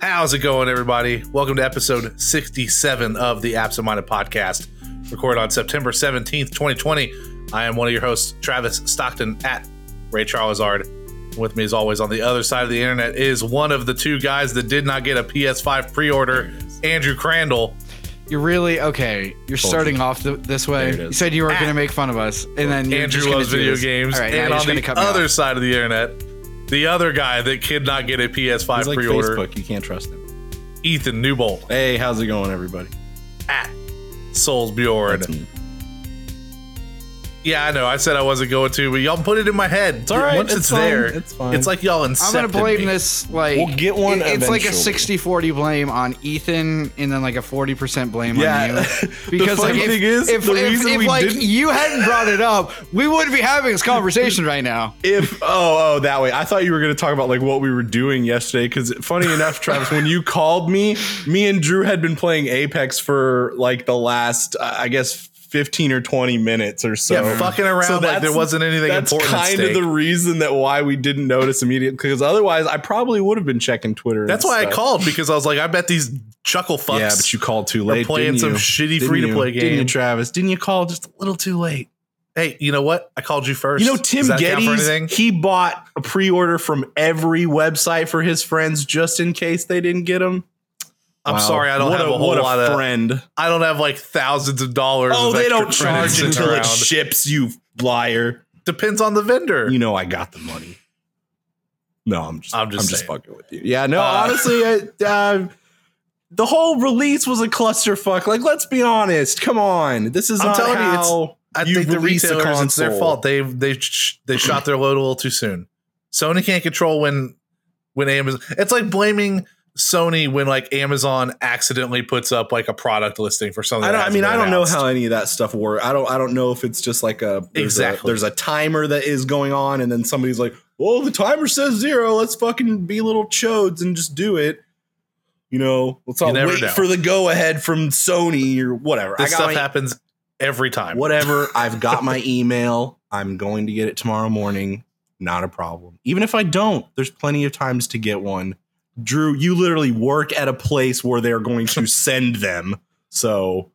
How's it going, everybody? Welcome to episode 67 of the Absent Minded Podcast, recorded on September 17th, 2020. I am one of your hosts, Travis Stockton at Ray Charlesard. With me, as always, on the other side of the internet is one of the two guys that did not get a PS5 pre order, Andrew Crandall. You're really okay. You're starting off th- this way. There it is. You said you weren't Ah. going to make fun of us, and then you're Andrew just loves video this. games. All right, and you're on the other off. side of the internet, the other guy that could not get a PS5 He's like pre order, Facebook. You can't trust him. Ethan Newbold Hey, how's it going, everybody? at Souls Bjorn. That's me. Yeah, I know. I said I wasn't going to, but y'all put it in my head. It's all right. Once It's it's, there, It's fine. It's like y'all I'm going to blame me. this like We'll get one it- it's like a eventually. 60-40 blame on Ethan, and then like a 40% blame Yeah. on The you. Because funny like, if, thing is, if, the if, reason if, we like didn't- you hadn't brought it up, we wouldn't be having this conversation right now. If oh oh that way, I thought you were going to talk about like what we were doing yesterday. Because funny enough, Travis, when you called me, me and Drew had been playing Apex for like the last, uh, I guess. 15 or 20 minutes or so. Yeah, fucking around like that's- there wasn't anything That's important at kind of the reason that why we didn't notice immediately. Because otherwise, I probably would have been checking Twitter. That's why I called because I was like, I bet these chuckle fucks. Yeah, but you called too late. playing some shitty free-to-play game. Didn't you. Travis? Didn't you call just a little too late? hey, you know what? I called you first. You know, Tim Does that count for Gettys, he bought a pre-order from every website for his friends just in case they didn't get them. I'm sorry, I don't what have a, whole what lot of. friend. I don't have like thousands of dollars. Oh, of they don't charge until around. it ships. You liar! Depends on the vendor. You know I got the money. No, I'm just. I'm just, I'm just fucking with you. Yeah, no. Uh, honestly, I, uh, the whole release was a clusterfuck. Like, let's be honest. Come on, this is I'm telling you, it's- I you think the a retailers, it's their fault. They they they shot their load a little too soon. Sony can't control when when Amazon. It's like blaming Sony when like Amazon accidentally puts up like a product listing for something. I don't. I mean, I don't know how any of that stuff works. I don't. I don't know if it's just like a there's Exactly. A, there's a timer that is going on, and then somebody's like, "Well, the timer says zero. Let's fucking be little chodes and just do it." You know, let's never wait know. for the go ahead from Sony or whatever. This I got stuff my, happens every time. whatever. I've got my email. I'm going to get it tomorrow morning. Not a problem. Even if I don't, there's plenty of times to get one. Drew, you literally work at a place where they're going to send them. So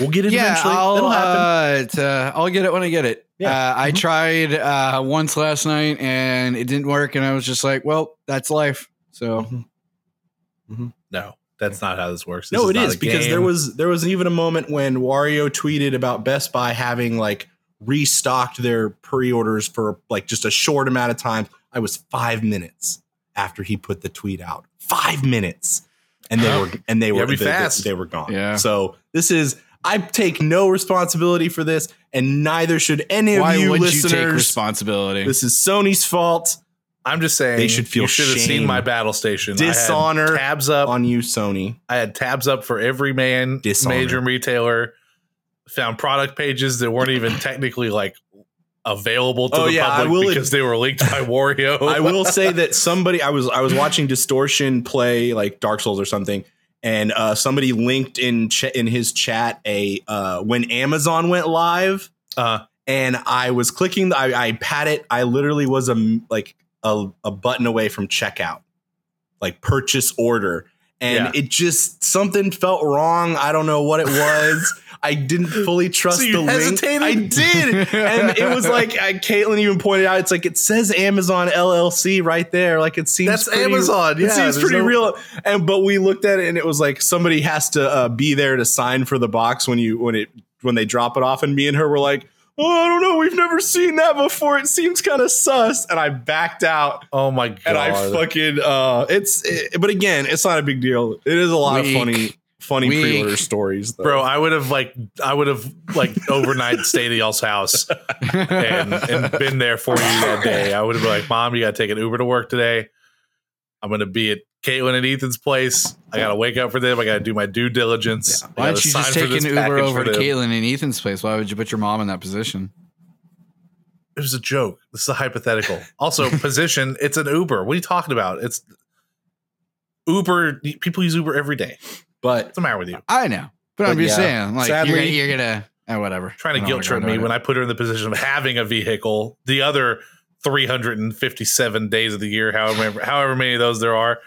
we'll get it Yeah, eventually. I'll It'll happen. uh, uh, I'll get it when I get it. Yeah. Uh, I Mhm. tried uh, once last night and it didn't work, and I was just like, "Well, that's life." So No, that's not how this works. This no, it not is because there was there was even a moment when Wario tweeted about Best Buy having like restocked their pre-orders for like just a short amount of time. I was five minutes after he put the tweet out. Five minutes, and they were and they were be they, they- were gone. Yeah. So this is I take no responsibility for this, and neither should any of why you would you take responsibility? this is Sony's fault. I'm just saying They should feel you should have seen my battle station. I had Dishonor tabs up. on you, Sony. I had tabs up for every man Dishonor. major retailer. Found product pages that weren't even technically like available to Oh, the yeah, I public will- because they were leaked by Wario. I will say that somebody I was I was watching Distortion play like Dark Souls or something, and uh, somebody linked in ch- in his chat a uh, when Amazon went live, Uh, and I was clicking. The, I, I pat it. I literally was a like a, a button away from checkout, like purchase order. And Yeah. it just something felt wrong. I don't know what it was. I didn't fully trust So you the hesitated? link. I did, and it was like I, Caitlin even pointed out. It's like it says Amazon LLC right there. Like it seems That's pretty- Amazon. Yeah, it seems pretty no- real. And but we looked at it and it was like somebody has to uh, be there to sign for the box when you when it when they drop it off. And me and her were like, oh, I don't know, we've never seen that before. It seems kind of sus. And I backed out. oh my god! And I fucking uh, it's it, but again, it's not a big deal. It is a lot Weak. of funny funny Weak. pre-order stories, though. Bro, I would have like I would have like overnight stayed at y'all's house and, and been there for you that day. I would have been like, Mom, you gotta take an Uber to work today. I'm gonna be at Caitlin and Ethan's place. I gotta wake up for them. I gotta do my due diligence. I Why gotta don't you just take an Uber over to them. Caitlin and Ethan's place? Why would you put your mom in that position? It was a joke. This is a hypothetical. Also, position. It's an Uber. What are you talking about? It's Uber. People use Uber every day. But What's the matter with you? I know, but, I'm just yeah, saying, like sadly- you're gonna, you're gonna uh, whatever. Trying to guilt trip me when. I put her in the position of having a vehicle. The other 357 days of the year, however however many of those there are,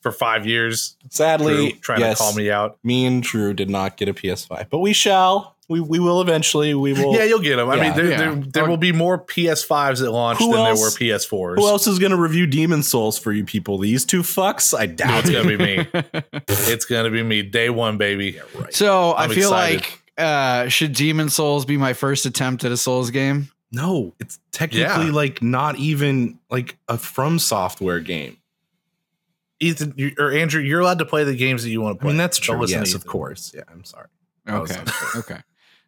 for five years. Sadly, Drew, trying yes, to call me out. me and Drew did not get a PS5, but we shall. We we will eventually. We will. yeah, you'll get them. I yeah, mean, there, yeah. there, there will be more PS5s at launch than else- there were PS4s. Who else is going to review Demon Souls for you people? These two fucks? I No, doubt it's gonna be me. it's gonna be me. Day one, baby. so I I'm feel excited. like uh, should Demon Souls be my first attempt at a Souls game? No, it's technically Yeah. like not even like a From Software game. Ethan you, or Andrew, you're allowed to play the games that you want to I play. mean, that's true. Yes, of course. Yeah, I'm sorry. Okay. okay.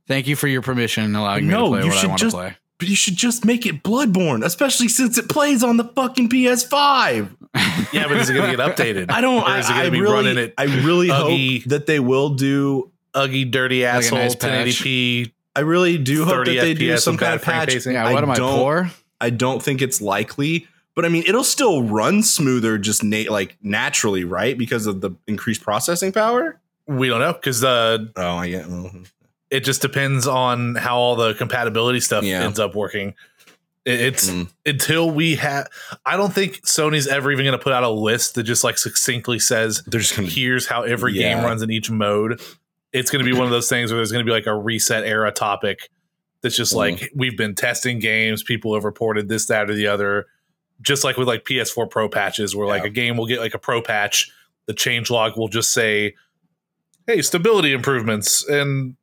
Thank you for your permission and allowing me No, to play you what I want to play. But you should just make it Bloodborne, especially since it plays on the fucking PS5. Yeah, but is it gonna get updated? I don't. Or I, is it gonna I be really, running it I really Uggy? hope that they will do. ugly, dirty Like a asshole, nice patch. 1080p? I really do hope that they do FPS some kind of patch. pacing. yeah, I what am I don't- poor? I don't think it's likely, but I mean, it'll still run smoother, just na- like naturally, right? Because of the increased processing power. We don't know because the Oh, I get. well, it just depends on how all the compatibility stuff Yeah. ends up working. It- It's Mm. until we have. I don't think Sony's ever even going to put out a list that just like succinctly says, gonna. "Here's how every Yeah. game runs in each mode." It's going to be one of those things where there's going to be like a reset era topic that's just Mhm. like we've been testing games, people have reported this, that, or the other. Just like with like PS4 Pro patches, where like a game will get like a Pro patch, the change log will just say, "Hey, stability improvements and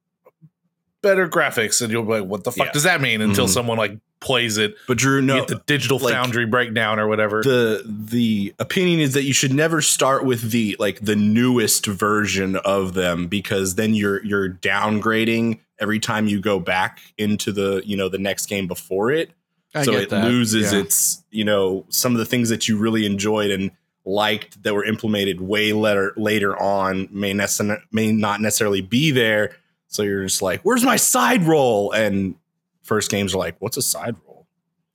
better graphics," and you'll be like, "What the fuck Yeah. does that mean?" Until Mhm. someone like plays it, But Drew, no, get the digital like, foundry breakdown or whatever. the the opinion is that you should never start with the like the newest version of them because then you're you're downgrading every time you go back into the you know the next game before it I so get it that. loses Yeah. its you know some of the things that you really enjoyed and liked that were implemented way later later on may nece- may not necessarily be there so you're just like where's my side roll and first games are like what's a side roll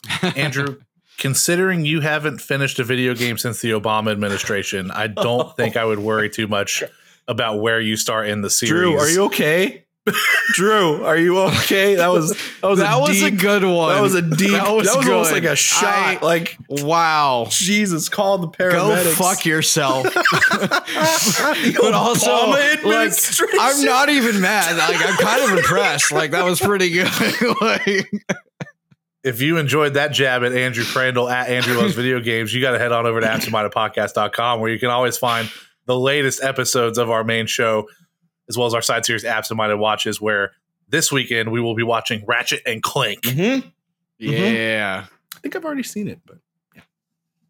Andrew, considering you haven't finished a video game since the Obama administration, I don't think I would worry too much about where you start in the series. Drew, are you okay? Drew, are you okay? That was that was that a was a good one. that was a deep That that was was, almost like a shot. I- like wow. Jesus, call the Go fuck yourself. But also, like. I'm not even mad. Like, I'm kind of impressed. Like, that was pretty good. like, if you enjoyed that jab at Andrew Crandall at Andrew Loves Video Games, you got to head on over to absentmindedpodcast.com where you can always find the latest episodes of our main show, as well as our side series Absent Minded Watches, where this weekend we will be watching Ratchet and Clank. Mhm. yeah. I think I've already seen it, but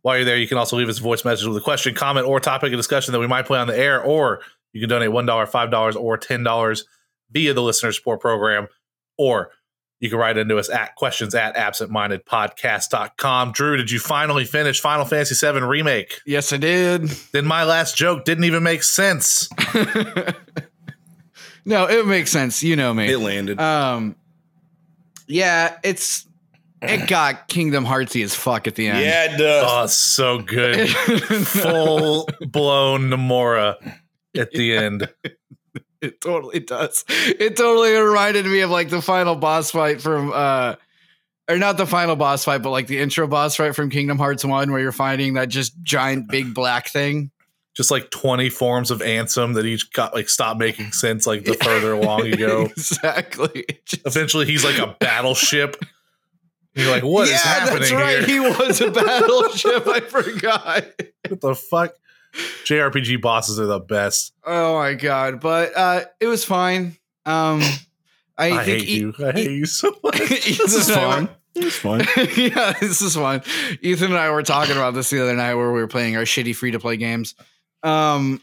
While you're there, you can also leave us a voice message with a question, comment, or topic of discussion that we might play on the air, or you can donate $1, $5, or $10 via the listener support program, or you can write into us at questions at absentmindedpodcast.com. Drew, did you finally finish Final Fantasy VII Remake? Yes, I did. Then my last joke didn't even make sense. no, it makes sense. You know me. it landed. Um, yeah, it's it got Kingdom Heartsy as fuck at the end. yeah, it does. Oh, so good. Full blown Nomura at the end. It totally does. It totally reminded me of like the final boss fight from uh or not the final boss fight, but like the intro boss fight from Kingdom Hearts 1 where you're fighting that just giant big black thing. Just like 20 forms of Ansem that each got like stopped making sense like the further along you go. exactly. Just- Eventually he's like a battleship. You're like, what is yeah, happening that's right. here? He was a battleship. I forgot. what the fuck? JRPG bosses are the best. Oh my god. But uh it was fine. Um I, I, think hate E- you. I hate you so much. This is and I were- fun. It's fun. yeah, this is fun. Ethan and I were talking about this the other night where we were playing our shitty free to play games. Um,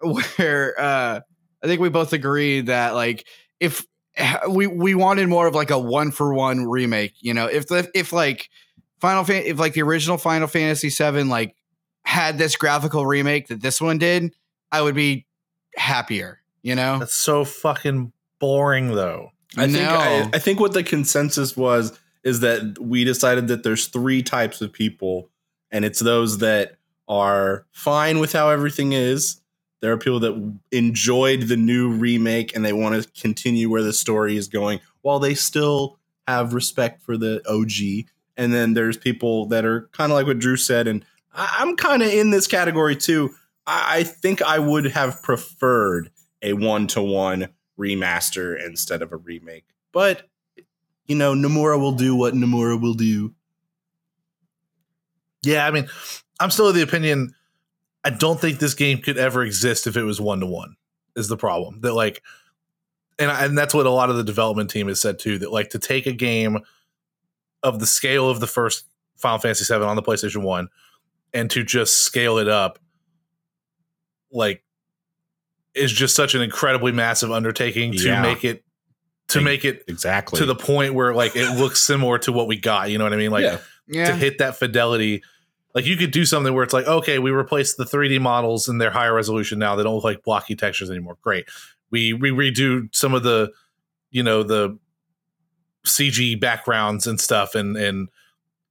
where uh, I think we both agree that like if we we wanted more of like a one for one remake, you know, if the if like Final Fan if like the original Final Fantasy VII like had this graphical remake that this one did, I would be happier. You know, That's so fucking boring though. I think I, I think what the consensus was is that we decided that there's three types of people, and it's those that are fine with how everything is. There are people that enjoyed the new remake and they want to continue where the story is going while they still have respect for the OG. And then there's people that are kind of like what Drew said, and I- I'm kind of in this category too. I I think I would have preferred a one to one remaster instead of a remake. But you know, Nomura will do what Nomura will do. Yeah, I mean, I'm still of the opinion. I don't think this game could ever exist if it was one to one. Is the problem that like, and and that's what a lot of the development team has said too. That like to take a game of the scale of the first Final Fantasy VII on the PlayStation One and to just scale it up, like, is just such an incredibly massive undertaking to Yeah. make it to make it Exactly. to the point where like it looks similar to what we got. You know what I mean? Like yeah. Yeah. to hit that fidelity. Like you could do something where it's like, okay, we replaced the 3D models and they're higher resolution now. They don't look like blocky textures anymore. Great. We we redo some of the, you know, the CG backgrounds and stuff and and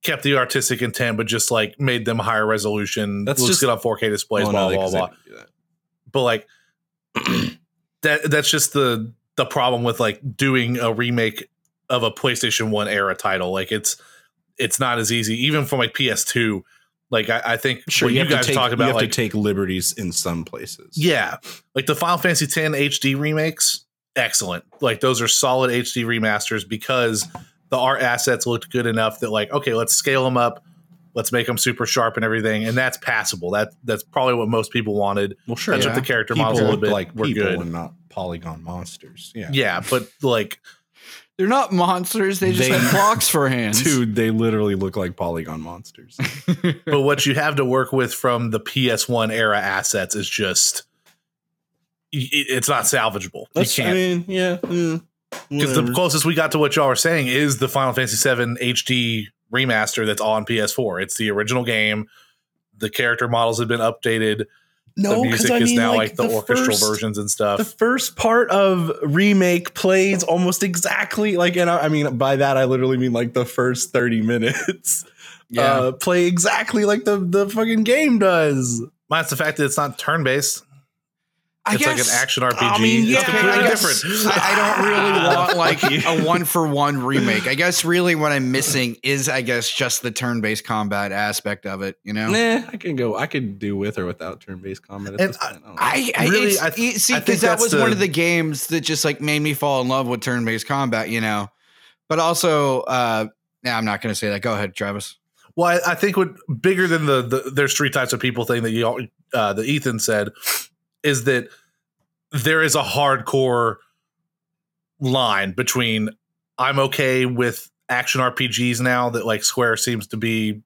kept the artistic intent, but just like made them higher resolution. That's looks just- good on 4K displays, Oh, blah, no, blah, blah, blah. didn't do that. But like that that's just the the problem with like doing a remake of a PlayStation 1 era title. Like it's it's not as easy, even from like PS2. Like I, I think Sure, what you, you, have guys take, talk you have like to take liberties in some places. yeah, like the Final Fantasy X HD remakes, excellent. Like those are solid HD remasters because the art assets looked good enough that like okay, let's scale them up, let's make them super sharp and everything, and that's passable. That that's probably what most people wanted. Well, sure. Touch Yeah. up the character models a little look bit, like we're good. and not polygon monsters. Yeah. Yeah, but like They're not monsters. They just They- have blocks for hands. Dude, they literally look like polygon monsters. but what you have to work with from the PS1 era assets is just. It, it's not salvageable. You can't mean, yeah. mm, because the closest we got to what y'all are saying is the Final Fantasy VII HD remaster that's on PS4. It's the original game. The character models have been updated. The no, music because I is mean, now like, like, the, orchestral first, versions and stuff. The first part of remake plays almost exactly like, and I, I mean by that I literally mean like the first thirty minutes. Yeah. uh, play exactly like the the fucking game does. Minus the fact that it's not turn based. I It's like an action RPG. I mean, it's yeah, completely I guess different. I, I don't really want like a one for one remake. I guess really what I'm missing is, I guess, just the turn based combat aspect of it. You know, Nah, I can go. I could do with or without turn based combat. At And this point. I. I, I Really, really I I, th- see because that that's was one of the games that just like made me fall in love with turn based combat. You know, but also, uh, yeah, I'm not going to say that. Go ahead, Travis. Well, I, I think what bigger than the, the there's three types of people thing that you all- uh, that Ethan said is that there is a hardcore line between I'm okay with action RPGs now that like Square seems to be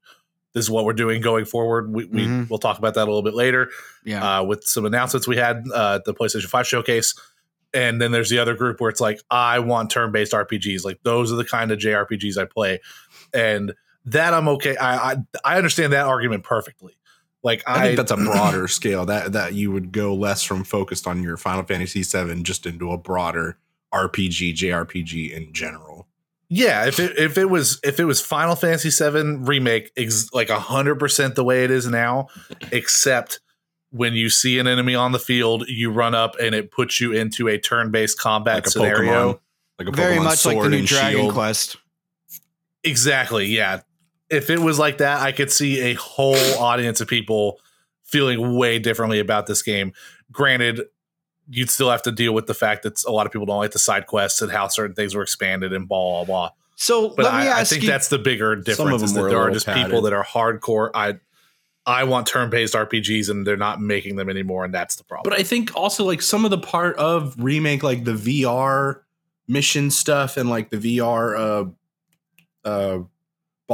this is what we're doing going forward. We, we Mhm. we'll talk about that a little bit later Yeah, uh, with some announcements we had uh, at the PlayStation 5 showcase. And then there's the other group where it's like, I want turn based RPGs. Like, those are the kind of JRPGs I play. And that I'm okay. I, I, I understand that argument perfectly. Like, I I, think that's a broader scale that that you would go less from focused on your Final Fantasy VII just into a broader RPG JRPG in general. yeah. If it, if it was if it was Final Fantasy VII remake, ex, like hundred percent the way it is now, except when you see an enemy on the field, you run up and it puts you into a turn based combat Like a scenario. Pokemon, like a very Pokemon much like the new Dragon Shield. Quest. Exactly. Yeah. If it was like that, I could see a whole audience of people feeling way differently about this game. Granted, you'd still have to deal with the fact that a lot of people don't like the side quests and how certain things were expanded and blah blah blah. So But let me I, I think you. that's the bigger difference. Some of difference is them that were a there are just padded. people that are hardcore. I I want turn based RPGs and they're not making them anymore, and that's the problem. But I think also like some of the part of remake, like the VR mission stuff and like the VR uh uh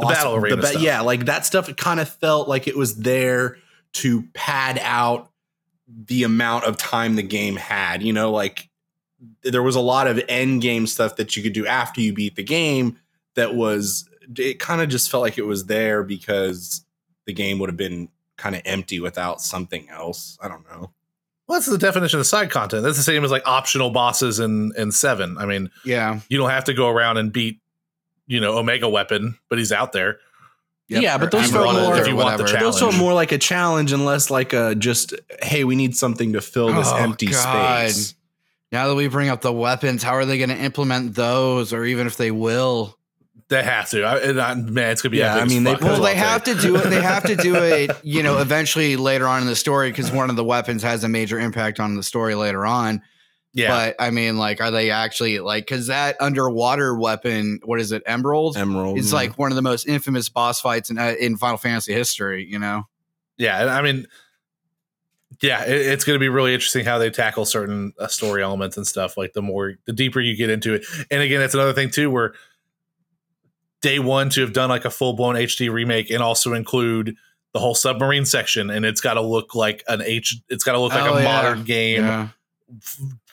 boss- battle arena ba- stuff. yeah, like that stuff it kind of felt like it was there to pad out the amount of time the game had. You know, like there was a lot of end game stuff that you could do after you beat the game that was it kind of just felt like it was there because the game would have been kind of empty without something else. I don't know. What's the definition of side content? That's the same as like optional bosses in in seven. I mean, yeah, you don't have to go around and beat, you know, Omega Weapon, but he's out there. Yep. Yeah, but those I'm felt more- if you want the challenge. Those felt more like a challenge and less like a just hey, we need something to fill this Oh, empty God. space. Now that we bring up the weapons, how are they going to implement those, or even if they will? They have to. I, and I, man, it's gonna be. Yeah, I mean, they fuck, put- that's Well, they have say. to do it. They have to do it, you know, eventually later on in the story because one of the weapons has a major impact on the story later on. Yeah, But I mean, like, are they actually like because that underwater weapon, what is it, Emerald? Emerald. It's yeah. like one of the most infamous boss fights in uh, in Final Fantasy history. You know, yeah. I mean, yeah, it, it's going to be really interesting how they tackle certain uh, story elements and stuff. Like the more, the deeper you get into it, and again, that's another thing too where day one to have done like a full blown HD remake and also include the whole submarine section, and it's got to look like an H. It's got to look like Oh, a yeah. modern game. yeah,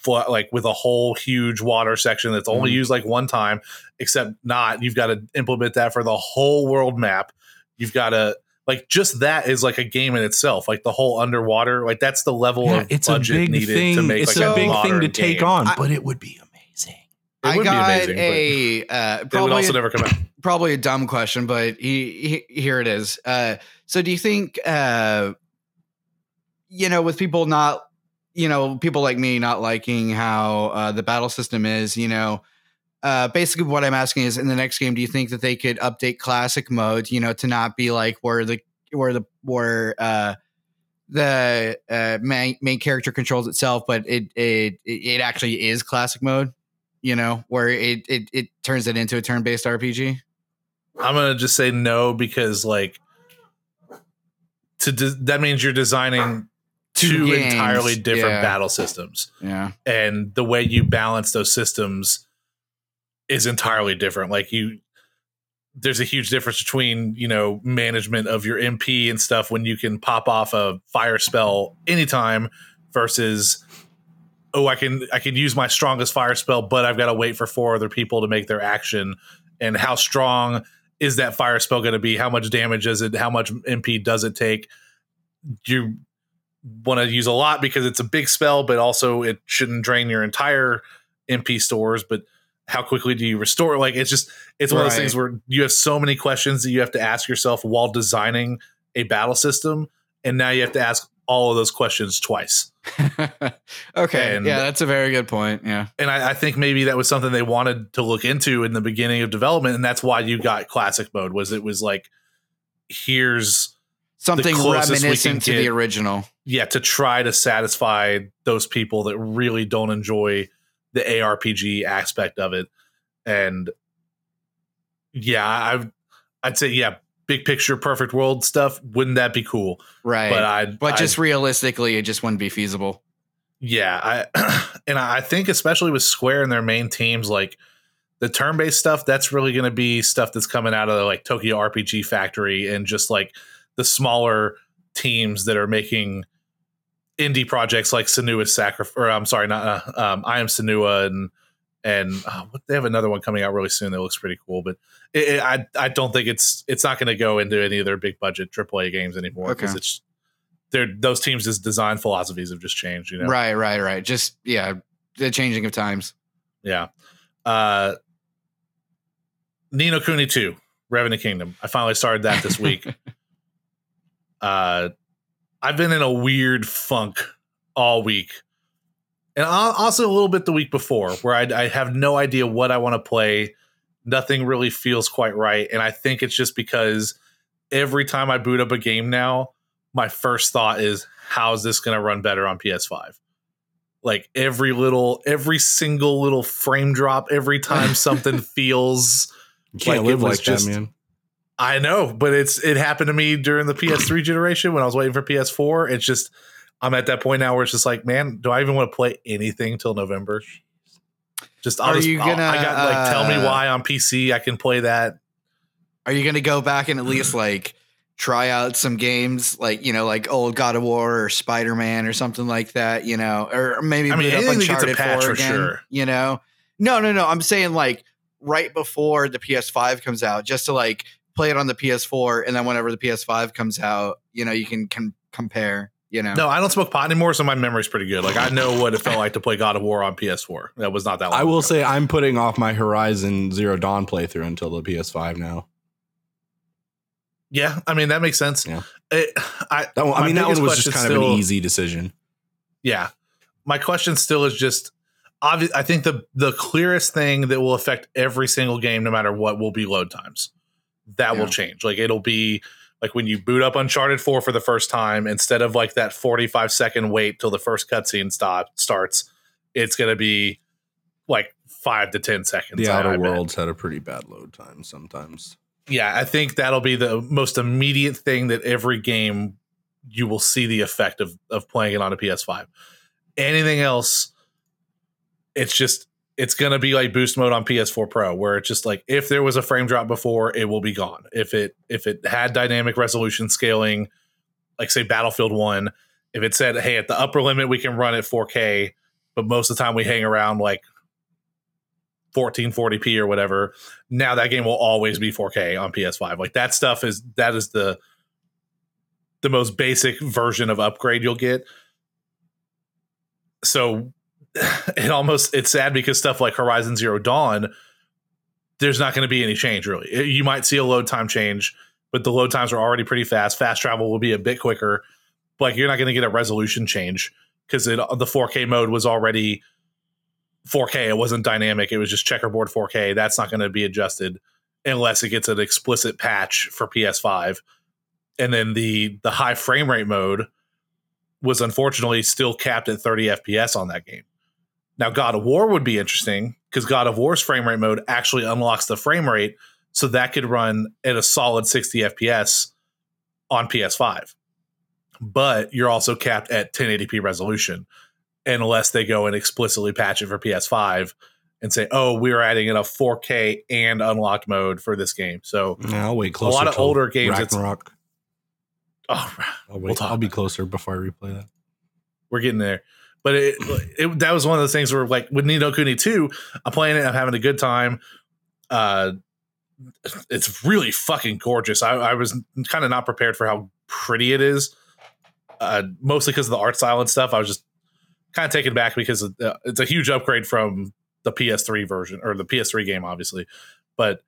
f- f- like with a whole huge water section that's only Mhm. used like one time, except not. You've got to implement that for the whole world map. You've got to like just that is like a game in itself. Like the whole underwater, like that's the level Yeah, of it's a big needed thing. to make it's like a big thing to take game. on, I- but it would be amazing. It I would be got amazing, a uh, It would probably also a- never come out. probably a dumb question, but he, he here it is. Uh, so do you think, uh, you know, with people not, you know, people like me not liking how uh, the battle system is, you know, uh, basically what I'm asking is in the next game, do you think that they could update classic mode, you know, to not be like where the where the where uh, the uh, main main character controls itself, but it it it actually is classic mode, you know, where it it it turns it into a turn based RPG. I'm gonna just say no because like to de- that means you're designing Two two entirely different yeah. battle systems. Yeah. and the way you balance those systems is entirely different like you there's a huge difference between you know management of your mp and stuff when you can pop off a fire spell anytime versus oh i can i can use my strongest fire spell but i've got to wait for four other people to make their action and how strong is that fire spell going to be how much damage is it how much mp does it take you want to use a lot because it's a big spell, but also it shouldn't drain your entire MP stores. But how quickly do you restore? Like it's just it's one of those things where you have so many questions that you have to ask yourself while designing a battle system, and now you have to ask all of those questions twice. okay. And- yeah, that's a very good point. Yeah. And I, I think maybe that was something they wanted to look into in the beginning of development, and that's why you got classic mode. Was it was like here's Something closest we can reminiscent to the original. yeah to try to satisfy those people that really don't enjoy the ARPG aspect of it and yeah I I'd say yeah big picture perfect world stuff wouldn't that be cool Right. but I but just realistically, it just wouldn't be feasible. yeah I and I think especially with Square and their main teams like the turn-based stuff that's really going to be stuff that's coming out of like Tokyo RPG Factory and just like the smaller teams that are making indie projects like Senua's Sacrifice or I'm sorry not uh, um, I am Setsuna and and uh, they have another one coming out really soon that looks pretty cool but it, it, I I don't think it's it's not going to go into any of their big budget AAA games anymore because Okay. it's they're those teams' design philosophies have just changed you know Right, right, right. Just yeah, the changing of times. Yeah. Uh Ni no Kuni 2, Revenant Kingdom. I finally started that this week. uh I've been in a weird funk all week. And also a little bit the week before where I, I have no idea what I want to play. Nothing really feels quite right. And I think it's just because every time I boot up a game now, my first thought is, how is this going to run better on PS5? Like every little, every single little frame drop, every time something feels You can't Like, live like just- that, man. I know, but it's it happened to me during the PS3 generation when I was waiting for PS4. It's just I'm at that point now where it's just like, man, do I even want to play anything till November? Just I'll Are just, you I'll- I gonna, got like tell me uh, why on PC I can play that. Are you going to go back and at least like try out some games like, you know, like old God of War or Spider Man or something like that, you know, or maybe I mean, boot up anything that gets a Uncharted patch 4 for again, sure. You know, no, no, no. I'm saying like right before the PS5 comes out, just to like play it on the PS4, and then whenever the PS5 comes out, you know, you can can compare. You know, No, I don't smoke pot anymore, so my memory's pretty good. Like I know what it felt like to play God of War on PS4. That was not that long. I will ago. say I'm putting off my Horizon Zero Dawn playthrough until the PS5 now. Yeah, I mean that makes sense. Yeah. It, I That one, I mean, that one was just question kind of an easy decision. yeah. My question still is just obvi- I think the the clearest thing that will affect every single game, no matter what, will be load times. That will change. Like it'll be like when you boot up Uncharted Four for the first time, instead of like that forty five second wait till the first cutscene stop starts, it's gonna be like five to ten seconds. The Outer I bet. Worlds had a pretty bad load time sometimes. yeah, I think that'll be the most immediate thing that every game you will see the effect of of playing it on a PS5. Anything else, it's just it's gonna be like boost mode on PS4 Pro, where it's just like if there was a frame drop before, it will be gone. If it if it had dynamic resolution scaling, like say Battlefield One, if it said, hey, at the upper limit we can run at 4K, but most of the time we hang around like 1440p or whatever, now that game will always be 4K on PS5. Like that stuff is that is the the most basic version of upgrade you'll get. So it almost it's sad because stuff like Horizon Zero Dawn, there's not going to be any change really. You might see a load time change, but the load times are already pretty fast. Fast travel will be a bit quicker. Like you're not going to get a resolution change because the 4K mode was already 4K. It wasn't dynamic. It was just checkerboard 4K. That's not going to be adjusted unless it gets an explicit patch for PS5. And then the the high frame rate mode was unfortunately still capped at 30 FPS on that game. Now God of War would be interesting because God of War's frame rate mode actually unlocks the frame rate so that could run at a solid 60 FPS on PS5. But you're also capped at 1080p resolution unless they go and explicitly patch it for PS5 and say, "Oh, we're adding in a 4K and unlocked mode for this game." So, Yeah, I'll wait closer. A lot of older games, it's- Ragnarok. oh, I'll, wait, we'll I'll be closer before I replay that. we're getting there. But it, it that was one of those things where like with Ni no Kuni 2, I'm playing it, I'm having a good time. Uh it's really fucking gorgeous. I, I was kind of not prepared for how pretty it is. Uh mostly because of the art style and stuff. I was just kind of taken back because of, uh, it's a huge upgrade from the PS3 version or the PS3 game, obviously. But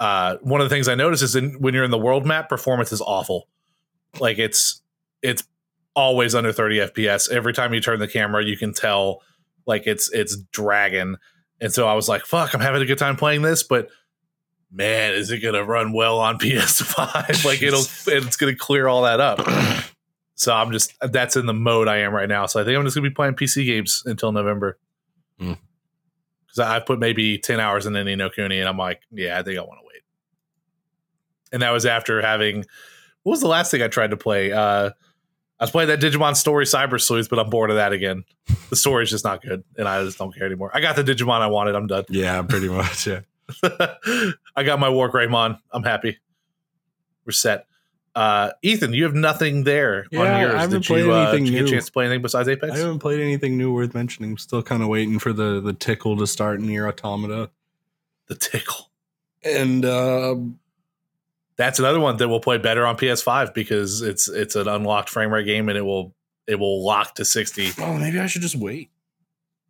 uh, one of the things I noticed is in, when you're in the world map, performance is awful. Like it's it's always under 30 FPS. Every time you turn the camera, you can tell like it's it's dragging. And so I was like, "Fuck, I'm having a good time playing this," but man, is it gonna run well on PS5? like it'll it's gonna clear all that up. So I'm just that's in the mode I am right now. So I think I'm just gonna be playing PC games until November. Hmm. Because I've put maybe 10 hours in Ni no Kuni, and I'm like, yeah, I think I want to wait. And that was after having what was the last thing I tried to play? Uh I was playing that Digimon Story Cyber Sleuth, but I'm bored of that again. The story's just not good, and I just don't care anymore. I got the Digimon I wanted. I'm done. Yeah, pretty much. Yeah. I got my War Greymon. I'm happy. We're set. Uh, Ethan, you have nothing there on Yeah, I haven't Did played you, uh, anything did you get a chance to play anything besides Apex? I haven't played anything new worth mentioning. I'm still kind of waiting for the the tickle to start NieR Automata. the tickle. And uh That's another one that will play better on PS5 because it's it's an unlocked frame rate game and it will it will lock to 60. oh, maybe I should just wait.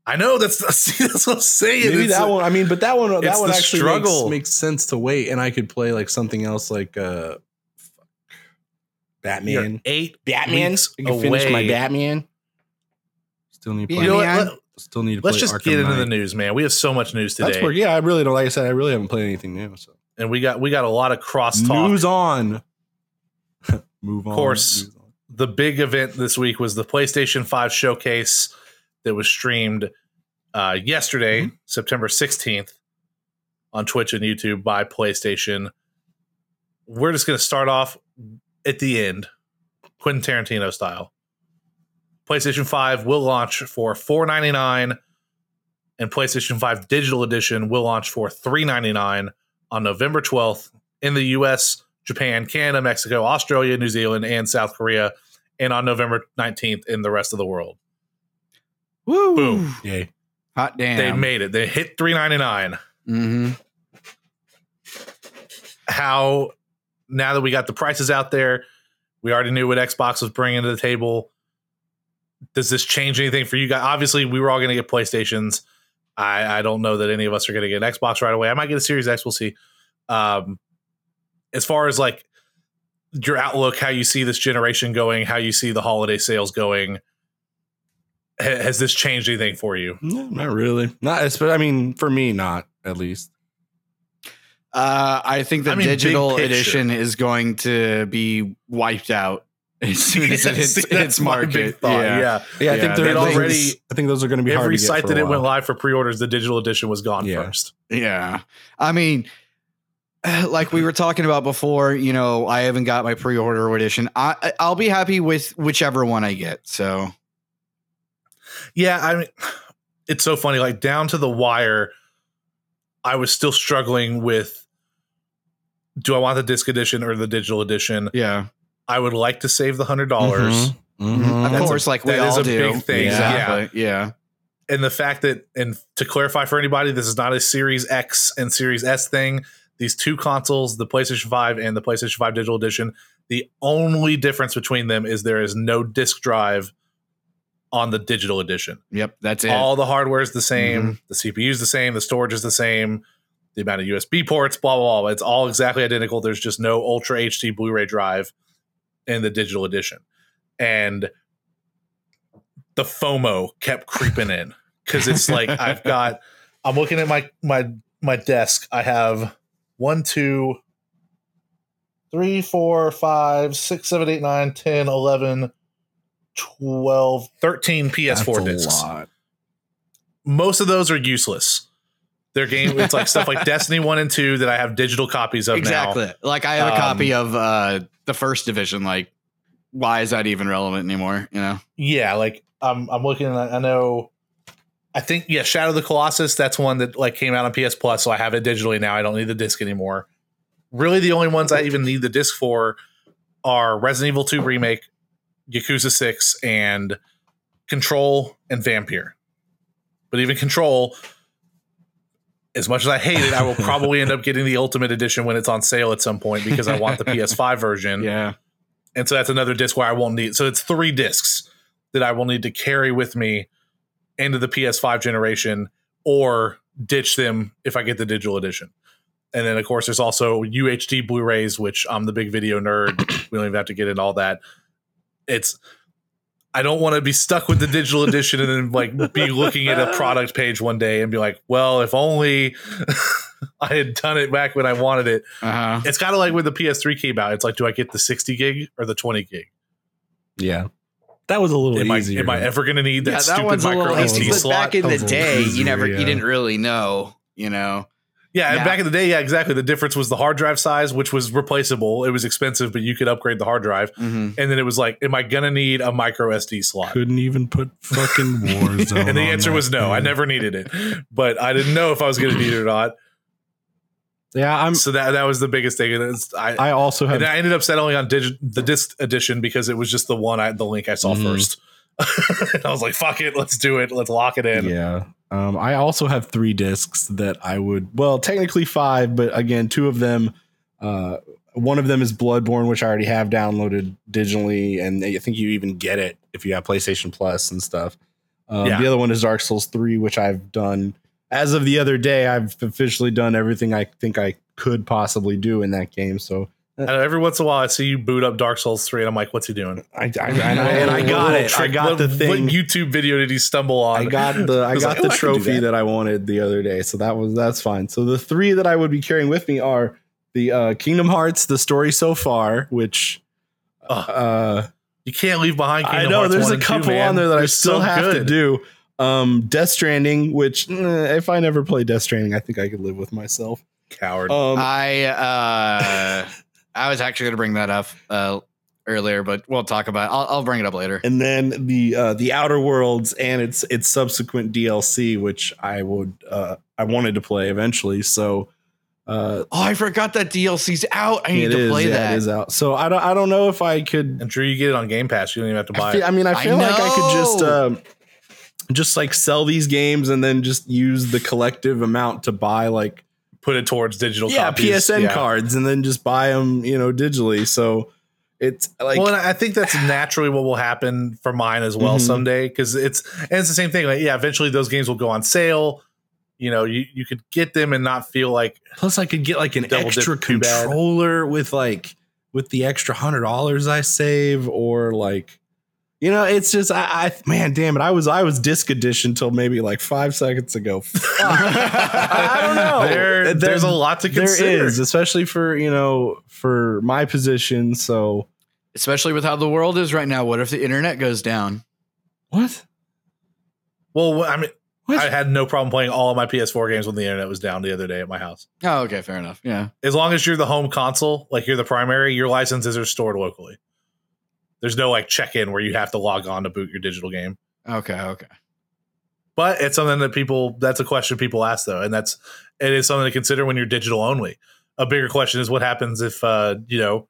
I know that's see, that's what I'm saying. Maybe It's that a- one. I mean, but that one that one actually struggle. Makes, makes sense to wait, and I could play like something else, like uh, fuck, you're Batman. eight Batman. weeks I can finish my. Batman. Still need to play. You know what? Let- Still need to Let's play just Arkham get into the news, man. We have so much news today, That's where, yeah, I really don't. Like I said, I really haven't played anything new. So and we got we got a lot of crosstalk. news on. Move on. Of course. On. the big event this week was the PlayStation 5 showcase that was streamed uh, yesterday, Mm-hmm. September 16th, on Twitch and YouTube by PlayStation. We're just going to start off at the end, Quentin Tarantino style. PlayStation 5 will launch for 499 and PlayStation 5 Digital Edition will launch for $399 on November 12th in the US, Japan, Canada, Mexico, Australia, New Zealand, and South Korea, and on November 19th in the rest of the world. Woo! Boom. Yay. Hot damn. They made it. They hit 399. hmm How now that we got the prices out there, we already knew what Xbox was bringing to the table. Does this change anything for you guys? Obviously, we were all going to get PlayStations. I, I don't know that any of us are going to get an Xbox right away. I might get a Series X. We'll see. Um, as far as like your outlook, how you see this generation going, how you see the holiday sales going, ha- has this changed anything for you? No, not really. Not. But I mean, for me, not at least. Uh, I think the I mean, digital edition is going to be wiped out as soon as it hits See, its that's my market. thought. Yeah. Yeah, I Yeah, think they're already. already- I think those are going to be hard Every to site that it went live for pre-orders, the digital edition was gone Yeah. first. Yeah. I mean, like we were talking about before, you know, I haven't got my pre-order edition. I- I'll be happy with whichever one I get. So Yeah, I mean, it's so funny. Like down to the wire, I was still struggling with: do I want the disc edition or the digital edition? yeah, I would like to save the hundred dollars, Mhm. of That's a- course, like we that is all a do. big thing. Exactly. Yeah. and the fact that, and to clarify for anybody, this is not a Series X and Series S thing. These two consoles, the PlayStation Five and the PlayStation Five Digital Edition, the only difference between them is there is no disc drive on the digital edition. Yep. That's it. all the hardware is the same Mm-hmm. the cpu is the same the storage is the same the amount of usb ports blah blah blah it's all exactly identical there's just no ultra hd blu-ray drive in the digital edition and the fomo kept creeping in because it's like i've got i'm looking at my my my desk i have one two three four five six seven eight nine ten eleven 12 13 ps4 That's discs most of those are useless. They're game. It's like stuff like Destiny one and two that I have digital copies of exactly. now. Like I have a Um, copy of uh the first division. Like, why is that even relevant anymore? You know? Yeah, like I'm I'm looking. At, I know. I think yeah, Shadow of the Colossus. That's one that like came out on PS Plus, so I have it digitally now. I don't need the disc anymore. Really, the only ones I even need the disc for are Resident Evil Two remake, Yakuza Six, and Control and Vampyr. But even Control, as much as I hate it, I will probably end up getting the Ultimate Edition when it's on sale at some point because I want the PS5 version. Yeah. And so that's another disc where I won't need. So it's three discs that I will need to carry with me into the PS5 generation or ditch them if I get the digital edition. And then, of course, there's also UHD Blu rays, which I'm the big video nerd. we don't even have to get into all that. It's, I don't want to be stuck with the digital edition and then like be looking at a product page one day and be like, well, if only I had done it back when I wanted it. Uh huh. It's kind of like when the PS3 came out. It's like, do I get the 60 gig or the 20 gig? Yeah, that was a little Am I, easier. am I ever going to need that Yeah, that stupid one's a micro little SD SD easy. But slot? back in the day, little you never, easier, you didn't really know. You know. Yeah, and Yeah. back in the day, yeah, exactly. The difference was the hard drive size, which was replaceable. It was expensive, but you could upgrade the hard drive. Mm-hmm. And then it was like, am I going to need a micro SD slot? couldn't even put fucking Warzone. and the on answer was no. I never needed it, but I didn't know if I was going to need it or not. Yeah, I'm. So that that was the biggest thing. And I, I also have and I ended up settling on digi- the disc edition because it was just the one I the link I saw Mhm. first. I was like, "Fuck it, let's do it. Let's lock it in." Yeah. Um, I also have three discs that I would, well, technically five, but again, two of them, uh, one of them is Bloodborne, which I already have downloaded digitally, and I think you even get it if you have PlayStation Plus and stuff. Um, Yeah. The other one is Dark Souls 3, which I've done as of the other day. I've officially done everything I think I could possibly do in that game. So And every once in a while, I see you boot up Dark Souls three, and I'm like, "What's he doing?" I, I, and, I, and I got What it. I got what- the thing. What YouTube video did he stumble on? I got the I was got like, the "Oh, I trophy that." that. I wanted the other day, so that was that's fine. So the three that I would be carrying with me are the uh, Kingdom Hearts, the story so far, which Ugh. uh, you can't leave behind. I Kingdom know Hearts there's a and 2, couple on there that I They're still so have to do. Um, Death Stranding, which eh, if I never play Death Stranding, I think I could live with myself. Coward. Um, I uh, I was actually going to bring that up uh, earlier, but we'll talk about. It. I'll, I'll bring it up later. and then the uh, the Outer Worlds and its its subsequent DLC, which I would uh, I wanted to play eventually. So uh, Oh, I forgot that DLC's out. I need to is, play yeah, that. It is out. So I don't. I don't know if I could. I'm sure you get it on Game Pass. You don't even have to buy I, feel, it. I mean, I I feel like I could just, um, just like sell these games and then just use the collective amount to buy like Put it towards digital. yeah copies. PSN Yeah. cards and then just buy them, you know, digitally. So it's like well, and I think that's naturally what will happen for mine as well Mhm. someday because it's and it's the same thing. Like, yeah, eventually those games will go on sale. You know, you you could get them and not feel like plus I could get like an extra too bad. controller with like with the extra hundred dollars I save or like You know, it's just I, I man, damn it. I was I was disc edition till maybe like five seconds ago. I don't know. There, there's a lot to consider. There is, especially for you know for my position. So Especially with how the world is right now. What if the internet goes down? what? Well, I mean, What? I had no problem playing all of my PS4 games when the internet was down the other day at my house. Oh, okay, fair enough. Yeah. As long as you're the home console, like you're the primary, your licenses are stored locally. There's no like check in where you have to log on to boot your digital game. Okay, okay. But it's something that people that's a question people ask though, and that's it is something to consider when you're digital only. A bigger question is what happens if uh, you know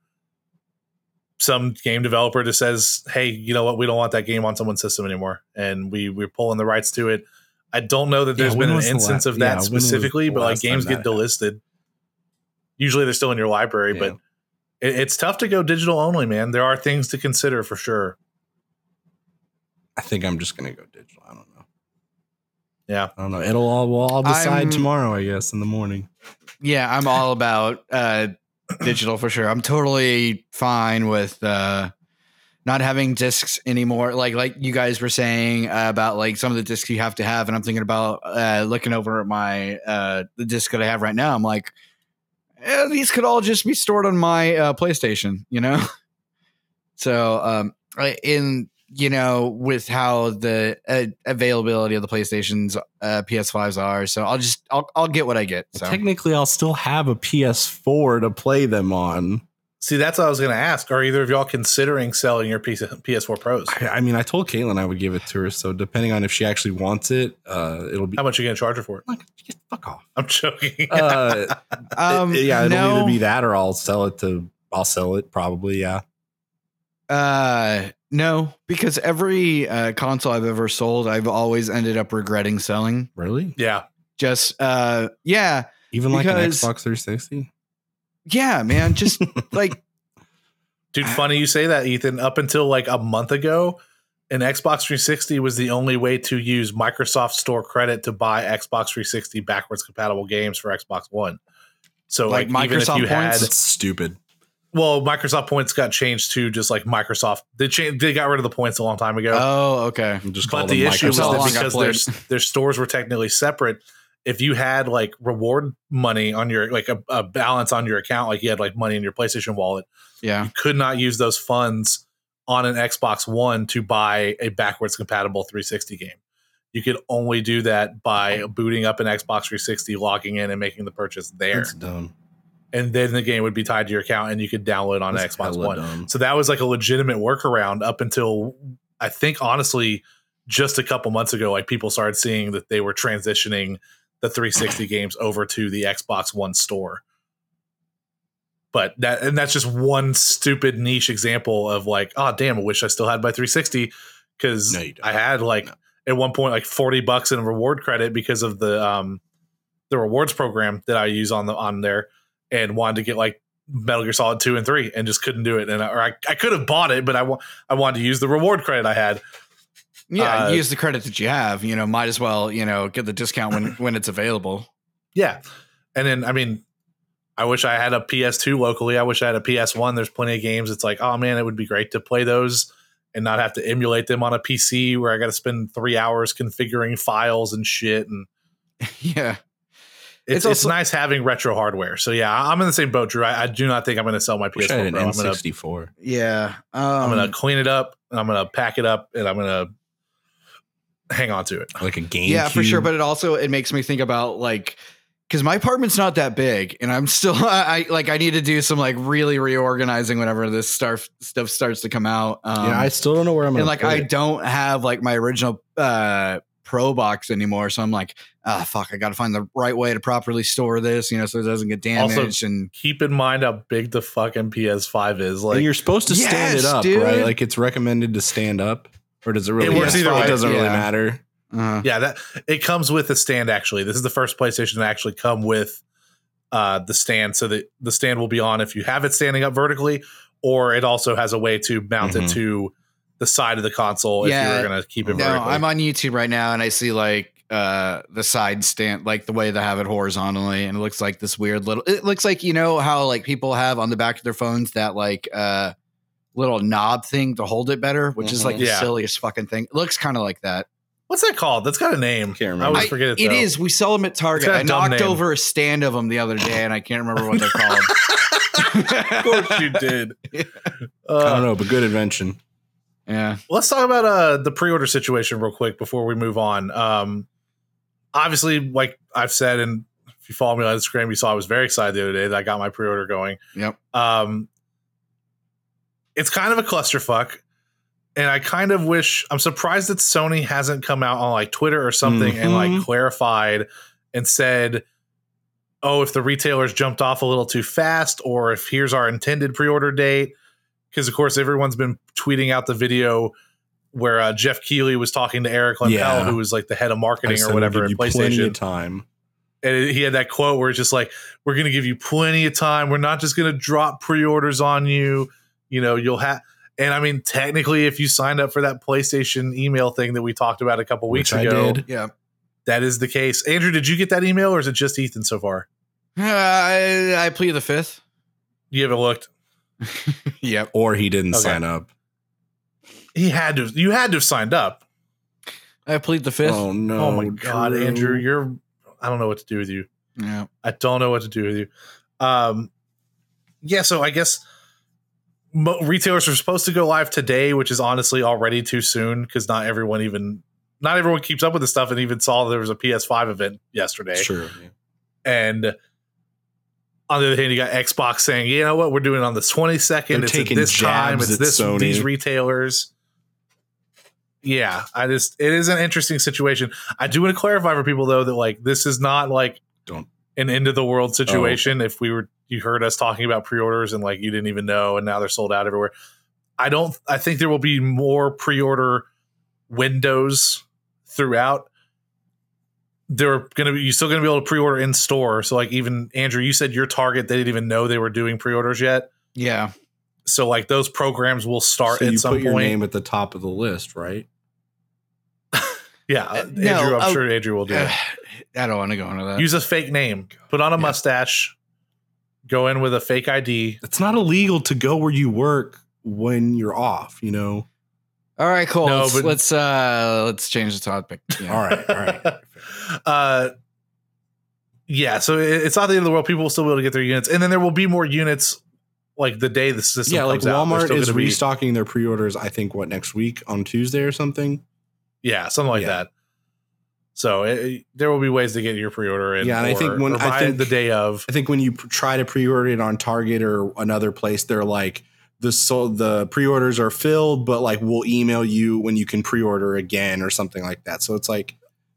some game developer just says, "Hey, you know what? We don't want that game on someone's system anymore, and we we're pulling the rights to it." I don't know that Yeah, there's when been an instance la- of that yeah, specifically, but like games get delisted. Usually, they're still in your library, Yeah. but it, it's tough to go digital only, man. There are things to consider for sure. I think I'm just gonna go digital. I don't know. Yeah. I don't know. It'll all we'll all decide I'm- tomorrow, I guess, in the morning. Yeah, I'm all about uh digital for sure. I'm totally fine with uh not having discs anymore. Like like you guys were saying uh, about like some of the discs you have to have, and I'm thinking about uh looking over at my uh the disc that I have right now. I'm like, eh, these could all just be stored on my uh, PlayStation, you know. so um in you know with how the uh, availability of the PlayStations uh, PS5s are, so I'll just I'll I'll get what I get. So. Technically, I'll still have a PS4 to play them on. See, that's what I was going to ask. Are either of y'all considering selling your PS- PS4 Pros? I, I mean, I told Caitlin I would give it to her, so depending on if she actually wants it, uh, it'll be How much are you going to charge her for it? like fuck off. I'm joking. Uh, Um, it- yeah, it'll no. either be that or I'll sell it to. I'll sell it probably. Yeah. Uh, no, because every uh, console I've ever sold, I've always ended up regretting selling. Really? yeah. Just, uh, yeah, Even like an Xbox 360. Yeah, man. Just like, Dude, funny you say that, Ethan. Up until like a month ago, an Xbox 360 was the only way to use Microsoft Store credit to buy Xbox 360 backwards compatible games for Xbox One. So, Like like, even if Microsoft you had, points? That's stupid. well, Microsoft points got changed to just like Microsoft. They changed, they got rid of the points a long time ago. oh, okay. Just call but them the issue was that because their their stores were technically separate. If you had like reward money on your like a, a balance on your account, like you had like money in your PlayStation wallet, Yeah. you could not use those funds on an Xbox One to buy a backwards compatible 360 game. You could only do that by booting up an Xbox 360, logging in, and making the purchase there, That's dumb. and then the game would be tied to your account, and you could download on That's Xbox One. dumb. So that was like a legitimate workaround up until I think honestly just a couple months ago like people started seeing that they were transitioning the 360 games over to the Xbox One store. But that and that's just one stupid niche example of like, oh damn, I wish I still had my 360 cuz No. I had like No. at one point like 40 bucks in reward credit because of the um the rewards program that I use on the on there and wanted to get like Metal Gear Solid 2 and 3 and just couldn't do it. And I, or I, I could have bought it, but I, wa- I wanted to use the reward credit I had. Yeah. Uh, use the credit that you have. You know, might as well, you know, get the discount when when it's available. Yeah. And then, I mean, I wish I had a PS2 locally. I wish I had a PS1. There's plenty of games. It's like, oh man, it would be great to play those and not have to emulate them on a PC where I got to spend three hours configuring files and shit. And yeah. it's, It's it's, nice having retro hardware. So yeah, I'm in the same boat, Drew. I, I do not think I'm going to sell my PS4 had an Pro. I'm going to N64. Yeah. Um, I'm going to clean it up and I'm going to pack it up and I'm going to hang on to it. Like a game. yeah for sure but it also it makes me think about like because my apartment's not that big and i'm still I, I like i need to do some like really reorganizing whenever this stuff stuff starts to come out um, yeah, I still don't know where I'm and like put i it. don't have like my original uh pro box anymore so i'm like ah fuck i gotta find the right way to properly store this you know so it doesn't get Also, damaged and Keep in mind how big the fucking PS5 is. Like and you're supposed to stand Yes, it up, dude. right? Like it's recommended to stand up, or does it really? It works it either way. doesn't really matter. uh, Yeah, that it comes with a stand. Actually, this is the first PlayStation to actually come with uh, the stand, so that the stand will be on if you have it standing up vertically, or it also has a way to mount it Mhm. to the side of the console Yeah. if you were going to keep it no vertically. i'm on youtube right now and i see like uh the side stand like the way they have it horizontally and it looks like this weird little it looks like you know how like people have on the back of their phones that like uh little knob thing to hold it better, which is like Mhm. the Yeah. silliest fucking thing. It looks kind of like that. What's that called? That's got a name. Can't I always forget it. It though. is. We sell them at Target. got a I dumb knocked name. over a stand of them the other day, and I can't remember what they're called. of course you did. I Uh, don't know, but good invention. yeah. let's talk about uh the pre-order situation real quick before we move on. Um, obviously, like I've said, and if you follow me on Instagram, you saw I was very excited the other day that I got my pre-order going. Yep. Um, it's kind of a clusterfuck, and I kind of wish I'm surprised that Sony hasn't come out on like Twitter or something and like Mhm. clarified and said, "Oh, if the retailers jumped off a little too fast, or if here's our intended pre-order date." Because of course, everyone's been tweeting out the video where uh, Geoff Keighley was talking to Eric Lempel, Yeah. who was like the head of marketing or whatever at PlayStation time. and he had that quote where it's just like we're going to give you plenty of time we're not just going to drop pre-orders on you you know you'll have and i mean technically if you signed up for that playstation email thing that we talked about a couple weeks Which I ago did. Yeah. that is the case andrew did you get that email or is it just ethan so far Uh, I, I plead the fifth. you haven't looked Yep. Or he didn't Okay. sign up. he had to you had to have signed up I plead the fifth. Oh no! oh my god Drew. andrew you're i don't know what to do with you Yeah. I don't know what to do with you. Um, yeah, so I guess mo- retailers are supposed to go live today, which is honestly already too soon because not everyone even not everyone keeps up with the stuff and even saw there was a PS5 event yesterday. Sure. yeah. And on the other hand, you got Xbox saying, you know what, we're doing it on the 22nd. They're it's taking this time. It's this Sony. these retailers. Yeah, I just it is an interesting situation. I do want to clarify for people though that like this is not like Don't. an end of the Oh. world situation. If we were you heard us talking about pre-orders and like you didn't even know and now they're sold out everywhere. I don't I think there will be more pre-order windows throughout. They're gonna be you're still gonna be able to pre-order in store. So like even Andrew, you said your target, they didn't even know they were doing pre-orders yet. Yeah. So like those programs will start So at you some put your point. name at the top of the list, right? Yeah, Uh, Andrew, no, I'm sure Andrew will do it. I don't want to go into that. Use a fake name, put on a Yeah. mustache, go in with a fake ID. It's not illegal to go where you work when you're off. You know. all right, cool. No, let's, but- let's uh let's change the topic. Yeah. All right. All right. uh, yeah, so it- it's not the end of the world. People will still be able to get their units, and then there will be more units like the day the system yeah, like comes out. Walmart still is gonna be- restocking their pre-orders. I think what next week on Tuesday or something. yeah, something like Yeah. that. So it, there will be ways to get your pre-order in. Yeah, and I think when- I think- the day of. I think when you pr- try to pre-order it on Target or another place, they're like the so the pre-orders are filled, but like we'll email you when you can pre-order again or something like that. So it's like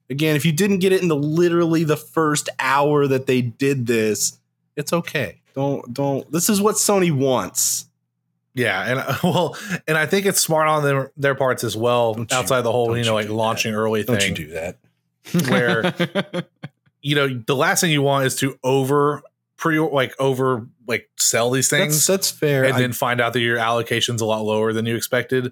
again, if you didn't get it in the literally the first hour that they did this, it's okay. Don't don't. This is what Sony wants. Yeah, and uh, well, and I think it's smart on their their parts as well. Don't you- outside the whole, you know, you like launching early Don't you do that? Where- you know, the last thing you want is to over pre like over like sell these things That's that's fair. and I- then find out that your allocation's a lot lower than you expected.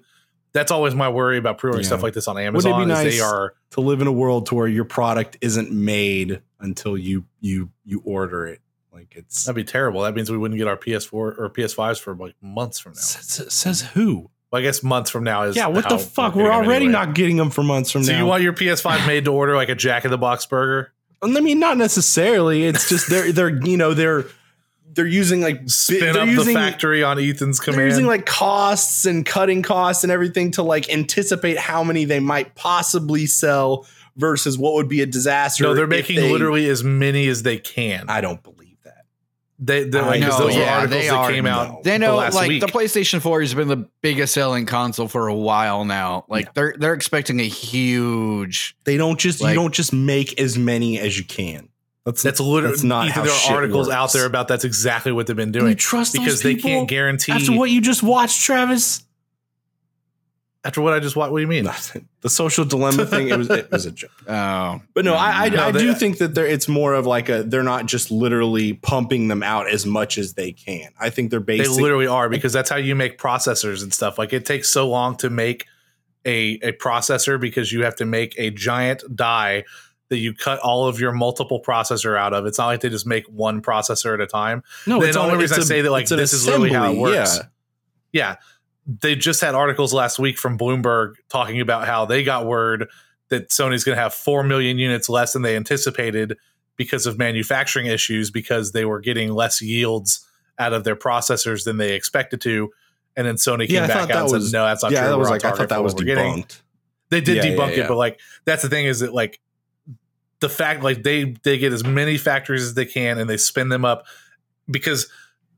That's always my worry about pre-ordering Yeah. stuff like this on Amazon. Wouldn't it be. Nice- they are to live in a world to where your product isn't made until you you you order it. Like it's that'd be terrible. That means we wouldn't get our PS4 or PS5s for like months from now. says, says who? Well, I guess months from now is Yeah, what the fuck? We're already anyway. not getting them for months from So now. you want your PS5 made to order like a Jack in the Box burger? I mean, not necessarily. It's just they're they're you know they're they're using like Spin they're up using, the factory on Ethan's They're command. using like costs and cutting costs and everything to like anticipate how many they might possibly sell versus what would be a disaster. no, they're making they- literally as many as they can. I don't believe. They, they're like, know, those were yeah, articles they that are. came out. No. They the know, last like week. the PlayStation 4 has been the biggest selling console for a while now. Like Yeah. they're they're expecting a huge. They don't just Like- you don't just make as many as you can. That's That's literally That's not Ethan, how there shit are articles works. out there about that's exactly what they've been Do you doing trust those because they can't guarantee after what you just watched, Travis. After what I just watched. What do you mean? Nothing. The social dilemma thing. It was it was a joke. Oh, But no, I I, No, I they- do think that there it's more of like a they're not just literally pumping them out as much as they can. I think they're basically They literally are because that's how you make processors and stuff. Like it takes so long to make a a processor because you have to make a giant die that you cut all of your multiple processor out of. It's not like they just make one processor at a time. no. the it's only all- reason it's I a- say that, like, it's an this is literally how it works. Yeah. Yeah. They just had articles last week from Bloomberg talking about how they got word that Sony's going to have 4 million units less than they anticipated because of manufacturing issues because they were getting less yields out of their processors than they expected to. And then Sony came Yeah, back out and was- said, no, that's not yeah, true. that was like I thought that was we're getting." debunked. They did Yeah, debunk it, but like that's the thing is that like the fact like they they get as many factories as they can and they spin them up because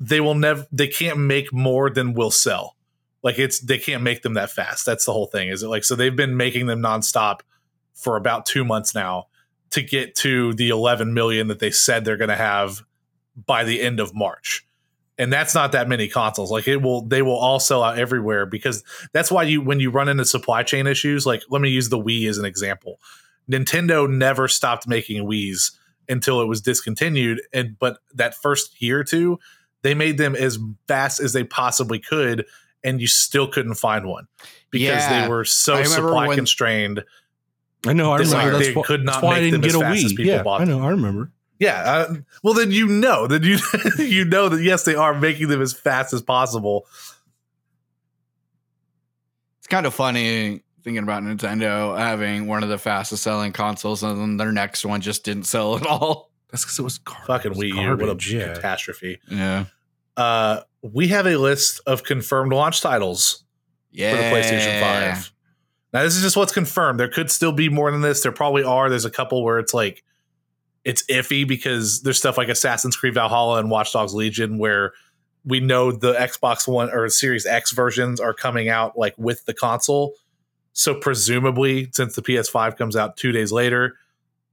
they will never they can't make more than will sell. Like it's they can't make them that fast. That's the whole thing. Is it like so they've been making them nonstop for about two months now to get to the 11 million that they said they're going to have by the end of March. And that's not that many consoles. Like it will, they will all sell out everywhere because that's why you, when you run into supply chain issues, like let me use the Wii as an example. Nintendo never stopped making Wii's until it was discontinued. And, but that first year or two, they made them as fast as they possibly could. And you still couldn't find one because Yeah. they were so supply when- constrained. I know. I remember. like they why- could not I make didn't them get as a fast as people Yeah, bought I know. I remember. Yeah. Uh, well, then you know that you you know that yes, they are making them as fast as possible. It's kind of funny thinking about Nintendo having one of the fastest selling consoles and then their next one just didn't sell at all. That's because it was garbage. Fucking It Wii U, what a yeah. catastrophe. Yeah. Uh, we have a list of confirmed launch titles Yeah. for the PlayStation Five. Now, this is just what's confirmed. There could still be more than this. There probably are. There's a couple where it's like it's iffy because there's stuff like Assassin's Creed Valhalla and Watch Dogs Legion where we know the Xbox One or Series X versions are coming out like with the console. So presumably, since the PS5 comes out two days later,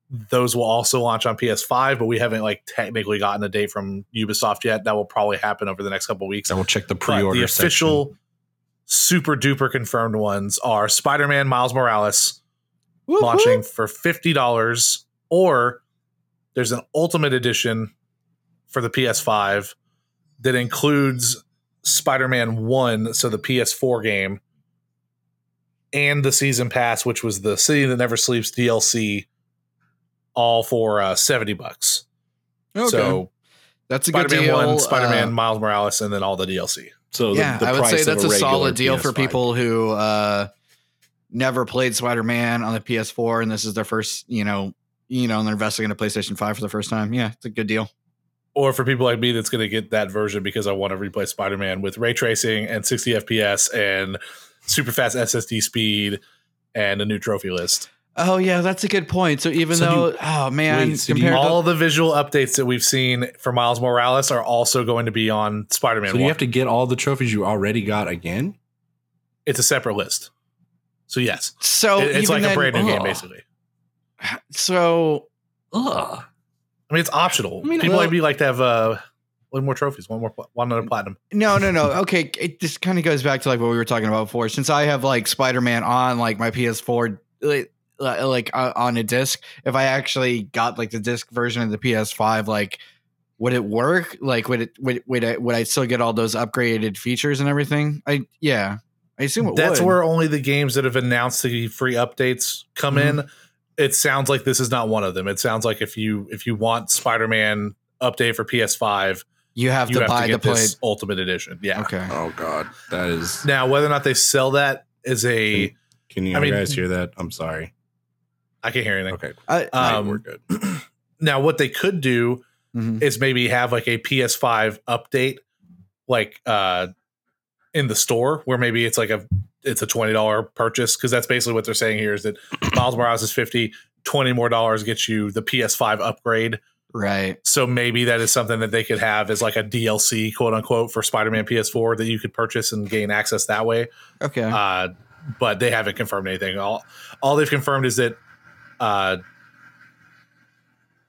those will also launch on PS5. But we haven't like technically gotten a date from Ubisoft yet. That will probably happen over the next couple weeks. I will check the pre-order. the official section. super duper confirmed ones are Spider-Man Miles Morales Whoop, launching for $50 or there's an ultimate edition for the PS5 that includes Spider-Man 1 so the PS4 game and the season pass which was the City That Never Sleeps DLC all for uh, 70 bucks. Okay. So that's a good Spider-Man deal. 1, Spider-Man Uh, Miles Morales and then all the DLC. So the- yeah, the I would price say that's a, regular solid deal for PS5. people who uh, never played Spider Man on the PS4 and this is their first, you know, you know, and they're investing in a PlayStation 5 for the first time. Yeah, it's a good deal. or for people like me that's going to get that version because I want to replay Spider Man with ray tracing and 60 FPS and super fast SSD speed and a new trophy list. Oh yeah, that's a good point. So even So though, you- oh man, wait, so you- compared to All the visual updates that we've seen for Miles Morales are also going to be on Spider Man. So do you have to get all the trophies you already got again? it's a separate list. So yes, so It- it's even like a brand new game basically. So Ugh. I mean, it's optional. I mean, people well- like like to have uh, one more trophies, one more, one other platinum. No, no, no. Okay, it just kind of goes back to like what we were talking about before. Since I have like Spider Man on like my PS4, like, like uh, on a disc, if I actually got like the disc version of the PS5, like would it work? Like would it would would I, would I still get all those upgraded features and everything? I yeah, I assume it That's would. where only the games that have announced the free updates come Mhm. in. It sounds like this is not one of them. It sounds like if you if you want Spider-Man update for PS5, you have you to have buy to the play. this Ultimate Edition. Yeah. Okay. Oh god, that is. Now, whether or not they sell that is a Can you I mean- guys hear that? I'm sorry. I can't hear anything. Okay, I, Um, we're good. Now, what they could do mhm. is maybe have like a PS5 update, like uh in the store, where maybe it's like a it's a twenty dollar purchase because that's basically what they're saying here is that Miles Morales is fifty. 20 more dollars gets you the PS5 upgrade. Right. So maybe that is something that they could have as like a DLC, quote unquote, for Spider-Man PS4 that you could purchase and gain access that way. Okay. Uh, but they haven't confirmed anything. All all they've confirmed is that. Uh,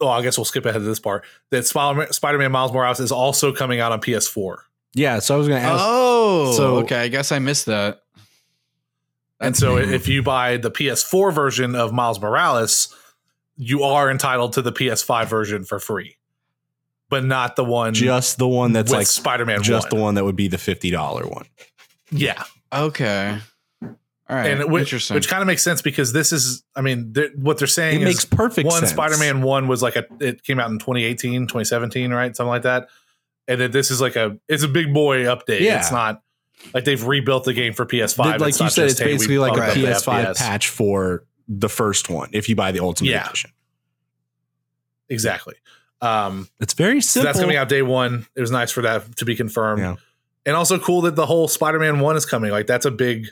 oh, I guess we'll skip ahead to this part. That Spider- Spider-Man Miles Morales is also coming out on PS4, Yeah, so I was going to ask. oh, so- okay. I guess I missed that. and so if you buy the PS4 version of Miles Morales, you are entitled to the PS5 version for free, but not the one just the one that's like Spider-Man. just 1. the one that would be the fifty dollar one. yeah. Okay. All right. and which, Interesting. which kind of makes sense because this is i mean they're- what they're saying It makes is perfect one sense. spider-man 1 was like a it came out in 2018 2017 right something like that and that this is like a it's a big boy update Yeah. it's not Like they've rebuilt the game for PS5. like It's you not said, just, it's hey, basically like a bumped up the PS5 patch for the first one. If you buy the Ultimate Yeah. Edition, Exactly. Um, it's very so simple. that's coming out day one. It was nice for that to be confirmed. Yeah. And also cool that the whole Spider-Man one is coming. Like that's a big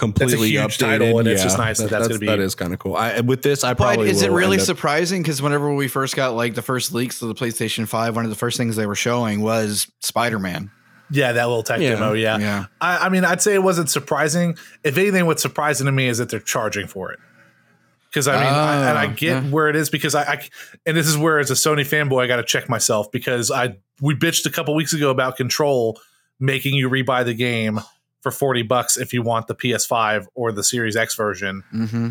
completely huge updated. title, and it's just nice that that's gonna be- that is kind of cool. I, with this, I But probably is it really surprising? Because whenever we first got like the first leaks of the PlayStation 5, one of the first things they were showing was Spider Man. yeah, that little tech Yeah. demo. Yeah. Yeah. I, I mean, I'd say it wasn't surprising. If anything, what's surprising to me is that they're charging for it. Because I mean, I, and I Oh, get yeah. where it is because I, I, and this is where as a Sony fanboy, I got to check myself because I we bitched a couple weeks ago about Control making you rebuy the game for forty bucks if you want the PS5 or the Series X version. Mm-hmm.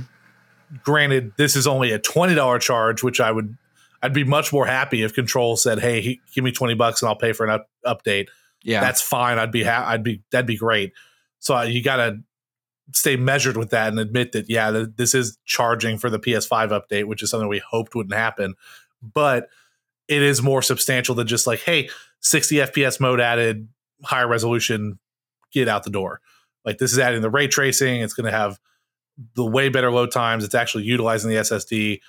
Granted, this is only a twenty dollar charge, which I would I'd be much more happy if Control said, "Hey, he, give me twenty bucks and I'll pay for an up, update." Yeah. that's fine. I'd be ha- I'd be that'd be great. So uh, you got to stay measured with that and admit that yeah, th- this is charging for the PS5 update, which is something we hoped wouldn't happen, but it is more substantial than just like hey, 60 FPS mode added, higher resolution, get out the door. Like this is adding the ray tracing. It's going to have the way better load times. It's actually utilizing the SSD.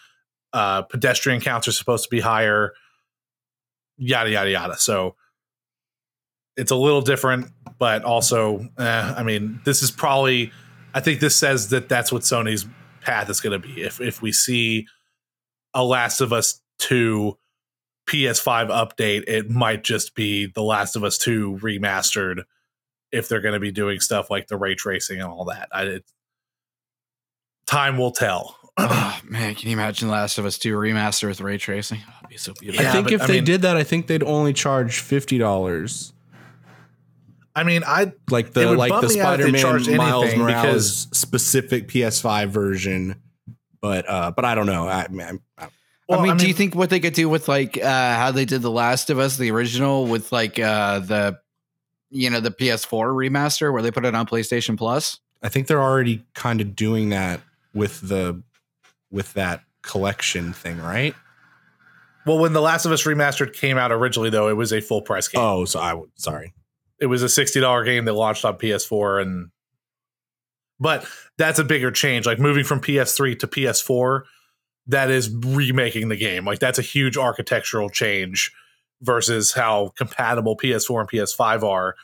Uh, pedestrian counts are supposed to be higher. Yada yada yada. So it's a little different, but also, eh, I mean, this is probably. I think this says that that's what Sony's path is going to be. If if we see a Last of Us two PS5 update, it might just be the Last of Us two remastered. If they're going to be doing stuff like the ray tracing and all that, I, it, time will tell. oh, man, can you imagine Last of Us 2 remaster with ray tracing? Oh, be so beautiful. Yeah, I think but, if I they mean- did that, I think they'd only charge fifty dollars. I mean, I Like the like the me out if they Spider-Man charged Miles Morales because- specific PS5 version, but uh, but I don't know. I, I, I well, I mean, do you think what they could do with like uh how they did The Last of Us, the original, with like uh the you know the PS4 remaster where they put it on PlayStation Plus? I think they're already kind of doing that with the with that collection thing, right? Well, when The Last of Us Remastered came out originally, though, it was a full price game. Oh, so I would sorry. It was a sixty dollar game that launched on PS4, and but that's a bigger change. Like moving from PS3 to PS4, that is remaking the game. Like that's a huge architectural change versus how compatible PS4 and PS5 are.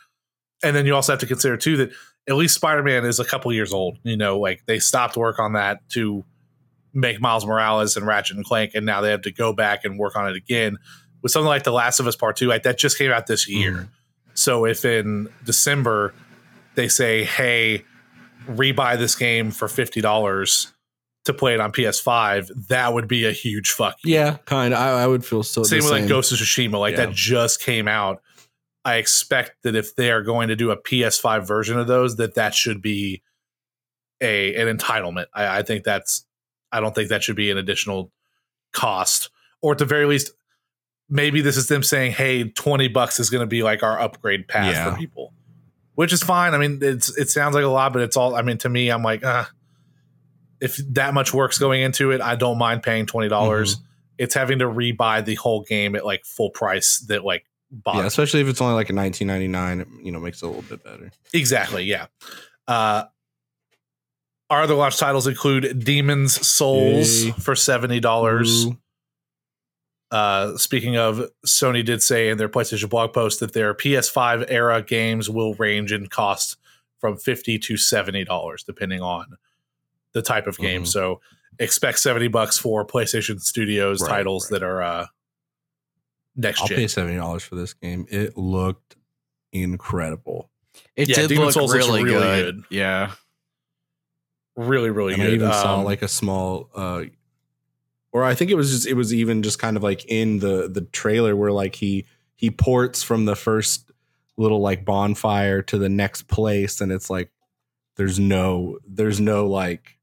And then you also have to consider too that at least Spider-Man is a couple years old. You know, like they stopped work on that to make Miles Morales and Ratchet and Clank, and now they have to go back and work on it again with something like The Last of Us Part Two. Like that just came out this year. Mhm. So if in December they say, "Hey, rebuy this game for fifty dollars to play it on PS5," that would be a huge fuck. you. Yeah, kind of. I, I would feel so. Same with like. Ghost of Tsushima, like Yeah. that just came out. I expect that if they are going to do a PS5 version of those, that that should be a an entitlement. I, I think that's. I don't think that should be an additional cost, or at the very least, maybe this is them saying, "Hey, twenty bucks is going to be like our upgrade path Yeah. for people," which is fine. I mean, it's it sounds like a lot, but it's all. I mean, to me, I'm like, uh, if that much work's going into it, I don't mind paying twenty dollars. It's having to rebuy the whole game at like full price that like bought Yeah, especially if it's only like a 1999, it, you know, makes it a little bit better. Exactly, yeah. Uh, our other launch titles include Demon's Souls Yay. for seventy dollars. Uh, speaking of, Sony did say in their PlayStation blog post that their PS5 era games will range in cost from fifty to seventy dollars, depending on the type of game. Mhm. So expect seventy bucks for PlayStation Studios Right, titles right. that are uh, next I'll gen. pay seventy dollars for this game. It looked incredible. It Yeah, did Demon's look Souls really, really good. good. Yeah. Really, really and good. I even saw Um, like a small uh or I think it was just it was even just kind of like in the the trailer where like he he ports from the first little like bonfire to the next place and it's like there's no there's no like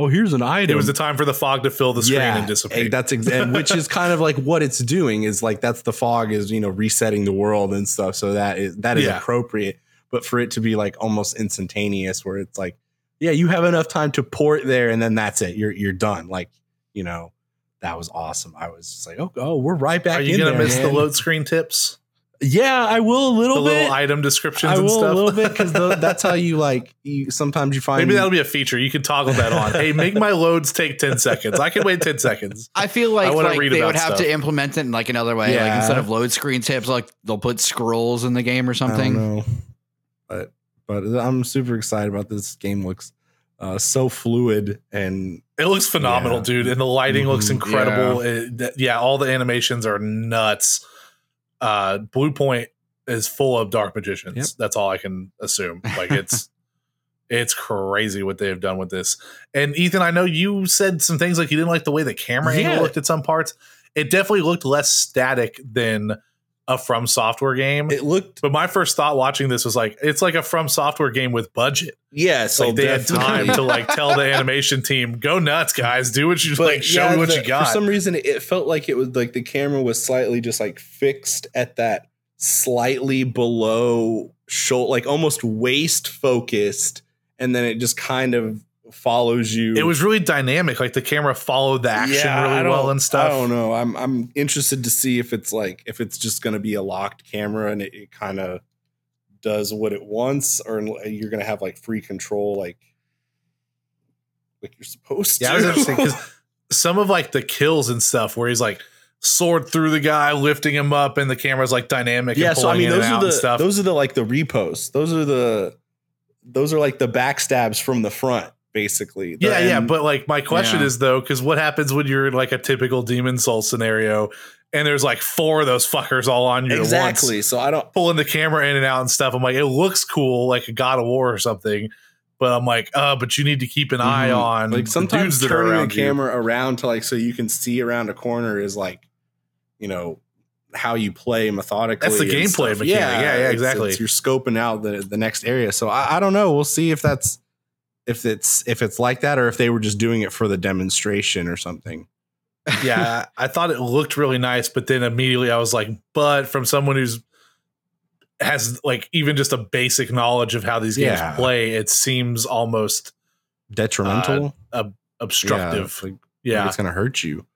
oh here's an item it was the time for the fog to fill the screen and eh, dissipate. that's ex- and which is kind of like what it's doing is like that's the fog is you know resetting the world and stuff so that is that is Yeah. appropriate but for it to be like almost instantaneous where it's like yeah you have enough time to port there and then that's it you're you're done like you know that was awesome i was just like oh, oh we're right back Are you gonna there, miss the load screen tips? Yeah, I will a The little bit. little item descriptions I and will stuff. a little bit because that's how you like. You sometimes you find Maybe that'll be a feature. You can toggle that on. hey, make my loads take 10 seconds. I can wait 10 seconds. I feel like, I wanna like read they about would have stuff. to implement it in like another way. Like instead of load screen tips, like they'll put scrolls in the game or I don't something. know. But but I'm super excited about this game. Looks uh, so fluid and It looks phenomenal, Yeah. dude. And the lighting looks Mhm. incredible. It- th- yeah, all the animations are nuts. Uh, Bluepoint is full of dark magicians. Yep. That's all I can assume. Like it's it's crazy what they have done with this. And Ethan, I know you said some things like you didn't like the way the camera Yeah. angle looked at some parts. It definitely looked less static than a FromSoftware game. it looked but my first thought watching this was like, it's like a FromSoftware game with budget. yeah. So like they had time to like tell the animation team, "Go nuts, guys! Do what you But like. Show yeah, me what the- you got." For some reason, it felt like it was like the camera was slightly just like fixed at that slightly below shoulder, like almost waist focused, and then it just kind of follows you. it was really dynamic. Like the camera followed the action Yeah, really well and stuff. I don't know. I'm I'm interested to see if it's like if it's just going to be a locked camera and it, it kind of does what it wants, or you're going to have like free control, like like you're supposed to. Yeah, to. it was interesting because some of like the kills and stuff where he's like sword through the guy, lifting him up, and the camera's like dynamic. yeah and so i mean those are the stuff. those are the like the reposts those are the those are like the backstabs from the front basically The- yeah, yeah. But like my question Yeah. is though, because what happens when you're in like a typical Demon Soul scenario, and there's like four of those fuckers all on you at once? exactly so i don't pulling the camera in and out and stuff. I'm like, it looks cool, like a God of War or something. But I'm like, uh, but you need to keep an eye Mhm. on like the sometimes dudes that are turning the around you. camera around to like so you can see around a corner is like you know how you play methodically That's the gameplay stuff. mechanic. Yeah, yeah, it's- exactly. it's- you're scoping out the the next area so I, I don't know we'll see if that's if it's if it's like that or if they were just doing it for the demonstration or something yeah, I thought it looked really nice, but then immediately I was like, but from someone who's has like even just a basic knowledge of how these games Yeah. play, it seems almost detrimental uh, obstructive. Yeah, like, Yeah, like it's gonna hurt you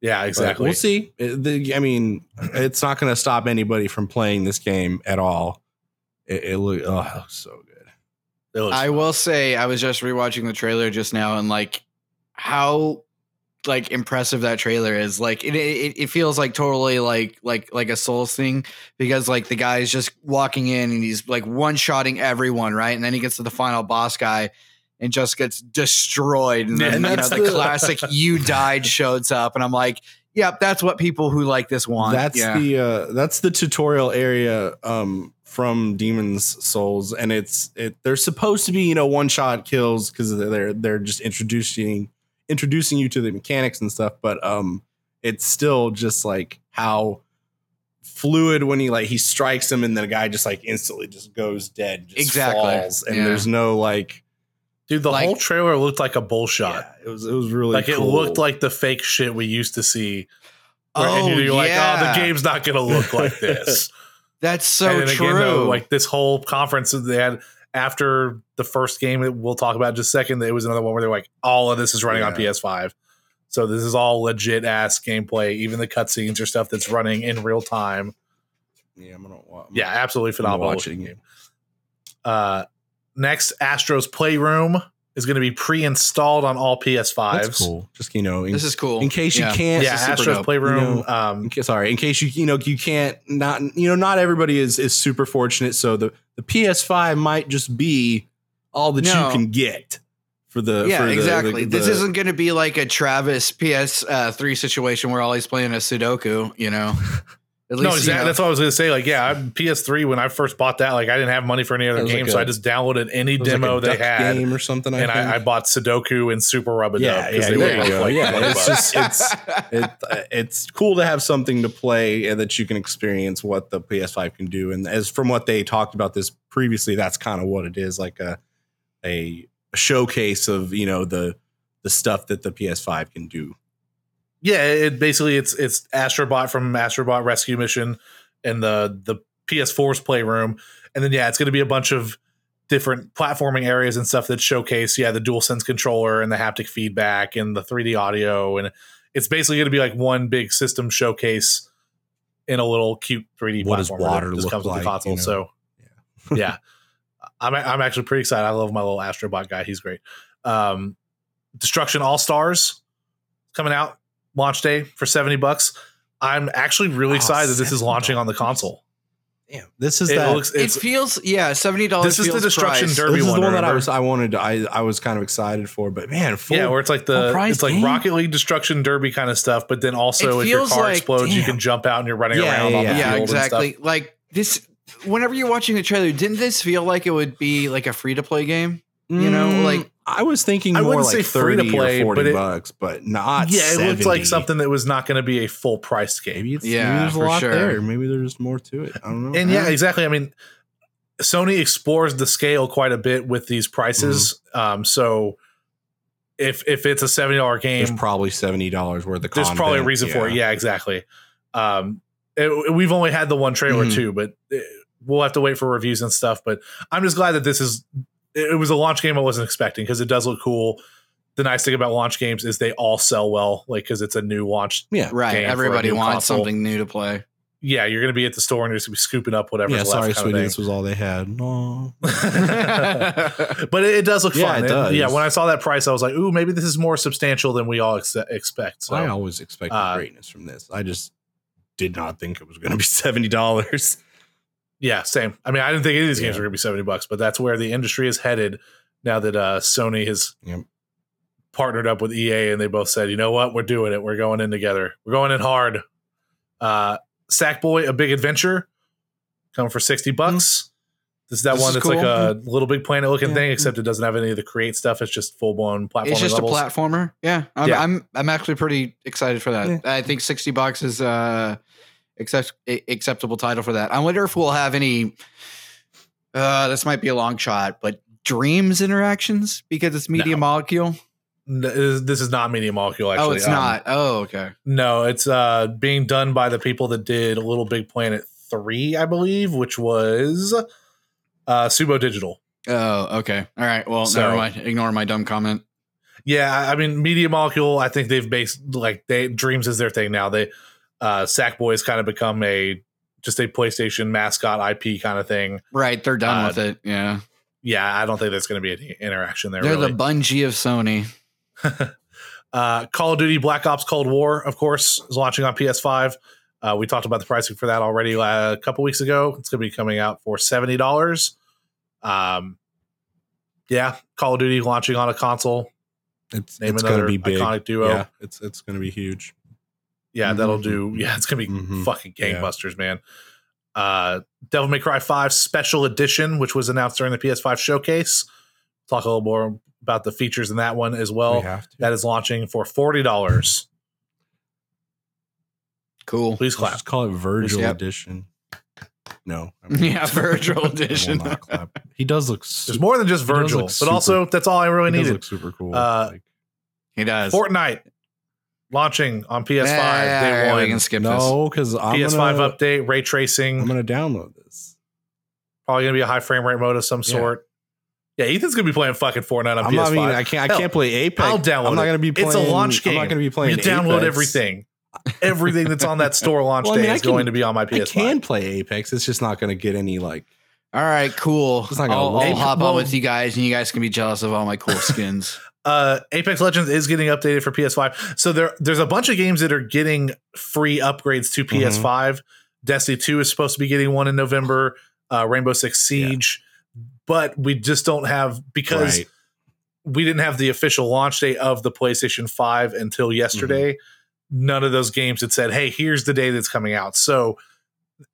Yeah, exactly. We'll see. Uh, the- I mean, it's not going to stop anybody from playing this game at all. It, it look oh so. It looks I fun. will say I was just rewatching the trailer just now and like how like impressive that trailer is. Like it it, it feels like totally like like like a Souls thing because like the guy's just walking in and he's like one shotting everyone right, and then he gets to the final boss guy and just gets destroyed, and then And you know, that's the, the- classic "you died" shows up, and I'm like, yep, that's what people who like this want. That's yeah. the uh, that's the tutorial area um, from Demons Souls, and it's it. They're supposed to be you know one shot kills because they're they're just introducing introducing you to the mechanics and stuff, but um, it's still just like how fluid when he like he strikes him and the guy just like instantly just goes dead just Exactly. falls and Yeah. there's no like dude. The like- whole trailer looked like a bullshot. yeah, it was it was really like it looked like the fake shit we used to see. Where- Oh, and you're like, oh, yeah. the game's not going to look like this. That's so and true. again, though, like this whole conference that they had after the first game that we'll talk about in just a second, it was another one where they're like, all of this is running on PS5. So this is all legit ass gameplay. Even the cutscenes or stuff that's running in real time. yeah, I'm gonna I'm Yeah, absolutely phenomenal. watch it looking again. game. Uh, next, Astro's Playroom is going to be pre-installed on all PS5s. That's cool. Just you know, in, this is cool. in case you Yeah. can't, Yeah, This is super Astro's dope. Playroom. You know, um, in case, sorry, in case you you know you can't not you know not everybody is is super fortunate. So the the PS5 might just be all that No. you can get for the yeah, for the- exactly. the- this isn't going to be like a Travis PS uh, three situation where all he's playing a Sudoku. You know, at no, least, you exactly. know- That's what I was going to say. Like, yeah, PS3 when I first bought that, like I didn't have money for any other game, like so I just downloaded any it was like a demo they had, game or something. I and. I, I bought Sudoku and Super Rub a Yeah, Dub yeah, they there you both go. like Yeah, it's just- it's- it, uh, it's cool to have something to play and that you can experience what the PS5 can do. And as from what they talked about this previously, that's kind of what it is like a a showcase of you know the the stuff that the PS5 can do. Yeah, it basically it's it's Astrobot from Astrobot Rescue Mission and the the PS4's Playroom, and then yeah, it's going to be a bunch of different platforming areas and stuff that showcase yeah the DualSense controller and the haptic feedback and the 3D audio, and it's basically going to be like one big system showcase in a little cute 3D What does water look comes with like, the console. you know? So yeah, I'm I'm actually pretty excited. I love my little Astrobot guy. He's great. Um, Destruction All Stars coming out launch day for 70 bucks. I'm actually really Oh, excited that this is launching on the console. Damn, this is It that. looks It feels yeah, seventy dollars. This is the Destruction Derby this is one, the one that I was I wanted. To, I I was kind of excited for, but man, full, yeah, where it's like the it's like game? Rocket League Destruction Derby kind of stuff, but then also It if your car like- explodes, you can jump out and you're running Yeah, around on the yeah, Yeah, field and stuff. exactly. Like this. Whenever you're watching the trailer, didn't this feel like it would be like a free to play game? you know, Mm, like- I was thinking I more wouldn't like say free to thirty play, or forty but it- bucks, but not. yeah, it looks like something that was not going to be a full price game. Maybe it's Yeah, maybe there's a lot sure. there. Maybe there's more to it. I don't know. And yeah, Yeah. exactly. I mean, Sony explores the scale quite a bit with these prices. Um, so if if it's a seventy dollar game, there's probably seventy dollars worth of. there's probably a content, reason for it. Yeah, exactly. Um, it- we've only had the one trailer Mhm. too, but uh, we'll have to wait for reviews and stuff. But I'm just glad that this is. It it was a launch game I wasn't expecting because it does look cool. The nice thing about launch games is they all sell well, like because it's a new launch. Yeah, Right. game Everybody wants console. something new to play. Yeah, you're going to be at the store and you're just going to be scooping up whatever. yeah. left. Sorry, kind sweetie, thing. this was all they had. No. but it, it does look Yeah, fun. it And, does. yeah, when I saw that price, I was like, "Ooh, maybe this is more substantial than we all ex- expect." So, I always expect uh, greatness from this. I just did not think it was going to be seventy dollars. Yeah, same. I mean, I didn't think any of these games Yeah. were going to be seventy bucks, but that's where the industry is headed now that uh, Sony has Yep. partnered up with EA, and they both said, "You know what? We're doing it. We're going in together. We're going in hard." Uh, Sackboy: A Big Adventure, coming for sixty bucks. This is that This one is that's like cool. a little big planet looking Yeah. thing, except it doesn't have any of the create stuff. It's just full blown platforming It's just levels. a platformer. Yeah. I'm, Yeah. I'm I'm actually pretty excited for that. Yeah. I think 60 bucks is uh accept, acceptable title for that. I wonder if we'll have any uh this might be a long shot, but dreams interactions because it's media No. molecule. This is not Media Molecule. Actually, oh, it's Um, not. Oh, okay. No, it's uh being done by the people that did Little Big Planet 3, I believe, which was uh Sumo Digital. Oh, okay. All right. Well, So- never mind. Ignore my dumb comment. Yeah, I I mean Media Molecule, I think they've based like they Dreams is their thing now. They uh Sackboy has kind of become a just a PlayStation mascot IP kind of thing. Right. They're done Uh, with it. Yeah. Yeah, I don't think there's going to be any interaction there. They're really. the Bungie of Sony. uh, Call of Duty Black Ops Cold War, of course, is launching on PS5. Uh, we talked about the pricing for that already uh, a couple weeks ago. It's going to be coming out for seventy dollars. Um, yeah, Call of Duty launching on a console. It's, Name it's going to another be big. iconic duo. Yeah, it's it's going to be huge. Yeah, that'll Mhm. do. Yeah, it's going to be Mhm. fucking Yeah. gangbusters, man. Uh, Devil May Cry Five Special Edition, which was announced during the PS5 showcase. Talk a little more about the features in that one as well. we have to. That is launching for forty dollars. Cool. Please Let's clap. just call it Virgil Yep. Edition. No. I won't. Yeah, Virgil Edition. He does look. There's Super, more than just He Virgil, look but super- also that's all I really he does needed. super cool. Uh, Like, He does. Fortnite launching on PS5 Yeah, day yeah, one. We can skip this. no, because PS5 gonna, update, ray tracing, I'm gonna download this. probably gonna be a high frame rate mode of some Yeah. sort. Yeah, Ethan's gonna be playing fucking Fortnite on I'm PS5. not. I mean, I can't. I Hell, can't play Apex. I'll download I'm not gonna be playing. it's a launch game. I'm not gonna be playing. You download Apex. everything. Everything that's on that store launch Well, I day mean, I is can- going to be on my PS5. I can play Apex. It's just not gonna get any like. All right, cool. It's not gonna I'll, I'll hop Well- on with you guys, and you guys can be jealous of all my cool skins. uh, Apex Legends is getting updated for PS5. So there, there's a bunch of games that are getting free upgrades to Mhm. PS5. Destiny 2 is supposed to be getting one in November. Uh, Rainbow Six Siege, but we just don't have because Right. we didn't have the official launch date of the PlayStation 5 until yesterday. None of those games had said, "Hey, here's the day that's coming out." So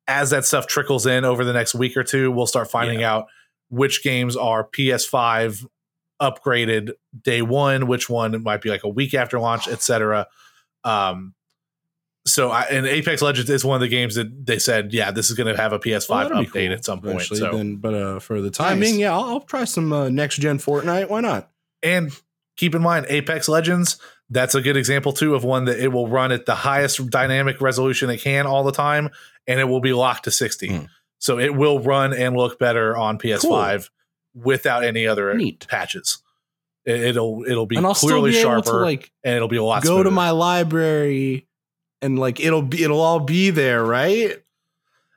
as that stuff trickles in over the next week or two, we'll start finding out which games are PS5 upgraded day one, which one might be like a week after launch, etc. Um, so I, and Apex Legends is one of the games that they said, yeah, this is going to have a PS5 Well, update cool at some point. So then, but uh, for the timing, Nice. yeah, I'll, I'll try some uh, next gen Fortnite. Why not? and keep in mind, Apex Legends. That's a good example too of one that it will run at the highest dynamic resolution it can all the time, and it will be locked to 60. Mm. So it will run and look better on PS5 without any other Neat. patches. It, it'll it'll be and I'll still clearly be sharper to like and it'll be a lot. go to my library and like it'll be it'll all be there, right?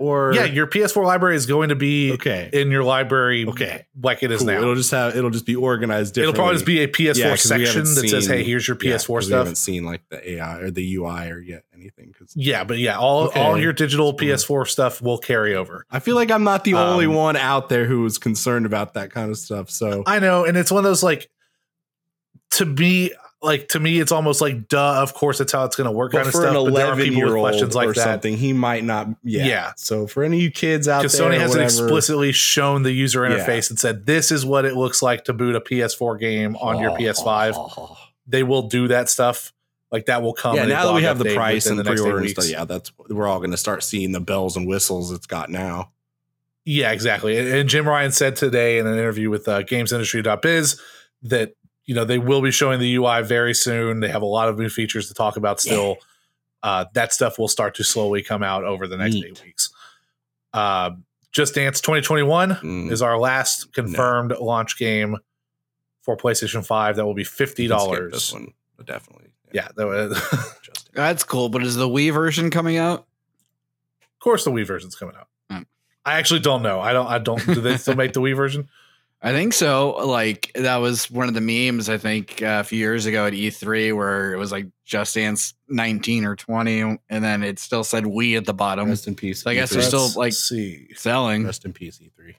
Or yeah, your PS4 library is going to be okay, in your library okay, like it is cool. now. It'll just have it'll just be organized. It'll probably just be a PS4 Yeah, 'cause we section that says, "Hey, here's your Yeah, PS4 'cause We stuff." haven't seen like the AI or the UI or yet anything because Yeah, but yeah, all Okay. all your digital PS4 stuff will carry over. I feel like I'm not the only Um, one out there who is concerned about that kind of stuff. So I know, and it's one of those like to me, like to me, it's almost like duh. Of course, that's how it's going to work, but kind of for stuff. an But there are 11 people year old questions like or that something, he might not. Yeah. Yeah. So for any of you kids out there, because Sony hasn't explicitly shown the user Yeah. interface and said this is what it looks like to boot a PS4 game on your PS5. They will do that stuff. Like that will come. Yeah, now that we have the price and the pre-order and stuff, yeah, that's we're all going to start seeing the bells and whistles it's got now. Yeah, exactly. And, and Jim Ryan said today in an interview with uh, GamesIndustry.biz that you know they will be showing the UI very soon. They have a lot of new features to talk about still. Uh, that stuff will start to slowly come out over the next Neat. eight weeks. Uh, Just Dance 2021 Mm. is our last confirmed launch game for PlayStation 5. That will be fifty You can skip dollars. This one, definitely. Yeah, that was, Just That's cool. But is the Wii version coming out? Of course the Wii version's coming out. Hmm. I actually don't know. I don't. I don't. Do they still make the Wii version? I think so. Like that was one of the memes I think uh, a few years ago at E3 where it was like Just Dance 19 or 20, and then it still said we at the bottom rest in peace. So I guess E3. they're still, like- see. selling. rest in peace. E E3.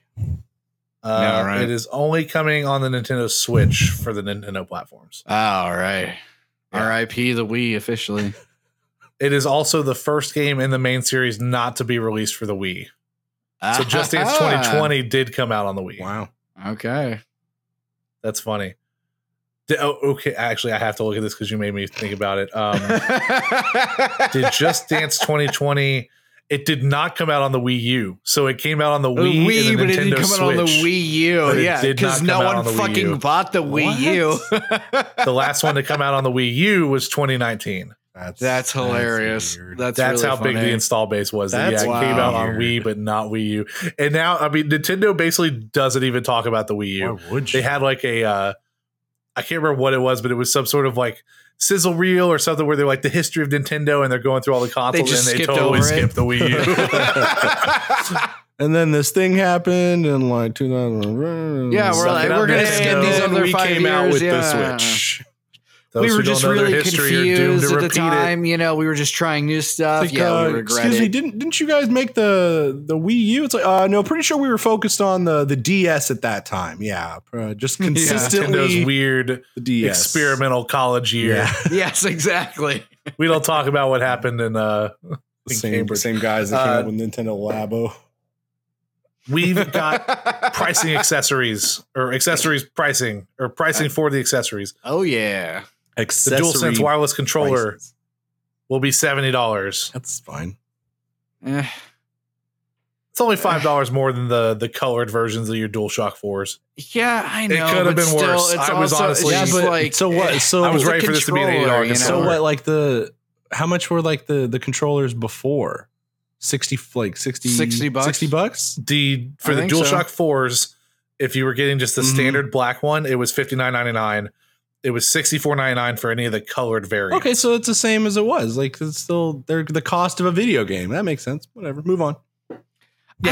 Uh, Yeah, right. It is only coming on the Nintendo Switch for the Nintendo platforms. All right. Yeah. R.I.P. the Wii officially. It is also the first game in the main series not to be released for the Wii. So Just Dance 2020 did come out on the Wii. Wow. Okay. That's funny. Oh, okay. Actually, I have to look at this because you made me think about it. Um, did Just Dance 2020? It did not come out on the Wii U, so it came out on the Wii, Wii, and the but it didn't come Switch. out on the Wii U. Yeah, because no out one on fucking bought the Wii U. The last one to come out on the Wii U was 2019. That's That's hilarious. weird. That's That's really how big the install base was. That, That's yeah, it came out on. Wii, but not Wii U. And now, I mean, Nintendo basically doesn't even talk about the Wii U. Why would you? They had like a, uh, I can't remember what it was, but it was some sort of like sizzle reel or something where they're like the history of Nintendo and they're going through all the consoles just and they skipped totally over skipped the Wii U. and then this thing happened in like 2000. Yeah, we're like we're gonna skip these And other we five came years. out with yeah. the Switch. Those we were just really history are doomed confused at the repeat it. time. You know, we were just trying new stuff. Like, yeah, uh, we regret excuse it. me, didn't didn't you guys make the the Wii U? It's like, uh, no, pretty sure we were focused on the the DS at that time. Yeah, uh, just Yeah. Nintendo consistently weird DS experimental college year. Yeah, yes, exactly. We don't talk about what happened in uh the In same Cambridge. same guys that came Uh, up with Nintendo Labo. we've got pricing accessories or accessories pricing or pricing for the accessories. Oh yeah. The DualSense wireless controller will be seventy dollars. That's fine. Eh, It's only five dollars more than the the colored versions of your DualShock fours. yeah, I know. It could have been still, worse. It's I was also, honestly- Yeah, but- like so what- eh, so- I was it's ready for this to be an controller, $80 you know? So what? Like the how much were like the the controllers before? Sixty like 60, 60 bucks? Sixty bucks. The for I the think so. DualShock fours, if you were getting just the Mhm. standard black one, it was fifty nine ninety nine. It was sixty four ninety nine for any of the colored variants. Okay, so it's the same as it was. Like it's still they're the cost of a video game. That makes sense. Whatever. Move on. I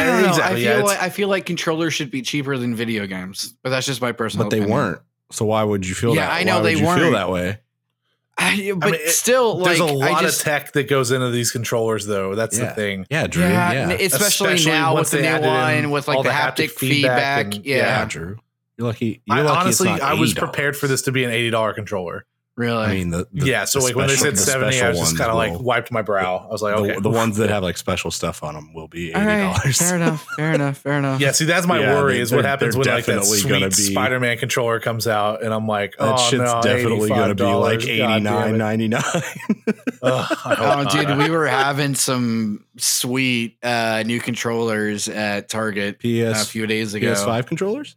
don't know. exactly. I feel it's- like I feel like controllers should be cheaper than video games, but that's just my personal. But they opinion. weren't. So why would you feel that way? Yeah, that? I know why would they you Feel weren't. that way. I, but mean, it- still, like There's a lot I just, of tech that goes into these controllers, though. That's the thing. Yeah, Drew. yeah, Yeah, especially, Especially now with the new added one with like the the haptic, haptic feedback. feedback and- yeah, yeah, Drew. You're lucky. You're I, lucky honestly, I was prepared for this to be an eighty dollar controller. really. I mean, the, the yeah, so the like when they said the seventy, I was just kind of like wiped my brow. I was like, the, okay, the ones that have like special stuff on them will be All eighty right, dollars. fair enough. Fair enough. Fair enough. Yeah, see, that's my Yeah, worry they- is what happens when like that sweet be- Spider-Man controller comes out, and I'm like, That oh shit's no, definitely gonna be like $85. eighty God damn nine it. ninety nine. Ugh, I hope Oh, dude, we were having some sweet uh, new controllers at Target a few days ago. PS five controllers.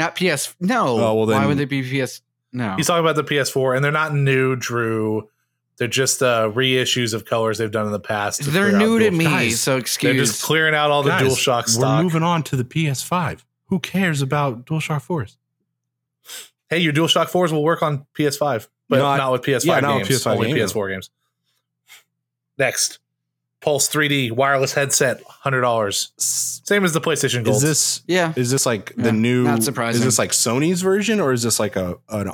Not PS. No. Oh, well, why would they be PS? No. He's talking about the PS4, and they're not new, Drew. They're just uh, reissues of colors they've done in the past. They're new to me, Guys, so excuse. They're just clearing out all the Guys, DualShock We're moving on to the PS five. Who cares about DualShock fours? Hey, your DualShock 4s will work on PS5, but No, I- not with PS5 yeah, not with. PS5 only games. PS4 games. Next, Pulse 3D wireless headset, hundred dollars, same as the PlayStation Gold. Is this Yeah. is this like Yeah, the new? not surprising. Is this like Sony's version or is this like a an?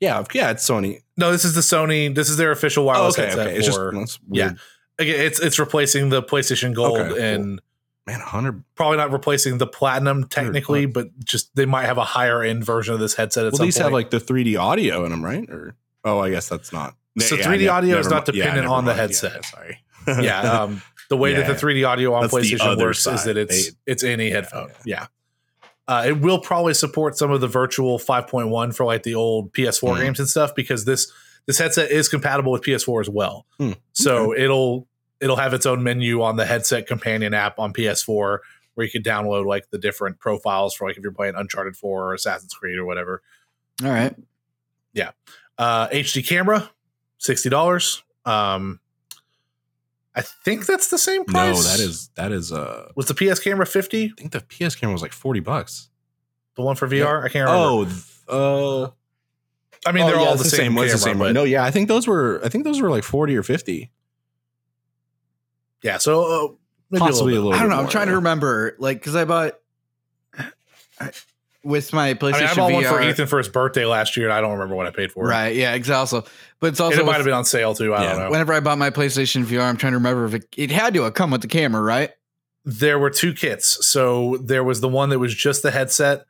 Yeah, yeah, it's Sony. no, this is the Sony. This is their official Oh, wireless okay, headset okay. It's just for. that's yeah. Again, it's it's replacing the PlayStation Gold Okay, cool. and man, hundred. probably not replacing the Platinum technically, but just they might have a higher end version of this headset. At Well, some these point. have like the 3D audio in them, right? Or oh, I guess that's not. So Yeah, 3D ne- audio is not mi- yeah, dependent never on the mind. Yeah, headset. yeah, sorry. yeah, um, the way that the 3D audio on That's PlayStation works is that it's They- it's any Yeah, headphone. Yeah. Uh, it will probably support some of the virtual 5.1 for like the old PS4 Mhm. games and stuff because this this headset is compatible with PS4 as well. Hmm. So it'll it'll have its own menu on the headset companion app on PS4 where you can download like the different profiles for like if you're playing Uncharted 4 or Assassin's Creed or whatever. All right. Yeah. Uh, HD camera, sixty dollars. Um, I think that's the same price. no, that is that is uh. was the PS camera fifty. I think the PS camera was like 40 bucks. The one for VR, I can't remember. Oh, th- uh, I mean, they're oh, yeah, all it's the same. It's camera, the same but- one. No, yeah, I think those were. I think those were like 40 or 50. Yeah, so uh, maybe Possibly a a little. little. I don't bit know. I'm more, trying to remember, like, because I bought with my Bit. I PlayStation mean, I bought one for Ethan for his birthday last year, and I don't remember what I paid for it. Right. Yeah. Exactly. But it's And also it might have been on sale too. I Yeah. don't know. whenever I bought my PlayStation VR, I'm trying to remember if it, it had to have come with the camera, right? there were two kits. So there was the one that was just the headset,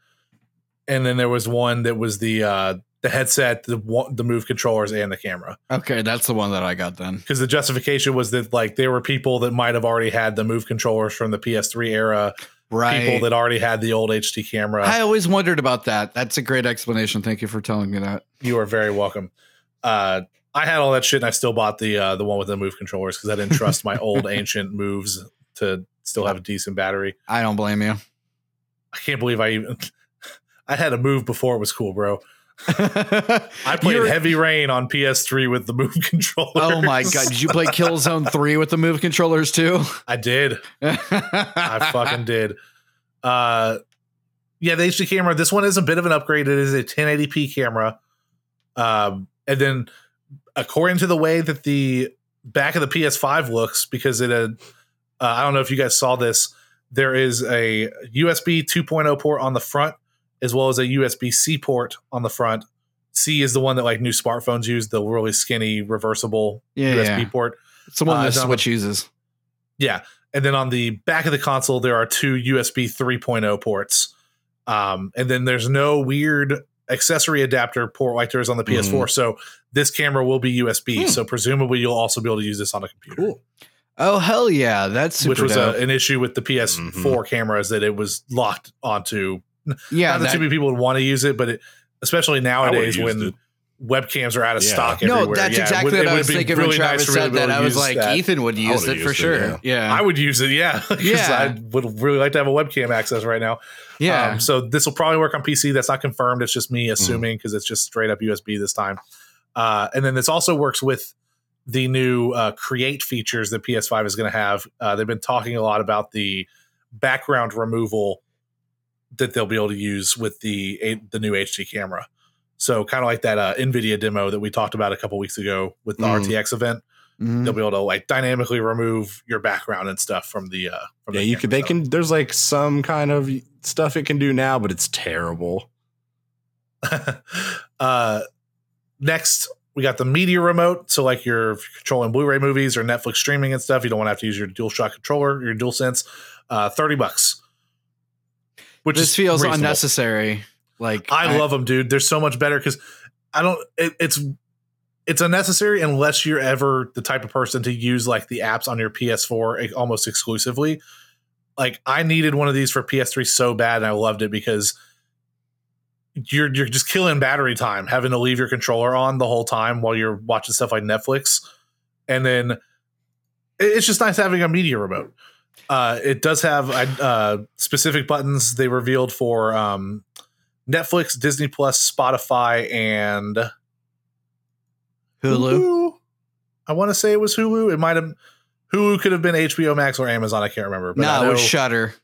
and then there was one that was the uh, the headset, the the move controllers, and the camera. Okay, that's the one that I got then. Because the justification was that like there were people that might have already had the move controllers from the PS3 era, Right. people that already had the old HD camera. I always wondered about that. That's a great explanation. Thank you for telling me that. You are very welcome. Uh, I had all that shit, and I still bought the uh, the one with the move controllers because I didn't trust my old ancient moves to still have a decent battery. I don't blame you. I can't believe I even I had a move before it was cool, bro. I played You're- Heavy Rain on PS3 with the move controller. Oh my god! Did you play Killzone Three with the move controllers too? I did. I fucking did. Uh, yeah, the HD camera. This one is a bit of an upgrade. It is a 1080p camera. Um, and then according to the way that the back of the PS5 looks, because it had, uh, I don't know if you guys saw this. There is a USB 2.0 port on the front, as well as a USB C port on the front. C is the one that like new smartphones use, the really skinny reversible Yeah, USB yeah. port. It's the one Uh, that Switch uses. Yeah. And then on the back of the console, there are two USB 3.0 ports. Um, and then there's no weird accessory adapter port like there is on the PS4. So this camera will be USB. Hmm. So presumably you'll also be able to use this on a computer, Cool. Oh hell yeah! That's super which was a, an issue with the PS4 Mhm. cameras that it was locked onto. Yeah. Not that, that- too many people would want to use it, but it, especially nowadays when it. webcams are out of Yeah. stock no, everywhere. that's Yeah, it exactly would- it what I would was be thinking really when Travis nice to said be that. I was like, that. Ethan would use would've it for used it, sure. yeah. Yeah, I would use it, Yeah, Yeah. I would really like to have a webcam access right now. yeah. Um, so this will probably work on PC. That's not confirmed. It's just Mm-hmm. me assuming because it's just straight up USB this time. Uh, and then this also works with the new uh, create features that PS5 is going to have. Uh, they've been talking a lot about the background removal that they'll be able to use with the the new HD camera. So kind of like that uh, Nvidia demo that we talked about a couple weeks ago with the Mm. RTX event. Mhm. They'll be able to like dynamically remove your background and stuff from the uh, from Yeah, the you could. They can. There's like some kind of stuff it can do now, but it's terrible. uh, next, we got the media remote. So, like you're controlling Blu-ray movies or Netflix streaming and stuff, you don't want to have to use your DualShock controller, your DualSense. Uh, Thirty bucks, which this is feels reasonable. unnecessary. Like I, love them, dude. They're so much better because I don't. It, it's it's unnecessary unless you're ever the type of person to use like the apps on your PS4 e- almost exclusively. Like I needed one of these for PS3 so bad, and I loved it because you're you're just killing battery time having to leave your controller on the whole time while you're watching stuff like Netflix, and then it's just nice having a media remote. Uh, it does have uh, specific buttons they revealed for um, Netflix, Disney Plus, Spotify, and Hulu. I want to say it was Hulu. It might have Hulu could have been HBO Max or Amazon. I can't remember. But I No, it was Shudder.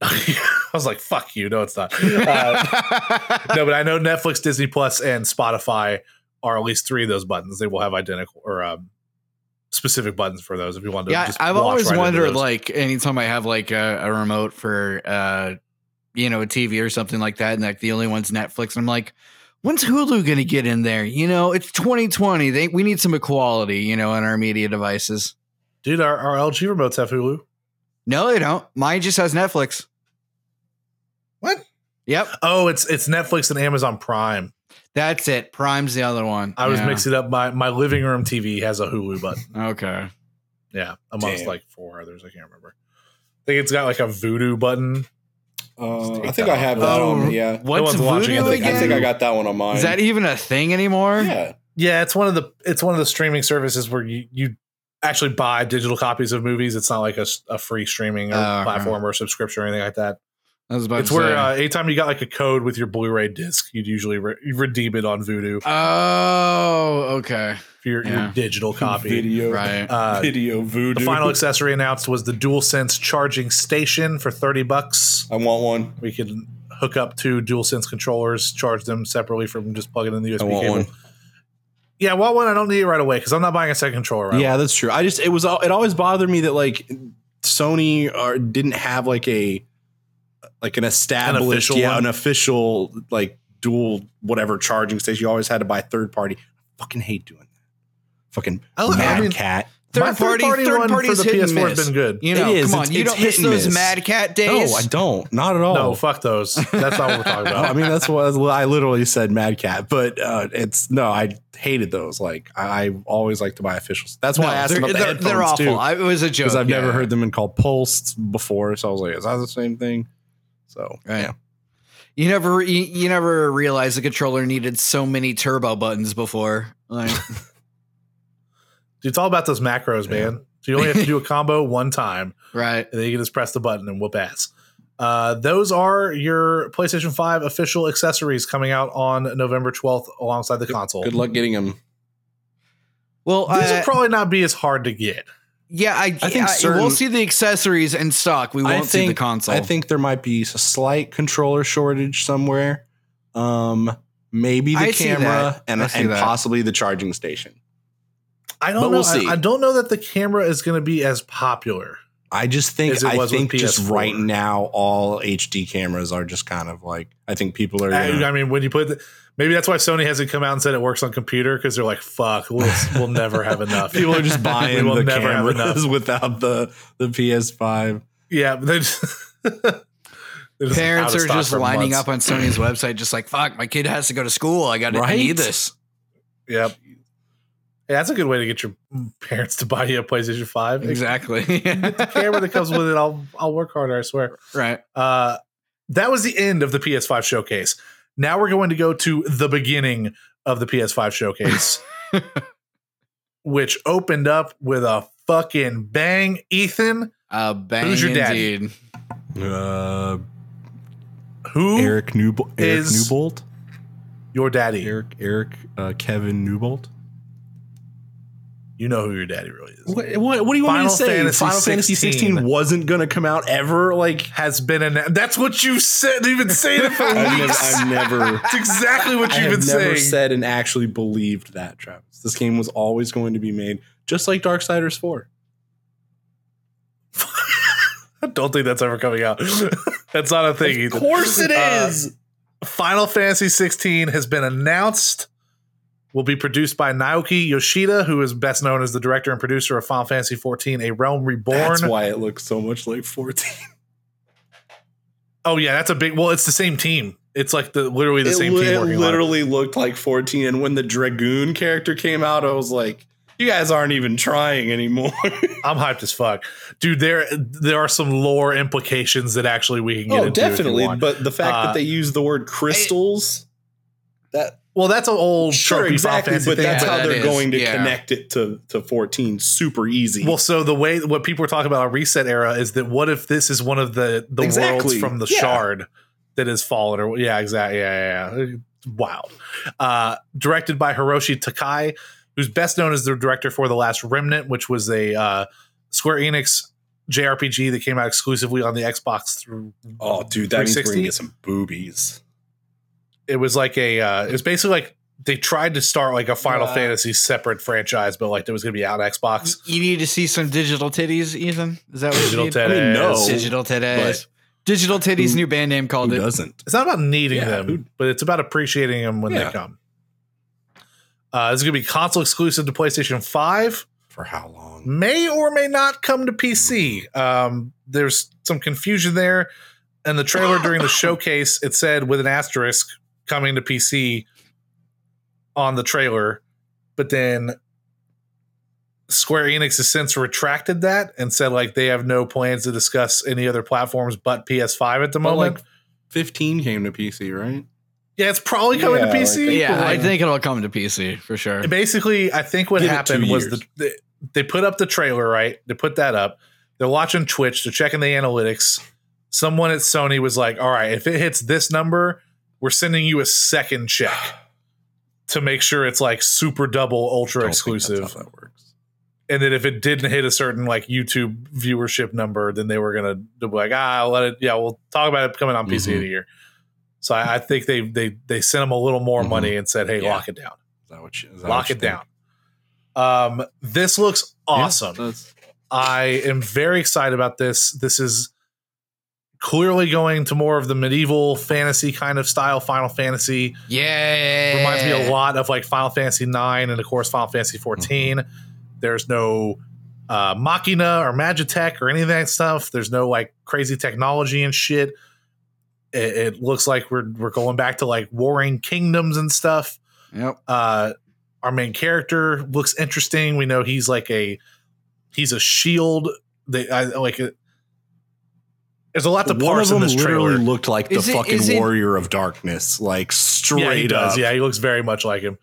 I was like, "Fuck you!" No, it's not. Uh, no, but I know Netflix, Disney Plus, and Spotify are at least three of those buttons. They will have identical or um, specific buttons for those if you want to. yeah, just I've wash always right into wondered, those. like, anytime I have like a, a remote for, uh, you know, a TV or something like that, and like the only one's Netflix, and I'm like, when's Hulu going to get in there? You know, it's 2020. They we need some equality, you know, in our media devices. dude, our, our LG remotes have Hulu. No, they don't. Mine just has Netflix. What? Yep, Oh, it's it's Netflix and Amazon Prime. That's it. Prime's the other one. I was Yeah. mixing up. My my living room TV has a Hulu button. Okay. Yeah, amongst Damn. like four others. I can't remember. I think it's got like a Vudu button. Uh, I think I have that Oh, on. Yeah, What's one's watching it. Vudu I I think- think, again? I think I got that one on mine. Is that even a thing anymore? yeah. Yeah, it's one of the it's one of the streaming services where you you actually buy digital copies of movies. It's not like a free streaming or Oh, okay. platform or subscription or anything like that. I was about It's to where say. uh, anytime you got like a code with your Blu-ray disc, you'd usually re- you redeem it on Vudu oh, okay. for your, Yeah. your digital copy. Video, Right. Uh, video voodoo. the final accessory announced was the DualSense charging station for thirty bucks. I want one. We can hook up two DualSense controllers, charge them separately from just plugging in the USB I want cable. one. Yeah, I want one. I don't need it right away because I'm not buying a second controller. Right Yeah, that's true. I just it was al- it always bothered me that like Sony or didn't have like a like an established official yeah one? an official like dual whatever charging station. You always had to buy third party. fucking hate doing that. Fucking I li- I Mad mean, Cat. Third My party, third-party third one party's for the hit PS4 has been good. You know, It is. come on, It's- you it's don't hit miss those miss. Mad Cat days. No, I don't. Not at all. No, fuck those. That's not what we're talking about. I mean, that's what I literally said, Mad Cat. But uh, it's no, I hated those. Like I, I always like to buy officials. That's why No, I asked they're, about the they're, headphones they're awful. too, I, it was a joke because I've never heard them in called Pulse before. So I was like, is that the same thing? So Right. yeah, You never, you, you never realized the controller needed so many turbo buttons before. Like, Dude, it's all about those macros, man. So you only have to do a combo one time, right? and then you can just press the button and whoop ass. Uh, those are your PlayStation 5 official accessories coming out on November 12th alongside the console. good luck getting them. Well, These I, will probably not be as hard to get. Yeah, I, I think I- certain- we'll see the accessories in stock. We won't see the console. I think there might be a slight controller shortage somewhere. Um, maybe the I camera and and that. possibly the charging station. I don't But know. we'll see. I, I don't know that the camera is going to be as popular. I just think I think just right now all HD cameras are just kind of like I think people are. I, Gonna, I mean, when you put the, maybe that's why Sony hasn't come out and said it works on computer because they're like, fuck, we'll, we'll never have enough. people are just We buying will the never have cameras without the the PS5. Yeah, but they just, they're just Parents are just lining months. up on Sony's website, just like, fuck, my kid has to go to school. I got to I Right? need this. Yep. Yeah, that's a good way to get your parents to buy you a PlayStation Five. Exactly. Get the camera that comes with it. I'll I'll work harder. I swear. right. Uh, that was the end of the PS5 showcase. Now we're going to go to the beginning of the PS5 showcase, which opened up with a fucking bang. Ethan, Uh, bang Who's your daddy? indeed. Uh, who Eric Newbolt. Eric is- Newbolt. your daddy? Eric Eric uh, Kevin Newbolt. You know who your daddy really is. What, what, what do you want me to say? Fantasy Final Fantasy 16 16 wasn't going to come out ever. Like Has been announced. That's what you said. You've been saying it for I've never, weeks. I've never That's exactly what I you've been never saying. said and actually believed that, Travis. This game was always going to be made just like Darksiders 4. I don't think that's ever coming out. that's not a thing. Of Ethan. course it is. Uh. Final Fantasy 16 has been announced. Will be produced by Naoki Yoshida, who is best known as the director and producer of Final Fantasy 14: A Realm Reborn. That's why it looks so much like 14. oh yeah, that's a big. Well, it's the same team. It's like the literally the it same team it working on it. literally looked like 14. And when the Dragoon character came out, I was like, you guys aren't even trying anymore. I'm hyped as fuck, dude. There there are some lore implications that actually we can get oh, into. if you definitely. But the fact Uh, that they use the word crystals, that well, that's an old sure, exactly. But thing, that's Yeah, how that they're is, going to yeah. connect it to, to 14 super easy. Well, so the way what people are talking about a ResetEra is that what if this is one of the the worlds from the Yeah. shard that has fallen or yeah, exactly. Yeah, yeah, yeah. Wild. Uh directed by Hiroshi Takai, who's best known as the director for The Last Remnant, which was a uh Square Enix JRPG that came out exclusively on the Xbox through oh, dude, that means we're going to get some boobies. It was like a uh it was basically like they tried to start like a Final Yeah. Fantasy separate franchise, but like it was going to be out on Xbox. You need to see some digital titties, Ethan. Is that what Digital you need? titties. I mean, no. Digital titties. Digital titties. Who- New band name called Who it. doesn't? It's not about needing Yeah, them, who- but it's about appreciating them when Yeah. they come. Uh, this is going to be console exclusive to PlayStation 5. For how long? May or may not come to PC. Um, there's some confusion there. And the trailer during the showcase, it said with an asterisk coming to PC on the trailer. But then Square Enix has since retracted that and said like they have no plans to discuss any other platforms but PS5 at the But, moment. like, 15 came to PC, right? yeah, it's probably coming Yeah, to PC. like- Yeah, but, I think it'll come to PC for sure. basically i think what Give happened was years. the, they, they put up the trailer right they put that up they're watching twitch they're checking the analytics someone at sony was like all right if it hits this number we're sending you a second check to make sure it's like super double ultra Don't think that's exclusive that works. and then if it didn't hit a certain like youtube viewership number then they were gonna be like ah I'll let it yeah we'll talk about it coming on pc in Mhm. a year so I, I think they they they sent them a little more Mhm. money and said hey Yeah. lock it down Is that what you, is that lock what it think? down. Um, this looks awesome. Yeah, I am very excited about this. This is clearly going to more of the medieval fantasy kind of style. Final Fantasy Yeah, reminds me a lot of like Final Fantasy nine and of course Final Fantasy 14 There's no uh, Machina or Magitech or any of that stuff. There's no like crazy technology and shit. It, it looks like we're we're going back to like warring kingdoms and stuff Yep. uh our main character looks interesting we know he's like a he's a shield they I, like it there's a lot to One parse of in them this literally trailer looked like the it- fucking is it- warrior of darkness, like straight yeah he does up. yeah he looks very much like him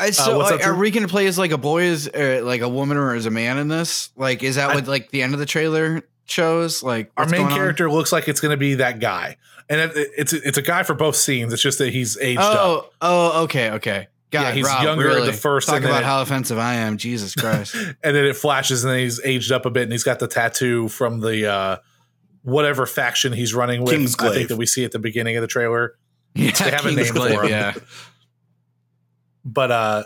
I, so, what's like, up, are Drew? we going to play as like a boy, as uh, like a woman, or as a man in this? Like, is that I- what like the end of the trailer shows? Like, our main going on? character looks like it's going to be that guy and it, it's it's a guy for both scenes it's just that he's aged up Oh, oh, okay, okay. God, Yeah, he's Rob, younger at really? the first, Talk and about it- how offensive I am. Jesus Christ. and then it flashes and then he's aged up a bit and he's got the tattoo from the uh whatever faction he's running with i think that we see at the beginning of the trailer yeah, They have a name for him. Yeah. but uh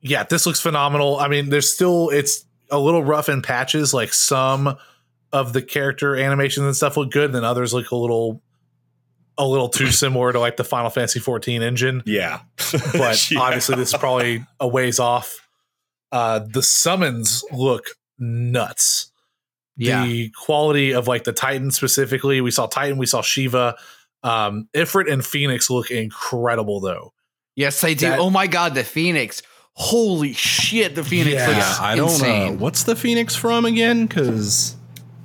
yeah this looks phenomenal i mean there's still it's a little rough in patches like some of the character animations and stuff look good and then others look a little a little too similar to like the final fantasy 14 engine Yeah. but Yeah. obviously this is probably a ways off uh the summons look nuts Yeah. the quality of like the titan specifically we saw titan we saw shiva um ifrit and phoenix look incredible though Yes, I do. That- oh my God, the Phoenix. Holy shit, the Phoenix Yeah. looks I don't insane. know. What's the Phoenix from again? Because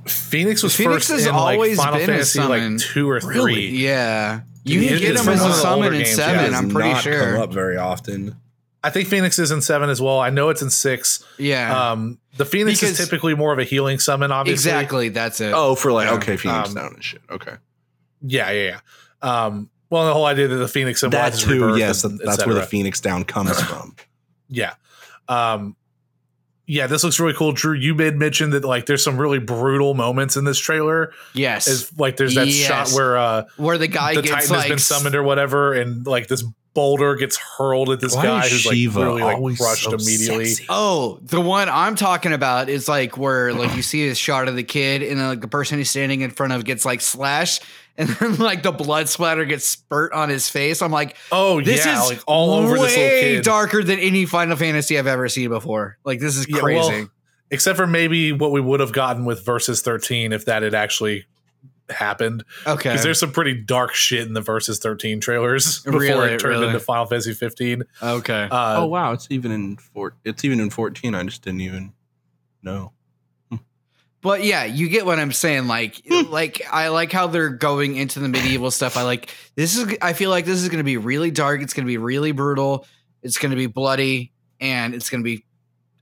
Phoenix was Phoenix first has in like always Final been a Fantasy summon. like two or Really? three. Yeah. You can get is him as a summon in seven, yeah. I'm pretty not sure. come up very often. I think Phoenix is in seven as well. I know it's in six. Yeah. Um, the Phoenix is typically more of a healing summon, obviously. exactly. That's it. Oh, for like Yeah. okay, Phoenix Um, down and shit. Okay, Yeah, yeah, yeah. Um, well, the whole idea that the Phoenix symbol that is too. rebirth Yes, and that's where the. Phoenix down comes from. Yeah. Um, yeah, this looks really cool. Drew, you made mention that like there's some really brutal moments in this trailer. yes. Is like there's that Yes. shot where uh Where the guy the gets Titan like has been summoned or whatever, and like this boulder gets hurled at this Why guy is who's like really like crushed so immediately. sexy? Oh, the one I'm talking about is like where like you see a shot of the kid and then like the person he's standing in front of gets like slashed and then like the blood splatter gets spurt on his face. I'm like, Oh this yeah, is like all over way this little kid. darker than any Final Fantasy I've ever seen before. Like this is Yeah, crazy. well, Except for maybe what we would have gotten with Versus 13 if that had actually happened. okay. Because there's some pretty dark shit in the Versus 13 trailers before Really? it turned Really? into Final Fantasy 15. okay. Uh, oh wow, it's even in four. It's even in fourteen. I just didn't even know. But yeah, you get what I'm saying. Like, Hmm. like I like how they're going into the medieval stuff. I like this is. I feel like this is going to be really dark. It's going to be really brutal. It's going to be bloody, and it's going to be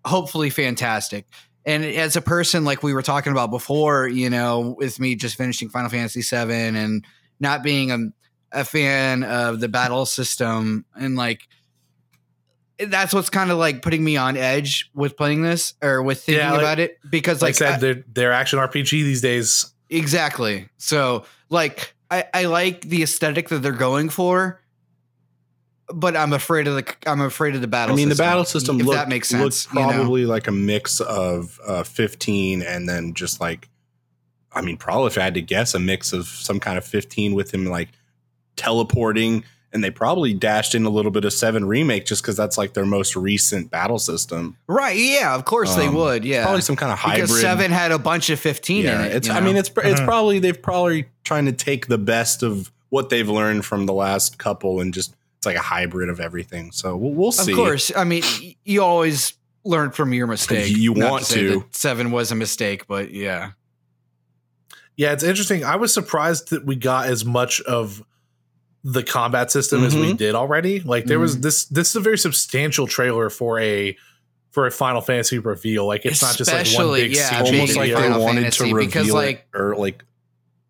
hopefully fantastic. And as a person, like we were talking about before, you know, with me just finishing Final Fantasy VII and not being a, a fan of the battle system, and like that's what's kind of like putting me on edge with playing this or with thinking Yeah, like- about it because like I said, they're, they're action RPG these days. Exactly. So, like, I, I like the aesthetic that they're going for, but I'm afraid of the I'm afraid of the battle. System. I mean, the battle system if looked, that makes looked sense. you know? probably like a mix of uh, 15 and then just like, I mean, probably if I had to guess, a mix of some kind of 15 with him like teleporting. And they probably dashed in a little bit of 7 Remake just because that's like their most recent battle system. right? Yeah, of course they Um, would. Yeah, Probably some kind of hybrid. because seven had a bunch of fifteen yeah, in it. it's. I know? mean, it's it's Mhm. probably they've probably trying to take the best of what they've learned from the last couple and just it's like a hybrid of everything. So we'll, we'll of course. I mean, you always learn from your mistake. You Not want say to. that seven was a mistake, but yeah. Yeah, it's interesting. I was surprised that we got as much of the combat system as we Mhm. did already. Like there Mm-hmm. was this this is a very substantial trailer for a for a Final Fantasy reveal. Like it's not just like one Especially, big yeah, almost like video. they Final wanted Fantasy, to because, reveal like- it or like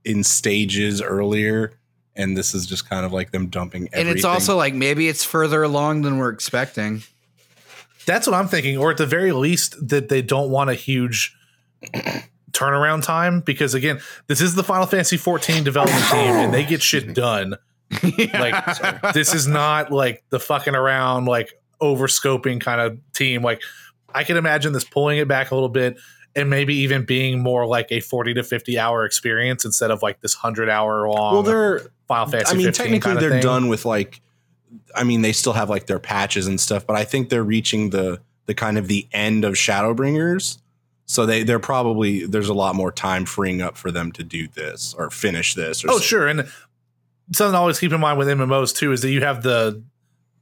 in stages earlier, and this is just kind of like them dumping. Everything. And it's also like maybe it's further along than we're expecting. That's what I'm thinking, or at the very least that they don't want a huge turnaround time because again, this is the Final Fantasy 14 development team and they get shit done. Like this is not like the fucking around like overscoping kind of team. Like I can imagine this pulling it back a little bit and maybe even being more like a 40 to 50 hour experience instead of like this 100 hour long well, they're. Final Fantasy I mean, 15 technically, they're thing. done with like. I mean, they still have like their patches and stuff, but I think they're reaching the the kind of the end of Shadowbringers. So they they're probably there's a lot more time freeing up for them to do this or finish this. Or Oh, so- sure. And something to always keep in mind with MMOs too is that you have the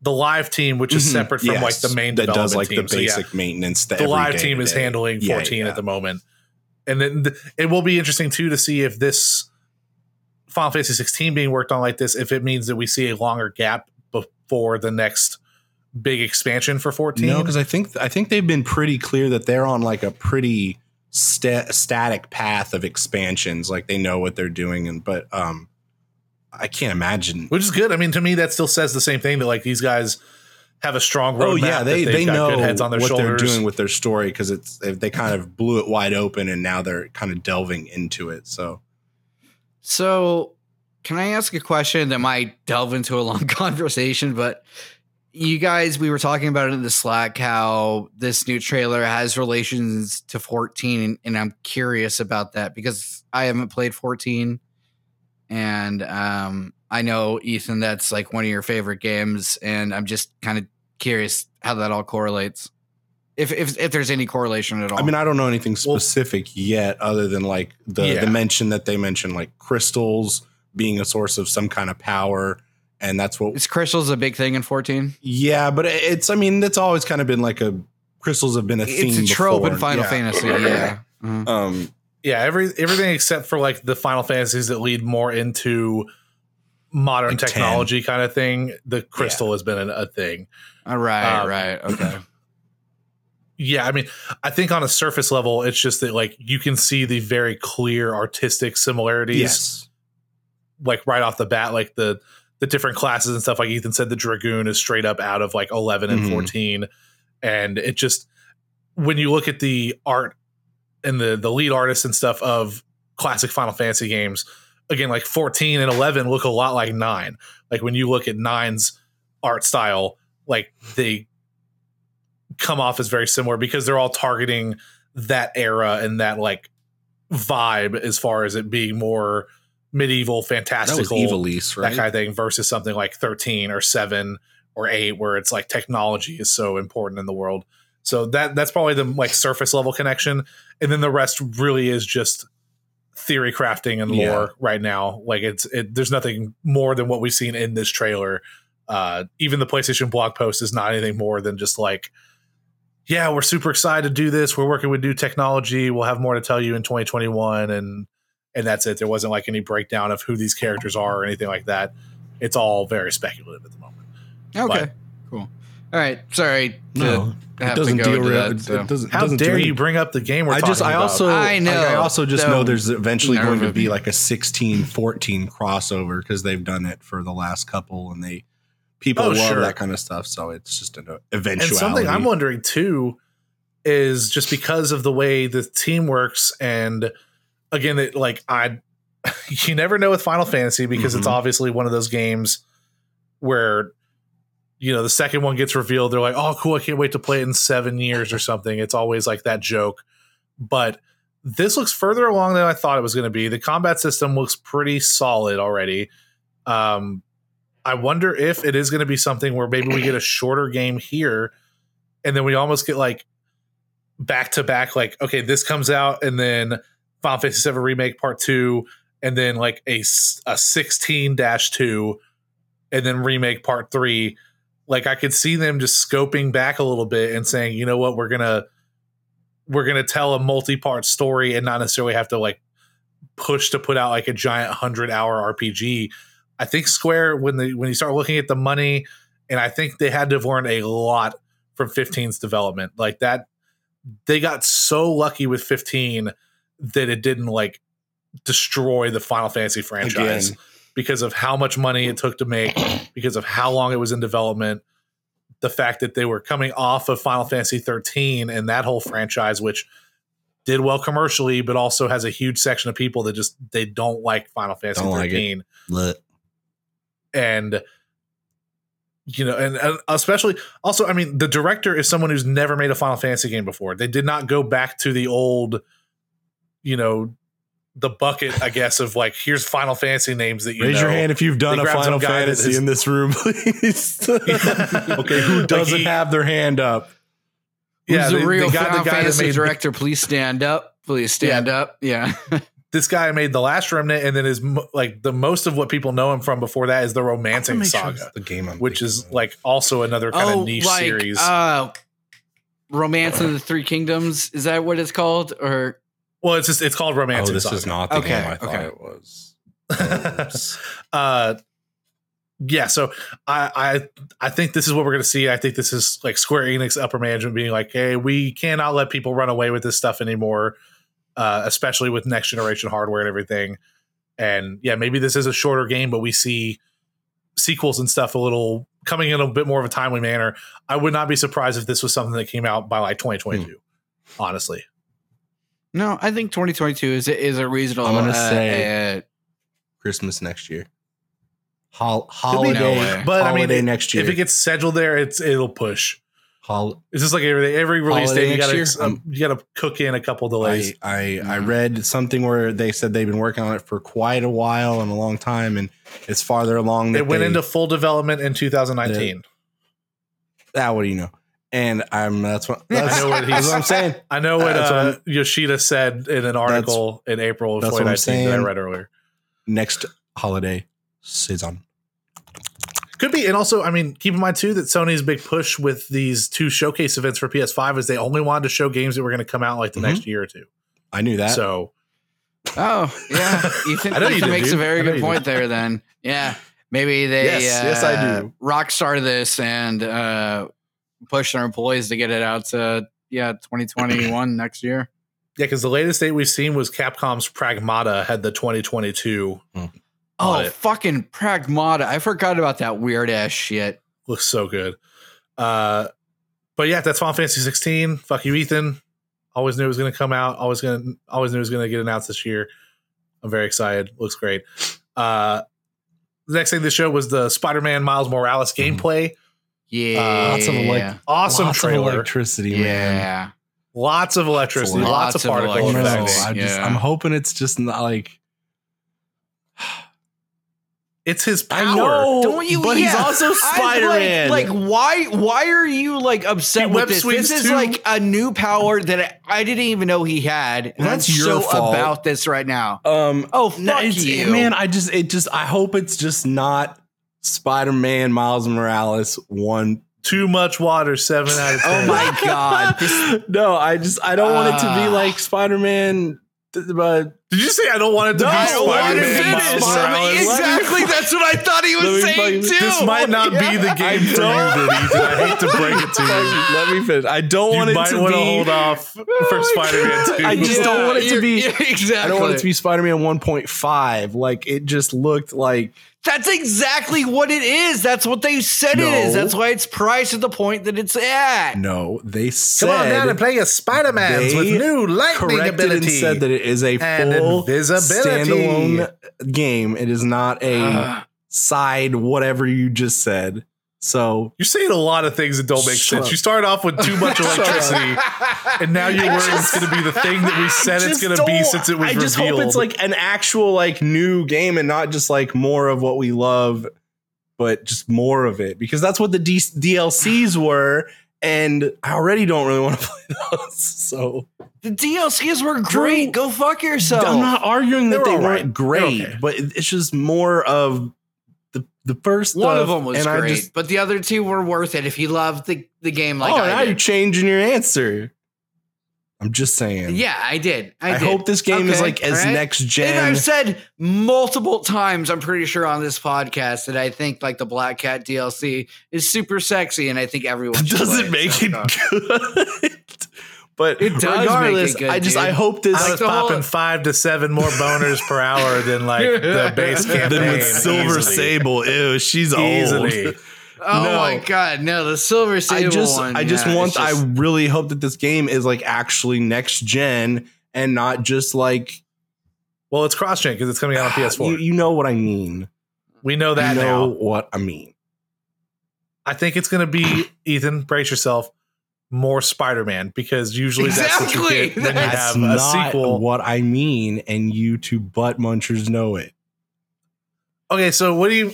the live team, which is Mhm. separate from like the main that development does like team. the So, yeah, basic maintenance. the live team is handling 14 at the moment. And then th- it will be interesting too to see if this Final Fantasy 16 being worked on like this, if it means that we see a longer gap before the next big expansion for 14. No, because I think I think they've been pretty clear that they're on like a pretty sta- static path of expansions. Like they know what they're doing, and but um, I can't imagine. which is good. I mean, to me, that still says the same thing that like these guys have a strong roadmap. Oh yeah, they they know heads on their what shoulders. they're doing with their story because it's they kind of blew it wide open, and now they're kind of delving into it. So So, can I ask a question that might delve into a long conversation? But you guys, we were talking about it in the Slack how this new trailer has relations to 14, and, I'm curious about that because I haven't played 14, and um, I know Ethan, that's like one of your favorite games, and I'm just kind of curious how that all correlates. If, if if there's any correlation at all, I mean, I don't know anything Well- specific yet, other than like the Yeah. the mention that they mentioned, like crystals being a source of some kind of power, and that's what is crystals a big thing in 14? Yeah, but it's I mean that's always kind of been like a crystals have been a theme. It's a trope before. in Final Yeah. Fantasy, yeah. Mhm. Um, yeah, every everything except for like the Final Fantasies that lead more into modern Like 10. technology kind of thing. The crystal has been a, a thing. All right, Um, right, okay. Yeah, I mean, I think on a surface level, it's just that like you can see the very clear artistic similarities, yes, like right off the bat, like the the different classes and stuff. Like Ethan said, the dragoon is straight up out of like eleven and Mhm. fourteen, and it just when you look at the art and the the lead artists and stuff of classic Final Fantasy games, again, like fourteen and eleven look a lot like nine. Like when you look at nine's art style, like they come off as very similar because they're all targeting that era and that like vibe as far as it being more medieval, that fantastical, Ivalice, that kind of thing, versus something like 13 or 7 or 8, where it's like technology is so important in the world. So that that's probably the like surface level connection. And then the rest really is just theory crafting and lore Yeah. right now. Like it's it, there's nothing more than what we've seen in this trailer. Uh, even the PlayStation blog post is not anything more than just like, yeah, we're super excited to do this. We're working with new technology. We'll have more to tell you in 2021, and and that's it. There wasn't like any breakdown of who these characters are or anything like that. It's all very speculative at the moment. Okay, cool. All right, sorry. No, it doesn't to deal. to Re- that, so. it doesn't. How doesn't dare any- you bring up the game we're I talking just, I about? also, I know. I, I also just The know there's eventually nerve going to be like a 16, 14 crossover because they've done it for the last couple, and they people Oh, love sure. that kind of stuff. So it's just an eventuality. and something I'm wondering too is just because of the way the team works, and again, that like I, you never know with Final Fantasy because it's Mhm. obviously one of those games where you know, the second one gets revealed, they're like, "Oh, cool! I can't wait to play it in seven years or something." It's always like that joke, but this looks further along than I thought it was going to be. The combat system looks pretty solid already. Um, I wonder if it is going to be something where maybe we get a shorter game here, and then we almost get like back to back. Like, okay, this comes out, and then Final Fantasy VII Remake Part Two, and then like a sixteen dash two, and then remake Part Three. Like, I could see them just scoping back a little bit and saying, you know what, we're gonna we're gonna tell a multi part story and not necessarily have to like push to put out like a giant hundred hour RPG. I think Square when they when you start looking at the money, and I think they had to have learned a lot from 15's development. Like that, they got so lucky with 15 that it didn't like destroy the Final Fantasy franchise Again. because of how much money it took to make, because of how long it was in development, the fact that they were coming off of Final Fantasy 13 and that whole franchise, which did well commercially, but also has a huge section of people that just they don't like Final Fantasy Don't like it. 13 Lit. And you know and, and especially also i mean the director is someone who's never made a final fantasy game before they did not go back to the old you know the bucket i guess of like here's final fantasy names that you Raise know. your hand if you've done They a Final some guy that Fantasy is- in this room, please. okay, who doesn't he- have their hand up? yeah Who's the they- real they got Final the guy Fantasy made director? Please stand up. Please stand up. Yeah. this guy made the last remnant and then is mo- like the most of what people know him from before that is the romancing Make sure saga the game I'm which is of. like also another kind of niche series Uh, Romance of the Three Kingdoms. Is that what it's called? Or well it's just it's called Oh, this saga is not the Okay, game I thought okay. it was. uh yeah so I, I i think this is what we're gonna see i think this is like square enix upper management being like hey we cannot let people run away with this stuff anymore uh especially with next generation hardware and everything and yeah maybe this is a shorter game but we see sequels and stuff a little coming in a bit more of a timely manner i would not be surprised if this was something that came out by like 2022 honestly no? I think 2022 is is a reasonable. I'm gonna uh, say- uh, Christmas next year. Hol- holiday, no way. But, I mean, holiday next year. if it gets scheduled there it's it'll push Hol- It's just like everything. Every release Holiday date, you next gotta year? um, you gotta cook in a couple delays. I I, I Mhm. read something where they said they've been working on it for quite a while and a long time, and it's farther along. That it went they- into full development in 2019. ah, what do you know? And I'm that's what I know what that's he's- what I'm saying. I know what, That's uh, what Yoshida said in an article in April of that's what I'm 2019 that I read earlier. Next holiday season. Could be, and also, I mean, keep in mind too that Sony's big push with these two showcase events for PS5 is they only wanted to show games that were going to come out like the Mhm. next year or two. I knew that. So oh yeah, Ethan, I know you Ethan did, makes dude. a very good you point there. Then yeah, maybe they Yes, yes, I uh, do. rock started this and uh, push their employees to get it out to yeah 2021 next year. yeah, because the latest date we've seen was Capcom's Pragmata had the 2022. Oh, it. fucking Pragmata! I forgot about that weird ass shit. looks so good. Uh, but yeah, that's Final Fantasy 16. Fuck you, Ethan. Always knew it was going to come out. Always going to always knew it was going to get announced this year. I'm very excited. Looks great. Uh, the next thing they showed was the Spider-Man Miles Morales Mhm. gameplay. Yeah, Lots of like Awesome lots trailer. of electricity, man. yeah. Lots of electricity. Lots, Lots of of I know. electricity. effects. I just Yeah. I'm hoping it's just not like It's his power. I know, Don't you? But he's also Spider Man. Like, like, why? Why are you like upset He with web this? swings This is too. like a new power that I, I didn't even know he had. And That's I'm your so fault. about this right now. um, Oh fuck no, it's- you, man. I just it just I hope it's just not Spider Man Miles Morales one. Too much water. Seven out of ten. oh my god! This, no, I just I don't want it to be Ah. like Spider Man. But Did you say I don't want it to No, be I don't want Spider-Man it Miles finished. Morales? exactly. That's what I thought he was saying fucking- too. This might not be the game for you, don't- then, Ethan. I hate to break it to you. let me finish. I don't You want it might to want to be. hold off for my Spider-Man God. 2. I just don't want it to be- yeah, exactly. I don't want it to be Spider Man 1.5. Like it just looked like That's exactly what it is. That's what they said it is. That's why it's priced at the point that it's at. no. They said Come on down and play as Spider-Mans with new lightning corrected ability. and said that it is a and full standalone game. It is not a Ugh. side whatever you just said. So You're saying a lot of things that don't make sense. up. You started off with too much electricity, and now you're I worried just- it's going to be the thing that we said it's going to be since it was I just revealed. hope it's like an actual like new game and not just like more of what we love, but just more of it because that's what the D- DLCs were, and I already don't really want to play those. So the DLCs were great. Go fuck yourself. I'm not arguing They that were they weren't great, okay. but it's just more of the first One of them was great, just- but the other two were worth it if you loved the, the game like oh, now I you're changing your answer. I'm just saying. Yeah, I did. I, I, did. hope this game is like as right? next gen. And. I've said multiple times, I'm pretty sure on this podcast that I think like the Black Cat DLC is super sexy, and I think everyone doesn't make it uh, good. but It does make it regardless, good, I just dude. I hope this I like was whole- popping five to seven more boners per hour than like the base Than campaign. than with Silver easily. Sable. Ew, she's Easily. old. Oh No. my god, no, the Silver I Sable just one. I just yeah, want just- I really hope that this game is like actually next gen and not just like Well, it's cross gen because it's coming out on PS4. You, you know what I mean. we know that you know now. what I mean. I think it's going to be Ethan. Brace yourself. More Spider-Man because usually that's what you get when you That's have a not sequel. what I mean, and you two butt munchers know it. Okay, so what do you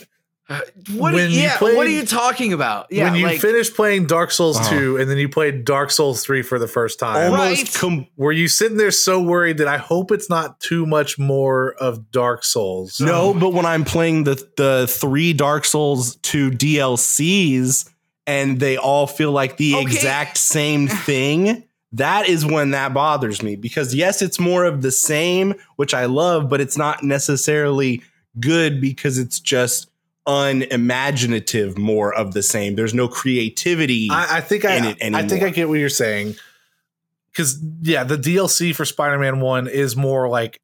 what? when you yeah, played- what are you talking about? Yeah, when you like, finished playing Dark Souls Uh-huh. 2 and then you played Dark Souls 3 for the first time? Right. Almost com- Were you sitting there so worried that I hope it's not too much more of Dark Souls? No, but when I'm playing the the three Dark Souls 2 DLCs and they all feel like the Okay. exact same thing, that is when that bothers me because yes, it's more of the same, which I love, but it's not necessarily good because it's just unimaginative more of the same. There's no creativity. I, I think I, in it I think. I get what you're saying. Because yeah, the DLC for Spider-Man One is more like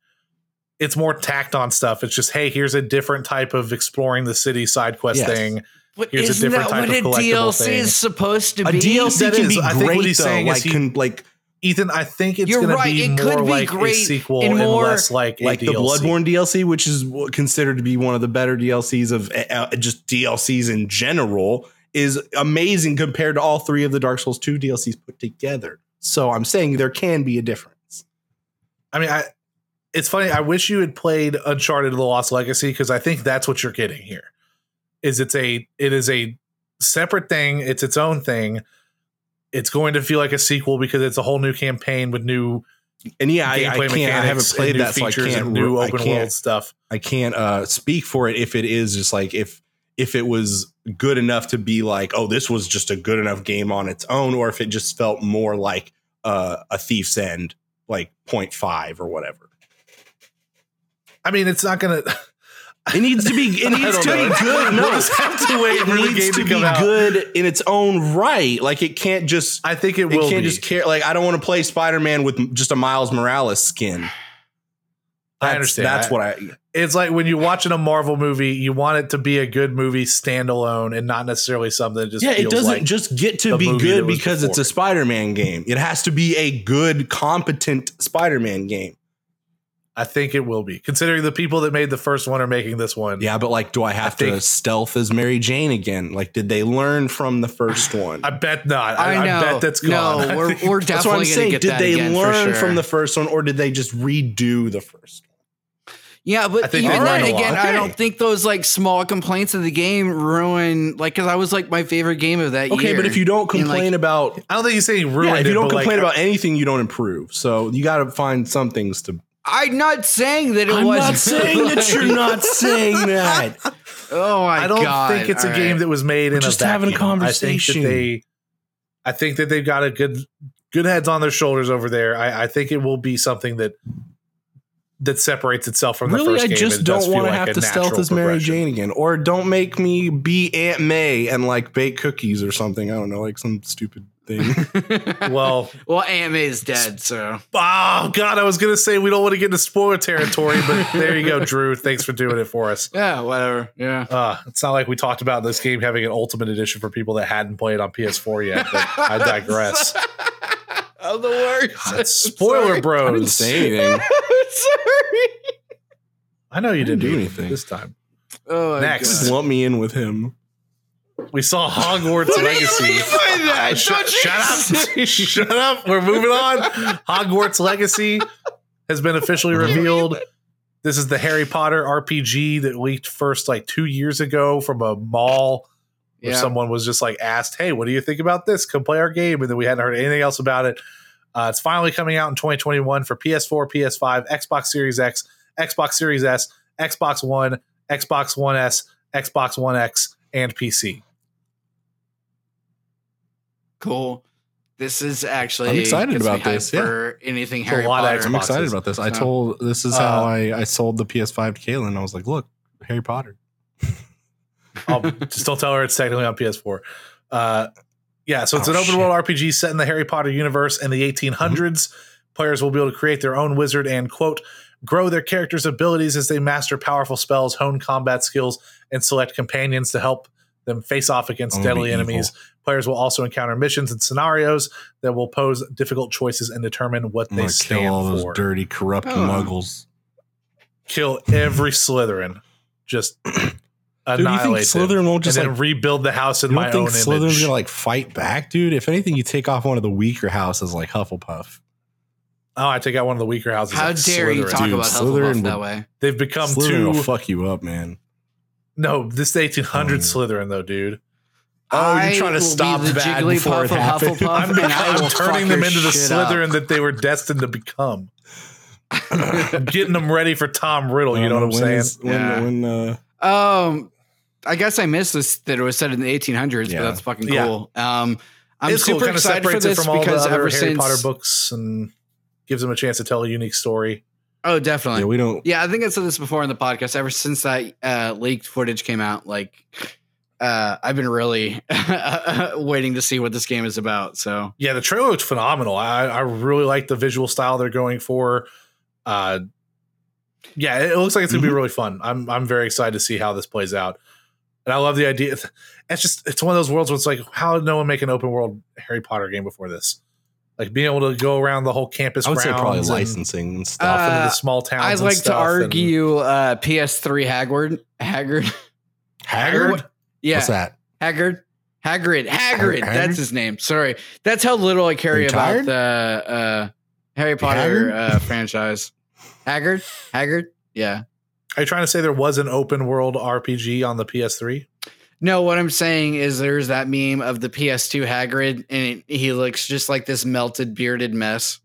it's more tacked on stuff. It's just hey, here's a different type of exploring the city side quest Yes. thing. But Here's isn't different that type what of a DLC thing. is supposed to be? a? DLC That can is. be I think what he's though. saying is he- can like Ethan, I think it's You're going right, to be it more could be like a great sequel and and, more- less like like a the DLC. Bloodborne DLC, which is considered to be one of the better DLCs of uh, just DLCs in general, is amazing compared to all three of the Dark Souls 2 DLCs put together. So I'm saying there can be a difference. I mean, I. It's funny. I wish you had played Uncharted: The Lost Legacy because I think that's what you're getting here. Is it's a it is a separate thing. It's its own thing. It's going to feel like a sequel because it's a whole new campaign with new And yeah, I, I can't. I haven't played that, so I can't. new open can't, world stuff. I can't uh, speak for it if it is just like if if it was good enough to be like, oh, this was just a good enough game on its own, or if it just felt more like uh, a Thief's End, like 0.5 or whatever. I mean, it's not going to. It needs to be. It needs to know. be good. No, We'll have to wait it needs game to, be out. good in its own right. Like it can't just. I think it It will can't be. just care. Like I don't want to play Spider Man with just a Miles Morales skin. I understand. That's I- what I. it's like when you're watching a Marvel movie, you want it to be a good movie standalone and not necessarily something that just Yeah, it doesn't like just get to be good because it's a Spider Man game. It has to be a good, competent Spider Man game. I think it will be. Considering the people that made the first one are making this one. Yeah, but like, do I have think- to stealth as Mary Jane again? Like, did they learn from the first one? I bet not. I, I I bet that's gone. No, we're, we're That's what I'm definitely going to saying. get Did that they again for learn sure. from the first one, or did they just redo the first one? Yeah, but even then, learned a lot. again, I don't think those like small complaints of the game ruin like because I was like my favorite game of that Okay, year. but if you don't And, like, complain about I don't think you say ruin. yeah, if you it, don't complain like, about anything, you don't improve. So you got to find some things to. I'm not saying that it I'm was. not saying that you're not saying that. Oh my I don't god! think it's a All game that was made in just a having a vacuum. conversation. I think that they, I think that they've got a good, good heads on their shoulders over there. I, I think it will be something that that separates itself from the really, first I game. just and does don't want to like have to stealth as Mary. Jane again, or don't make me be Aunt May and like bake cookies or something. I don't know, like some stupid thing. Well, well, AMA is dead, so oh god, I was gonna say we don't want to get into spoiler territory, but there you go, Drew. Thanks for doing it for us. yeah, whatever. Yeah. Uh, it's not like we talked about this game having an ultimate edition for people that hadn't played on PS4 yet, but I digress. I'm the worst. God, spoiler Sorry. I didn't say anything. Sorry. I know you I didn't didn't do do anything. this time. Oh, Next. God. Just lump me in with him. We saw Hogwarts Legacy. Find that. Sh- shut up! Shut up! We're moving on. Hogwarts Legacy has been officially revealed. This is the Harry Potter RPG that leaked first like two years ago from a mall where Yeah. someone was just like asked, "Hey, what do you think about this? Come play our game." And then we hadn't heard anything else about it. Uh, it's finally coming out in 2021 for PS4, PS5, Xbox Series X, Xbox Series S, Xbox One, Xbox One S, Xbox One X, and PC. Cool. This is actually I'm excited about hyped this, yeah. for anything It's a Harry lot of Potter. I'm excited about this. I told this is Uh, how I, I sold the PS5 to Kaylin. I was like, look, Harry Potter. I'll just don't tell her it's technically on PS4. Uh, yeah, so it's Oh, an open shit. world RPG set in the Harry Potter universe in the 1800s. Players will be able to create their own wizard and quote grow their characters' abilities as they master powerful spells, hone combat skills, and select companions to help them face off against deadly be enemies. Players will also encounter missions and scenarios that will pose difficult choices and determine what I'm they gonna stand kill all those dirty, corrupt Oh. muggles. Kill every Slytherin, just Dude, you think Slytherin won't just and like rebuild the house in you my don't own think Slytherin's image. gonna like fight back, dude? If anything, you take off one of the weaker houses like Hufflepuff. Oh, I take out one of the weaker houses. How like dare you talk Dude, about Slytherin Hufflepuff that way? They've become Slytherin will too. fuck you up, man. no, this is 1800 Oh. Slytherin though, dude. Oh, you're trying to will be stop the bad Jigglypuff before it of happened. Hufflepuff, I'm, and I I'm turning them into the shit up. Slytherin that they were destined to become. Getting them ready for Tom Riddle. You know what I'm when saying? is- when, Yeah. when, uh, Um, I guess I missed this that it was set in the 1800s, Yeah. but that's fucking Yeah. cool. Um, I'm it's super Kind of excited for separates it this from all the because other ever Harry since Potter books and gives them a chance to tell a unique story. oh, definitely, yeah, we don't. Yeah, I think I said this before in the podcast. Ever since that uh, leaked footage came out, like uh, I've been really waiting to see what this game is about. So Yeah, the trailer looks phenomenal. I, I really like the visual style they're going for. Uh, yeah, it looks like it's gonna be Mhm. really fun. I'm I'm very excited to see how this plays out, and I love the idea. It's just it's one of those worlds where it's like, how did no one make an open world Harry Potter game before this? Like being able to go around the whole campus. I would say probably and licensing and stuff. off into Uh, the small towns. I'd and like to stuff, and- argue uh, PS3 Haggard, Haggard, Haggard. Yeah, What's that? Haggard, Hagrid, Hagrid. Hagrid? That's his name. Sorry, that's how little I care about the uh, Harry Potter uh, franchise. Haggard, Haggard, yeah. Are you trying to say there was an open world RPG on the PS3? No, what I'm saying is there's that meme of the PS2 Hagrid, and he looks just like this melted, bearded mess.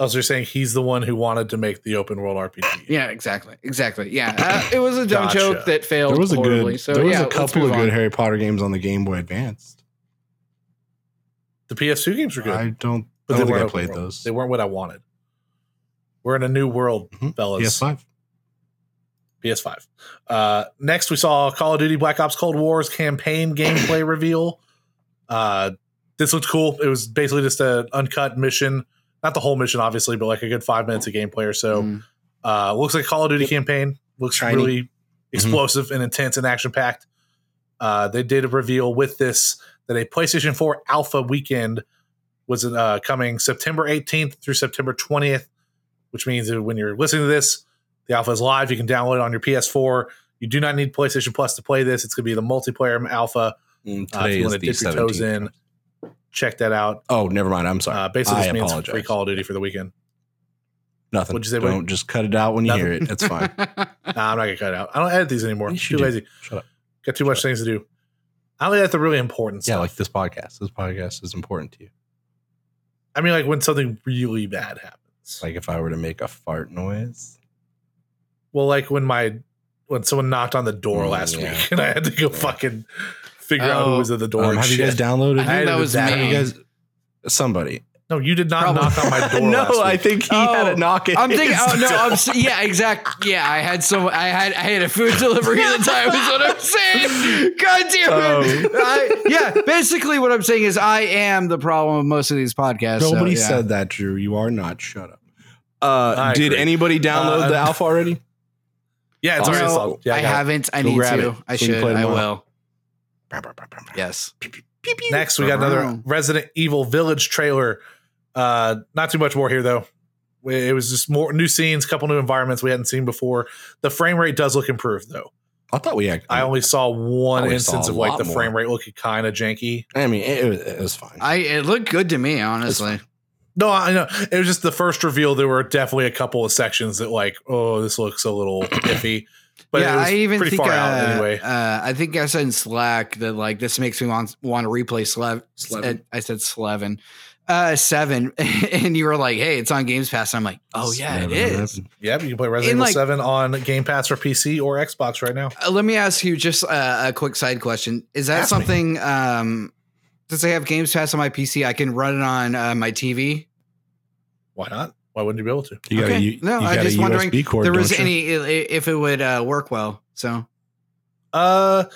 Oh, so you're saying he's the one who wanted to make the open world RPG? Yeah, exactly, exactly. Yeah, uh, it was a dumb Gotcha. joke that failed There was a horribly. good. so there was yeah, a couple of good on. Harry Potter games on the Game Boy Advance. The PS2 games were good. I don't. But I don't think I played world. those. They weren't what I wanted. We're in a new world, Mhm. fellas. PS5. PS5. Uh, next, we saw Call of Duty Black Ops Cold War's campaign gameplay reveal. Uh, this looked cool. It was basically just an uncut mission, not the whole mission, obviously, but like a good five minutes of gameplay or so. Mm. Uh, looks like Call of Duty Yep. campaign. Looks Shiny. Mm-hmm. really explosive and intense and action packed. Uh, they did a reveal with this that a PlayStation 4 Alpha weekend was uh, coming September 18th through September 20th, which means that when you're listening to this, the Alpha is live. You can download it on your PS4. You do not need PlayStation Plus to play this. It's going to be the multiplayer Alpha. Mm, Uh, if Today you is want to the dip your toes 17th. in, check that out. Oh, never mind. I'm sorry. Uh, basically, I this means apologize. free Call of Duty for the weekend. Nothing. What'd you say, Don't buddy? just cut it out when you Nothing. hear it. That's fine. Nah, I'm not going to cut it out. I don't edit these anymore. Yes, Too do. lazy. Shut up. Got too much things to do. I only edit the really important stuff. Yeah, like this podcast. This podcast is important to you. I mean, like when something really bad happens. Like if I were to make a fart noise. well, like when my when someone knocked on the door Mm, last yeah. week and I had to go fucking figure out who Oh. was at the door. Um, and have you guys shit. downloaded? I think that was Have me. you guys? Somebody. No, you did not Probably. knock on my door. no, last I think he Oh, had a knock. At I'm thinking. his Oh no! door. I'm s- yeah, exact. Yeah, I had some. I had I had a food delivery at the time. Is what I'm saying. God damn it! Oh. I, yeah, basically, what I'm saying is I am the problem of most of these podcasts. so, Nobody yeah. said that, Drew. You are not. Shut up. Uh, I did agree. anybody download Uh, the alpha already? Yeah, it's Oh, already No, installed. Yeah, I, I got it. haven't. I Go need grab to. it I so we can should. play I tomorrow. will. Yes. Next, we got another Resident Evil Village trailer. Uh, not too much more here though. It was just more new scenes, couple new environments we hadn't seen before. The frame rate does look improved though. I thought we had. I only saw one I saw instance a of like the more. frame rate looking kind of janky. I mean, it, it was, it was fine. I it looked good to me, honestly. No, I know it was just the first reveal. There were definitely a couple of sections that like, oh, this looks a little iffy. But yeah, it was I even pretty think far uh, out anyway. uh, I think I said in Slack that like this makes me want want to replay Slev. Slevin. I said Slevin. Uh, seven, and you were like, "Hey, it's on Games Pass." And I'm like, "Oh yeah, it Never is." happened. Yeah, you can play Resident in, Evil like- Seven on Game Pass for PC or Xbox right now. Uh, let me ask you just uh, a quick side question: Is that Ask me. something? Um, since I have Games Pass on my PC, I can run it on uh, my TV. Why not? Why wouldn't you be able to? You got Okay. a, U- No, you I'm got just a wondering USB cord. there was you? any if it would uh, work well. So Uh,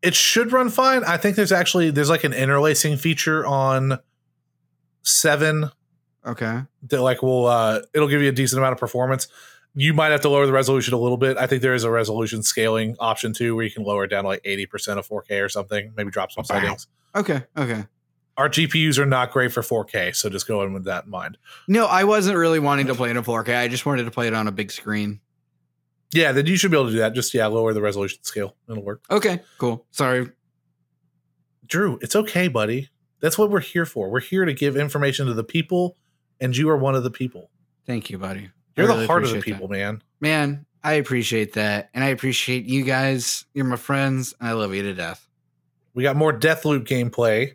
it should run fine. I think there's actually there's like an interlacing feature on seven okay, that like will uh it'll give you a decent amount of performance. You might have to lower the resolution a little bit. I think there is a resolution scaling option too, where you can lower it down to like eighty percent of 4K or something. Maybe drop some Wow. settings. okay, okay. Our GPUs are not great for 4K, so just go in with that in mind. No, I wasn't really wanting to play it in 4K. I just wanted to play it on a big screen. Yeah, then you should be able to do that. Just yeah, lower the resolution scale. It'll work. Okay, cool. Sorry. Drew, it's okay, buddy. That's what we're here for. We're here to give information to the people, and you are one of the people. Thank you, buddy. You're I the really heart of the people, that. man. Man, I appreciate that. And I appreciate you guys. You're my friends. And I love you to death. We got more Deathloop gameplay.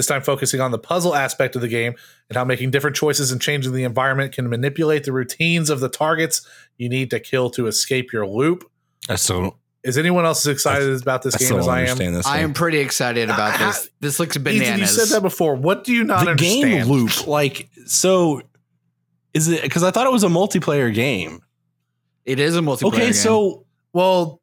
This time focusing on the puzzle aspect of the game and how making different choices and changing the environment can manipulate the routines of the targets you need to kill to escape your loop. I still, Is anyone else as excited about this I game as I am? this. I am pretty excited about Ah, this. This looks Ethan, bananas. you said that before. What do you not the understand? game loop. Like, so is it because I thought it was a multiplayer game? it is a multiplayer. Okay, game. so Well,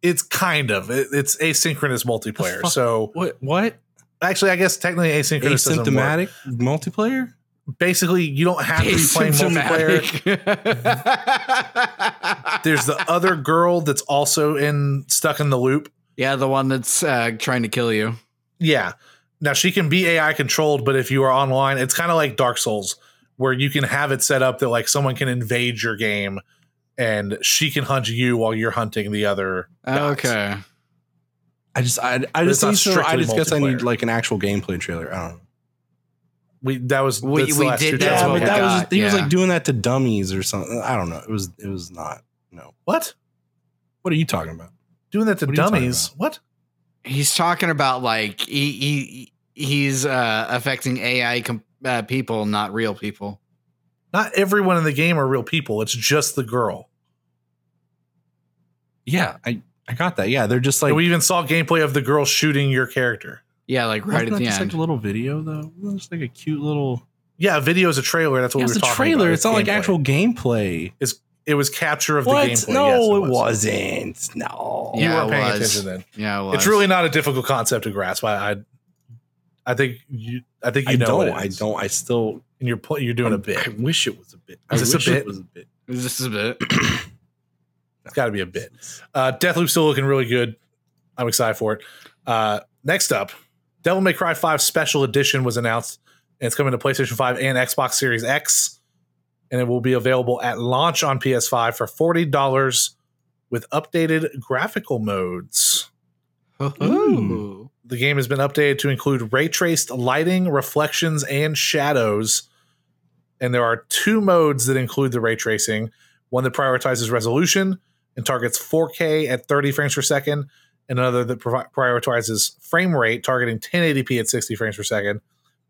it's kind of. It, it's asynchronous multiplayer. fuck? So what? What actually, I guess technically asynchronous doesn't work. asymptomatic multiplayer? Basically, you don't have to be playing multiplayer. Asymptomatic. There's the other girl that's also in stuck in the loop. yeah, the one that's uh, trying to kill you. Yeah. Now she can be AI controlled, but if you are online, it's kind of like Dark Souls, where you can have it set up that like someone can invade your game and she can hunt you while you're hunting the other. guys. Okay. I just, I, I just not need to, I just guess I need like an actual gameplay trailer. I don't know. We that was We- we did that. Yeah, but we got. was got, he was like doing that to dummies or something. I don't know. It was it was not. No. what What are you talking about? doing that to What are you talking dummies? What? He's talking about like he, he he's uh, affecting AI com- uh, people, not real people. Not everyone in the game are real people. It's just the girl. Yeah, I I got that. Yeah, they're just like and we even saw gameplay of the girl shooting your character. Yeah, like right wasn't at that the just end. like a little video though. It was just like a cute little. Yeah, video is a trailer. That's what Yeah, we it's were a talking trailer. about. It's not like actual gameplay. It was capture of the What? gameplay. No, Yes, it, was. wasn't. No. You Yeah, weren't paying was. attention then. yeah, it was. It's really not a difficult concept to grasp. I, I, I think you, I think you I know. don't. it I don't. I still. And you're you're doing a I bit. I wish it was a bit. I Is this a wish bit? It was a bit. Is This is a bit. It's got to be a bit. Uh, Deathloop's still looking really good. I'm excited for it. Uh, next up, Devil May Cry 5 Special Edition was announced, and it's coming to PlayStation 5 and Xbox Series X, and it will be available at launch on PS5 for forty dollars with updated graphical modes. Ooh. The game has been updated to include ray traced lighting, reflections, and shadows. And there are two modes that include the ray tracing one that prioritizes resolution and targets 4K at 30 frames per second, and another that prioritizes frame rate, targeting 1080p at 60 frames per second.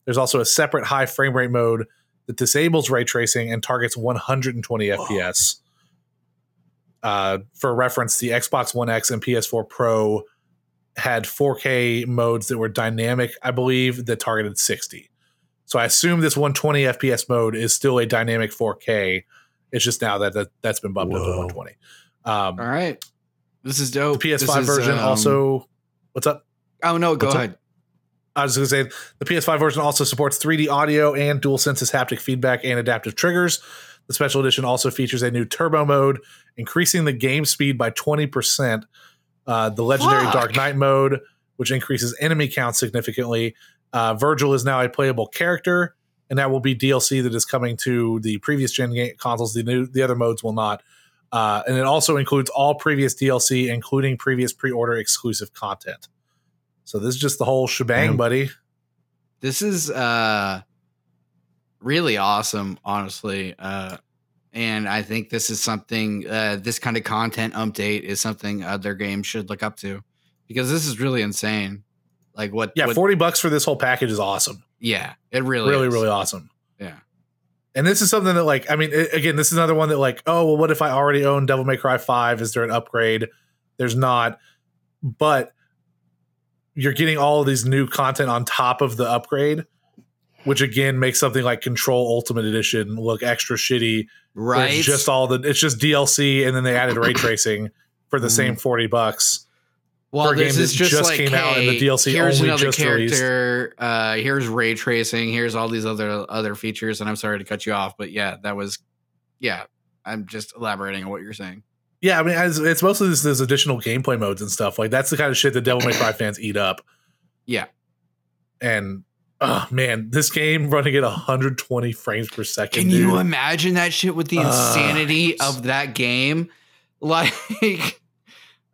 There's also a separate high frame rate mode that disables ray tracing and targets 120 FPS. Uh, for reference, the Xbox One X and PS4 Pro had 4K modes that were dynamic, I believe, that targeted 60. So I assume this 120 FPS mode is still a dynamic 4K. It's just now that, that that's been bumped up to 120. Um, All right. This is dope. the PS5 This is, version um, also. What's up? Oh no, go What's up? ahead. I was going to say the PS5 version also supports 3D audio and Dual DualSense's haptic feedback and adaptive triggers. The special edition also features a new turbo mode, increasing the game speed by 20%. Uh, the legendary Fuck. Dark Knight mode, which increases enemy count significantly. Uh, Virgil is now a playable character, and that will be DLC that is coming to the previous gen game consoles. The new, the other modes will not. Uh, and it also includes all previous DLC, including previous pre-order exclusive content. So this is just the whole shebang, buddy. This is uh really awesome, honestly. Uh and I think this is something uh this kind of content update is something other games should look up to because this is really insane. Like what Yeah, what, forty bucks for this whole package is awesome. yeah, it really Really, is. really awesome. And this is something that, like, I mean, i again, this is another one that, like, oh, well, what if I already own Devil May Cry Five? Is there an upgrade? There's not, but you're getting all of these new content on top of the upgrade, which again makes something like Control Ultimate Edition look extra shitty. Right. It's just all the it's just DLC, and then they added ray tracing for the Mhm. same forty bucks. Well, this is just, just like, came out and the DLC here's only another just released. character. Uh, here's ray tracing. Here's all these other other features. And I'm sorry to cut you off, but yeah, that was yeah. I'm just elaborating on what you're saying. Yeah, I mean, it's, it's mostly this, this additional gameplay modes and stuff. Like that's the kind of shit that Devil May Cry fans eat up. Yeah. And oh man, this game running at 120 frames per second. Can dude. you imagine that shit with the Uh, insanity of that game? Like,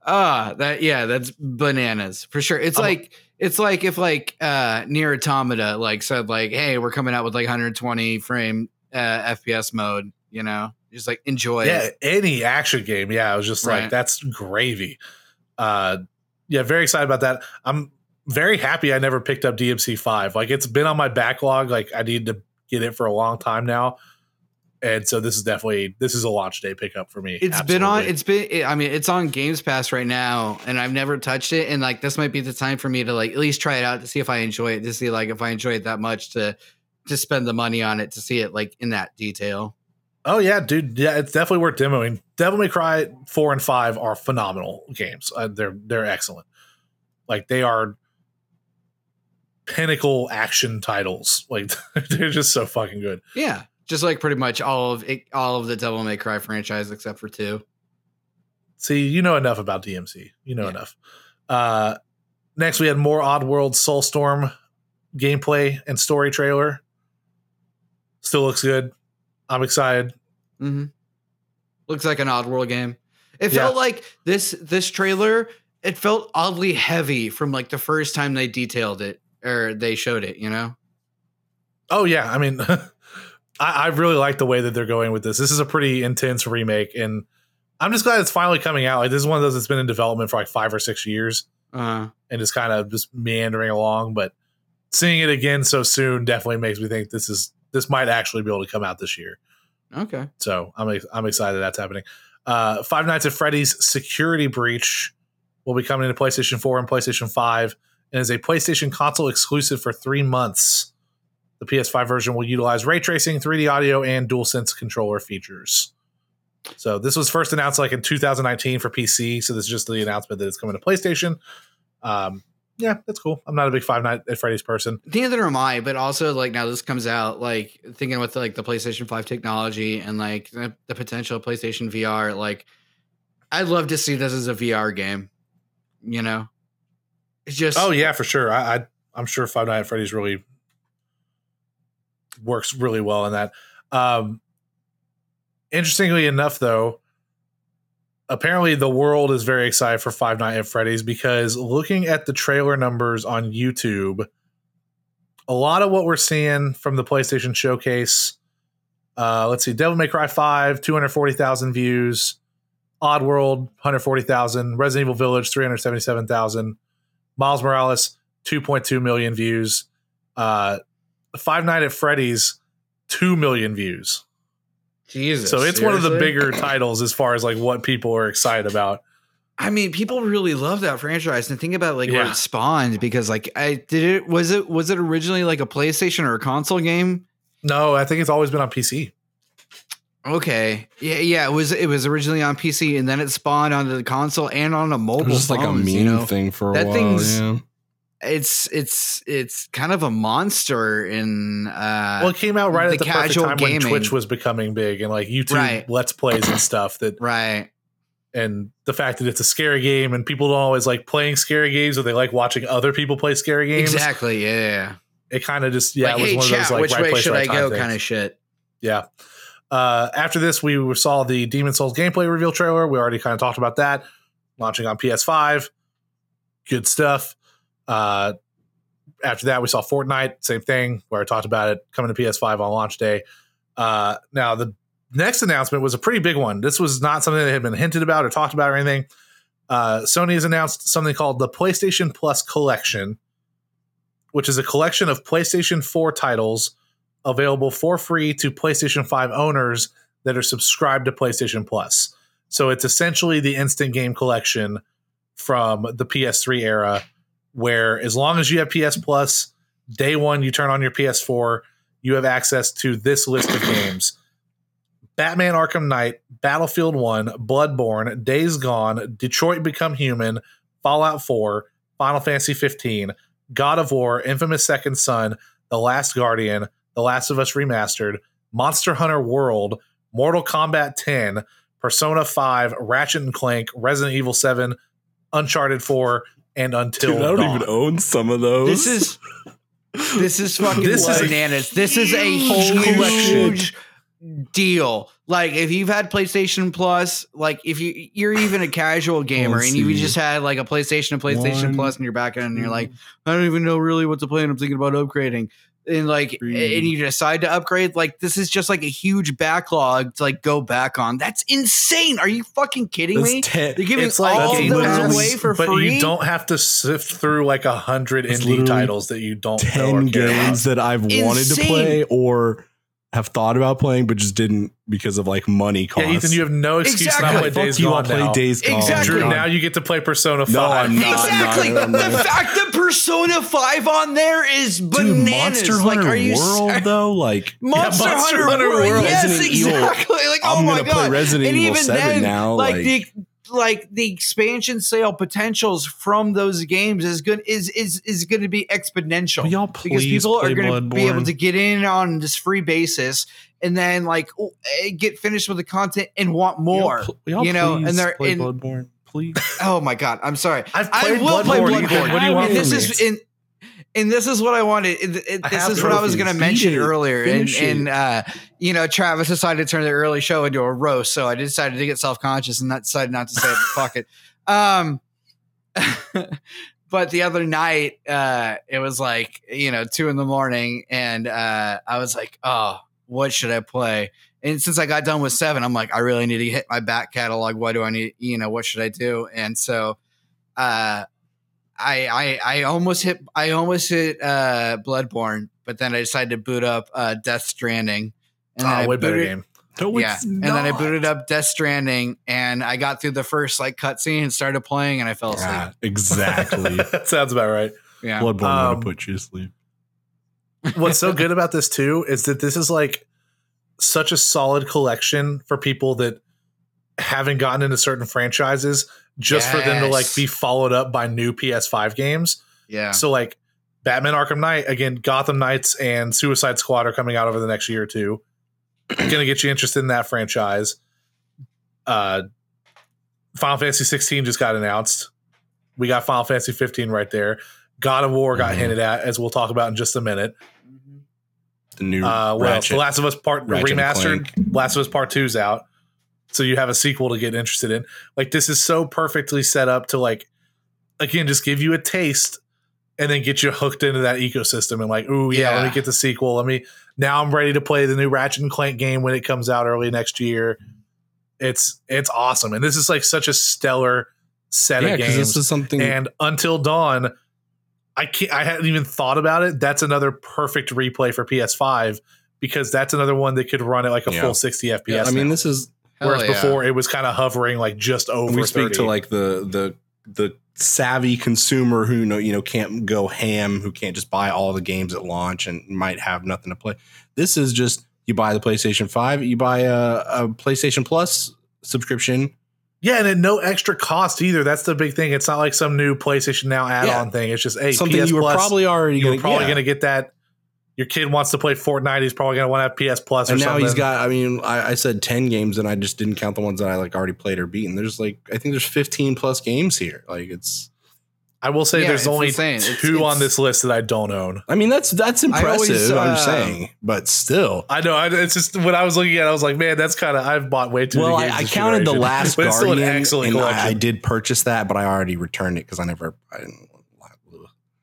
ah, that yeah, that's bananas for sure. It's like it's like if like uh NieR Automata like said like, hey, we're coming out with like 120 frame uh FPS mode. You know, just like enjoy yeah, it. any action game. Yeah, I was just like, that's gravy. Uh, yeah, very excited about that. I'm very happy I never picked up DMC five. Like it's been on my backlog. Like I need to get it for a long time now. And so this is definitely this is a launch day pickup for me. It's been on. It's been. I mean, it's on Games Pass right now, and I've never touched it. And like, this might be the time for me to like at least try it out to see if I enjoy it. To see like if I enjoy it that much to to spend the money on it to see it like in that detail. Oh yeah, dude. Yeah, it's definitely worth demoing. Devil May Cry four and five are phenomenal games. Uh, they're they're excellent. Like they are pinnacle action titles. Like they're just so fucking good. Yeah, just like pretty much all of it, all of the Devil May Cry franchise except for two. See, you know enough about DMC. You know Yeah. enough. Uh, next, we had more Oddworld Soulstorm gameplay and story trailer. Still looks good. I'm excited. Mm-hmm. Looks like an Oddworld game. It Yeah. felt like this this trailer. It felt oddly heavy from like the first time they detailed it or they showed it. You know. Oh yeah, I mean, I, I really like the way that they're going with this. This is a pretty intense remake, and I'm just glad it's finally coming out. Like this is one of those that's been in development for like five or six years, Uh, and just kind of just meandering along. But seeing it again so soon definitely makes me think this is this might actually be able to come out this year. okay. So I'm I'm excited that's happening. Uh, Five Nights at Freddy's Security Breach will be coming to PlayStation 4 and PlayStation 5, and is a PlayStation console exclusive for three months. The PS5 version will utilize ray tracing, 3D audio, and DualSense controller features. So this was first announced like in 2019 for PC. So this is just the announcement that it's coming to PlayStation. Um, yeah, that's cool. I'm not a big Five Nights at Freddy's person. Neither am I, but also like now this comes out like thinking with like the PlayStation 5 technology and like the, the potential PlayStation VR, like I'd love to see this as a VR game. You know? It's just Oh yeah, for sure. I, I I'm sure Five Nights at Freddy's really works really well in that. Um, interestingly enough, though, apparently the world is very excited for Five Nights at Freddy's because looking at the trailer numbers on YouTube, a lot of what we're seeing from the PlayStation Showcase. Uh, let's see, Devil May Cry Five, two hundred forty thousand views. Oddworld, one hundred forty thousand. Resident Evil Village, three hundred seventy-seven thousand. Miles Morales, 2.2 million views. Uh, Five Night at Freddy's, 2 million views. Jesus. so it's one of the bigger titles as far as like what people are excited about. I mean, people really love that franchise and think about like where it spawned because like I did it was it was it originally like a PlayStation or a console game? No, I think it's always been on PC. Okay. Yeah, yeah. It was it was originally on PC and then it spawned onto the console and on a It mobile. was just like a phones, meme you know? thing for a That while. thing's- yeah. It's it's it's kind of a monster in uh Well, it came out right the at the casual time gaming. when Twitch was becoming big and like YouTube Right. Let's Plays and stuff. That right. and the fact that it's a scary game and people don't always like playing scary games or they like watching other people play scary games. Exactly. Yeah. It kind of just yeah, like, it was hey, one of those like which right way place, should right I go things. kind of shit. Yeah. Uh, after this, we saw the Demon Souls gameplay reveal trailer. We already kind of talked about that. Launching on PS5. Good stuff. Uh, after that, we saw Fortnite. Same thing. Where I talked about it coming to PS5 on launch day. Uh, now the next announcement was a pretty big one. This was not something that had been hinted about or talked about or anything. Uh, Sony has announced something called the PlayStation Plus Collection, which is a collection of PlayStation 4 titles available for free to PlayStation 5 owners that are subscribed to PlayStation Plus. So it's essentially the instant game collection from the PS3 era, where as long as you have PS Plus, day one you turn on your PS4, you have access to this list of games. Batman Arkham Knight, Battlefield 1, Bloodborne, Days Gone, Detroit Become Human, Fallout 4, Final Fantasy 15, God of War, Infamous Second Son, The Last Guardian, The Last of Us Remastered, Monster Hunter World, Mortal Kombat 10, Persona 5, Ratchet and Clank, Resident Evil 7, Uncharted 4, and Until Dude, I don't Dawn. even own some of those. This is this is fucking This is bananas. This is a huge huge deal. Like if you've had PlayStation Plus, like if you you're even a casual gamer and you just had like a PlayStation and PlayStation One, Plus in your back end and you're like, I don't even know really what to play and I'm thinking about upgrading. And like Three. and you decide to upgrade, like this is just like a huge backlog to like go back on. That's insane. Are you fucking kidding That's me? ten- They're giving It's like all Game of those away for free. but free. you don't have to sift through like a hundred indie titles that you don't know or ten care about. games that I've wanted to play or have thought about playing, but just didn't because of like money costs. Yeah, Ethan, you have no excuse Exactly. not to play Fuck Days you, I'll Gone play now. Days Gone. Exactly. Drew, now you get to play Persona 5. No, I'm not. exactly. no, no, no. The fact that Persona 5 on there is bananas. Dude, bananas. Monster like, Hunter are you World though, like Monster, Yeah, Monster Hunter, Hunter World. World. Yes, Resident Evil. exactly. Like, oh I'm my gonna god. play Resident and Evil even 7 then, now, Like, like- the like the expansion sale potentials from those games is good is is is going to be exponential Will y'all because people are going to be able to get in on this free basis and then like eh, get finished with the content and want more. Y'all pl- y'all you know, and please they're play in- Bloodborne, please. Oh my god, I'm sorry. I've I played will play Bloodborne. Bloodborne. What do you want And this from is me? in, and this is what I wanted. It- it- this have is what I was going to mention it. earlier, and Finish it. and uh, you know, Travis decided to turn the early show into a roast, so I decided to get self conscious and not decided not to say it. Fuck it. Um, but the other night, uh, it was like you know two in the morning, and uh, I was like, oh, what should I play? And since I got done with seven, I'm like, I really need to hit my back catalog. What do I need? You know, what should I do? And so, uh, I I I almost hit I almost hit uh Bloodborne, but then I decided to boot up uh Death Stranding. And Oh, I way better game. No, Yeah, it's and then I booted up Death Stranding, and I got through the first like cutscene and started playing, and I fell asleep. Yeah, exactly. that sounds about right. Yeah, Bloodborne Um, would put you to sleep. What's so good about this too is that this is like such a solid collection for people that haven't gotten into certain franchises just for them to like be followed up by new PS5 games. yeah, So like Batman Arkham Knight, again, Gotham Knights and Suicide Squad are coming out over the next year or two. Gonna get you interested in that franchise. Uh Final Fantasy 16 just got announced. We got Final Fantasy 15 right there. God of War got Mhm. hinted at, as we'll talk about in just a minute. The new Uh, what else? Ratchet. The Last of Us Part Ratchet remastered. Last of Us Part Two's out, so you have a sequel to get interested in. Like this is so perfectly set up to like, again, just give you a taste, and then get you hooked into that ecosystem. And like, ooh, yeah, let me get the sequel. Let me now. I'm ready to play the new Ratchet and Clank game when it comes out early next year. It's it's awesome, and this is like such a stellar set yeah, of games. this is something. And Until Dawn, I can't. I hadn't even thought about it. That's another perfect replay for PS5 because that's another one that could run at like a Yeah. full 60 FPS. yeah, I mean, this is Hell whereas yeah. before it was kind of hovering like just over. we speak to like the the the savvy consumer who know you know can't go ham, who can't just buy all the games at launch and might have nothing to play. This is just you buy the PlayStation Five, you buy a, a PlayStation Plus subscription. yeah, and at no extra cost either. That's the big thing. It's not like some new PlayStation Now add-on thing. It's just hey, something PS you were Plus, probably already you were gonna, probably yeah. going to get that. Your kid wants to play Fortnite. He's probably going to want to have PS Plus or and now something. he's got. I mean, I, I said ten games, and I just didn't count the ones that I like already played or beaten. There's like I think there's 15 plus games here. Like it's I will say Yeah, there's only insane. It's- two on this list that I don't own. I mean, that's that's I always, impressive. I'm uh, saying, but still. I know. I, it's just when I was looking at, it, I was like, man, that's kind of. I've bought way too Well, many. I, games I this counted the last but still an Guardian, excellent and collection. I, I did purchase that, but I already returned it because I never. I didn't.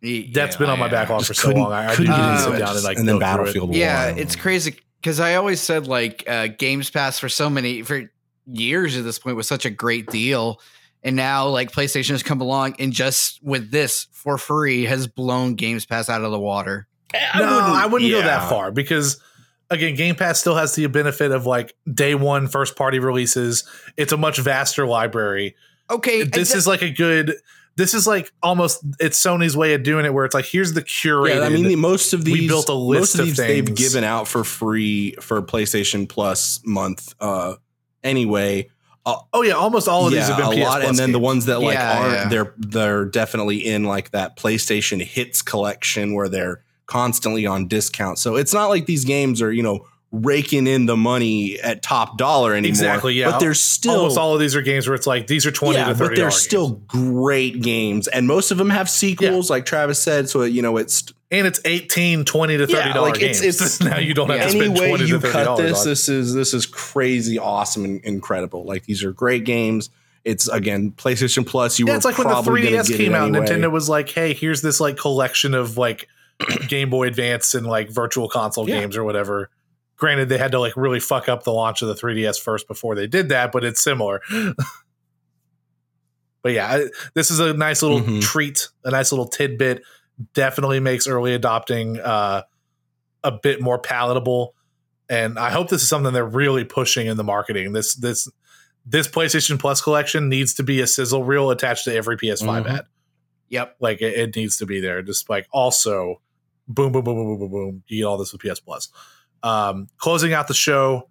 That's been on my backlog for so long. I, I couldn't didn't get even sit it. down and like and then go through it. Battlefield. Yeah, it's crazy because I always said like uh, Games Pass for so many for years at this point was such a great deal, and now like PlayStation has come along and just with this for free has blown Games Pass out of the water. no, I wouldn't go that far because again, Game Pass still has the benefit of like day one first party releases. It's a much vaster library. Okay, This is like a good. This is like almost it's Sony's way of doing it, where it's like here's the curated. Yeah, I mean, the, most of these we these built a list most of of these they've given out for free for PlayStation Plus month. Uh, anyway, oh yeah, almost all of these have been a PS lot, Plus and then the ones that like Yeah, aren't yeah. they're they're definitely in like that PlayStation Hits collection where they're constantly on discount. So it's not like these games are you know raking in the money at top dollar anymore. Exactly, yeah. but they're still almost all of these are games where it's like these are twenty yeah, to thirty. but they're still great games, and most of them have sequels, like Travis said. So you know it's and it's 18 20 to 30 Yeah, like, games. it's- it's- now you don't have to any spend way 20 you to 30 cut dollars this, on. this is this is crazy, awesome, and incredible. Like these are great games. It's again PlayStation Plus. You yeah, were it's like when the 3DS came out, anyway. Nintendo was like, "Hey, here's this like collection of like Game Boy Advance and like virtual console Yeah. games or whatever." Granted, they had to like really fuck up the launch of the 3DS first before they did that, but it's similar. but yeah, I- this is a nice little Mhm. treat, a nice little tidbit. Definitely makes early adopting uh, a bit more palatable, and I hope this is something they're really pushing in the marketing. This this this PlayStation Plus collection needs to be a sizzle reel attached to every PS5 Mhm. ad. Yep. Like it, it needs to be there. Just like also, boom, boom, boom, boom, boom, boom, boom. You get all this with PS Plus. Um, closing out the show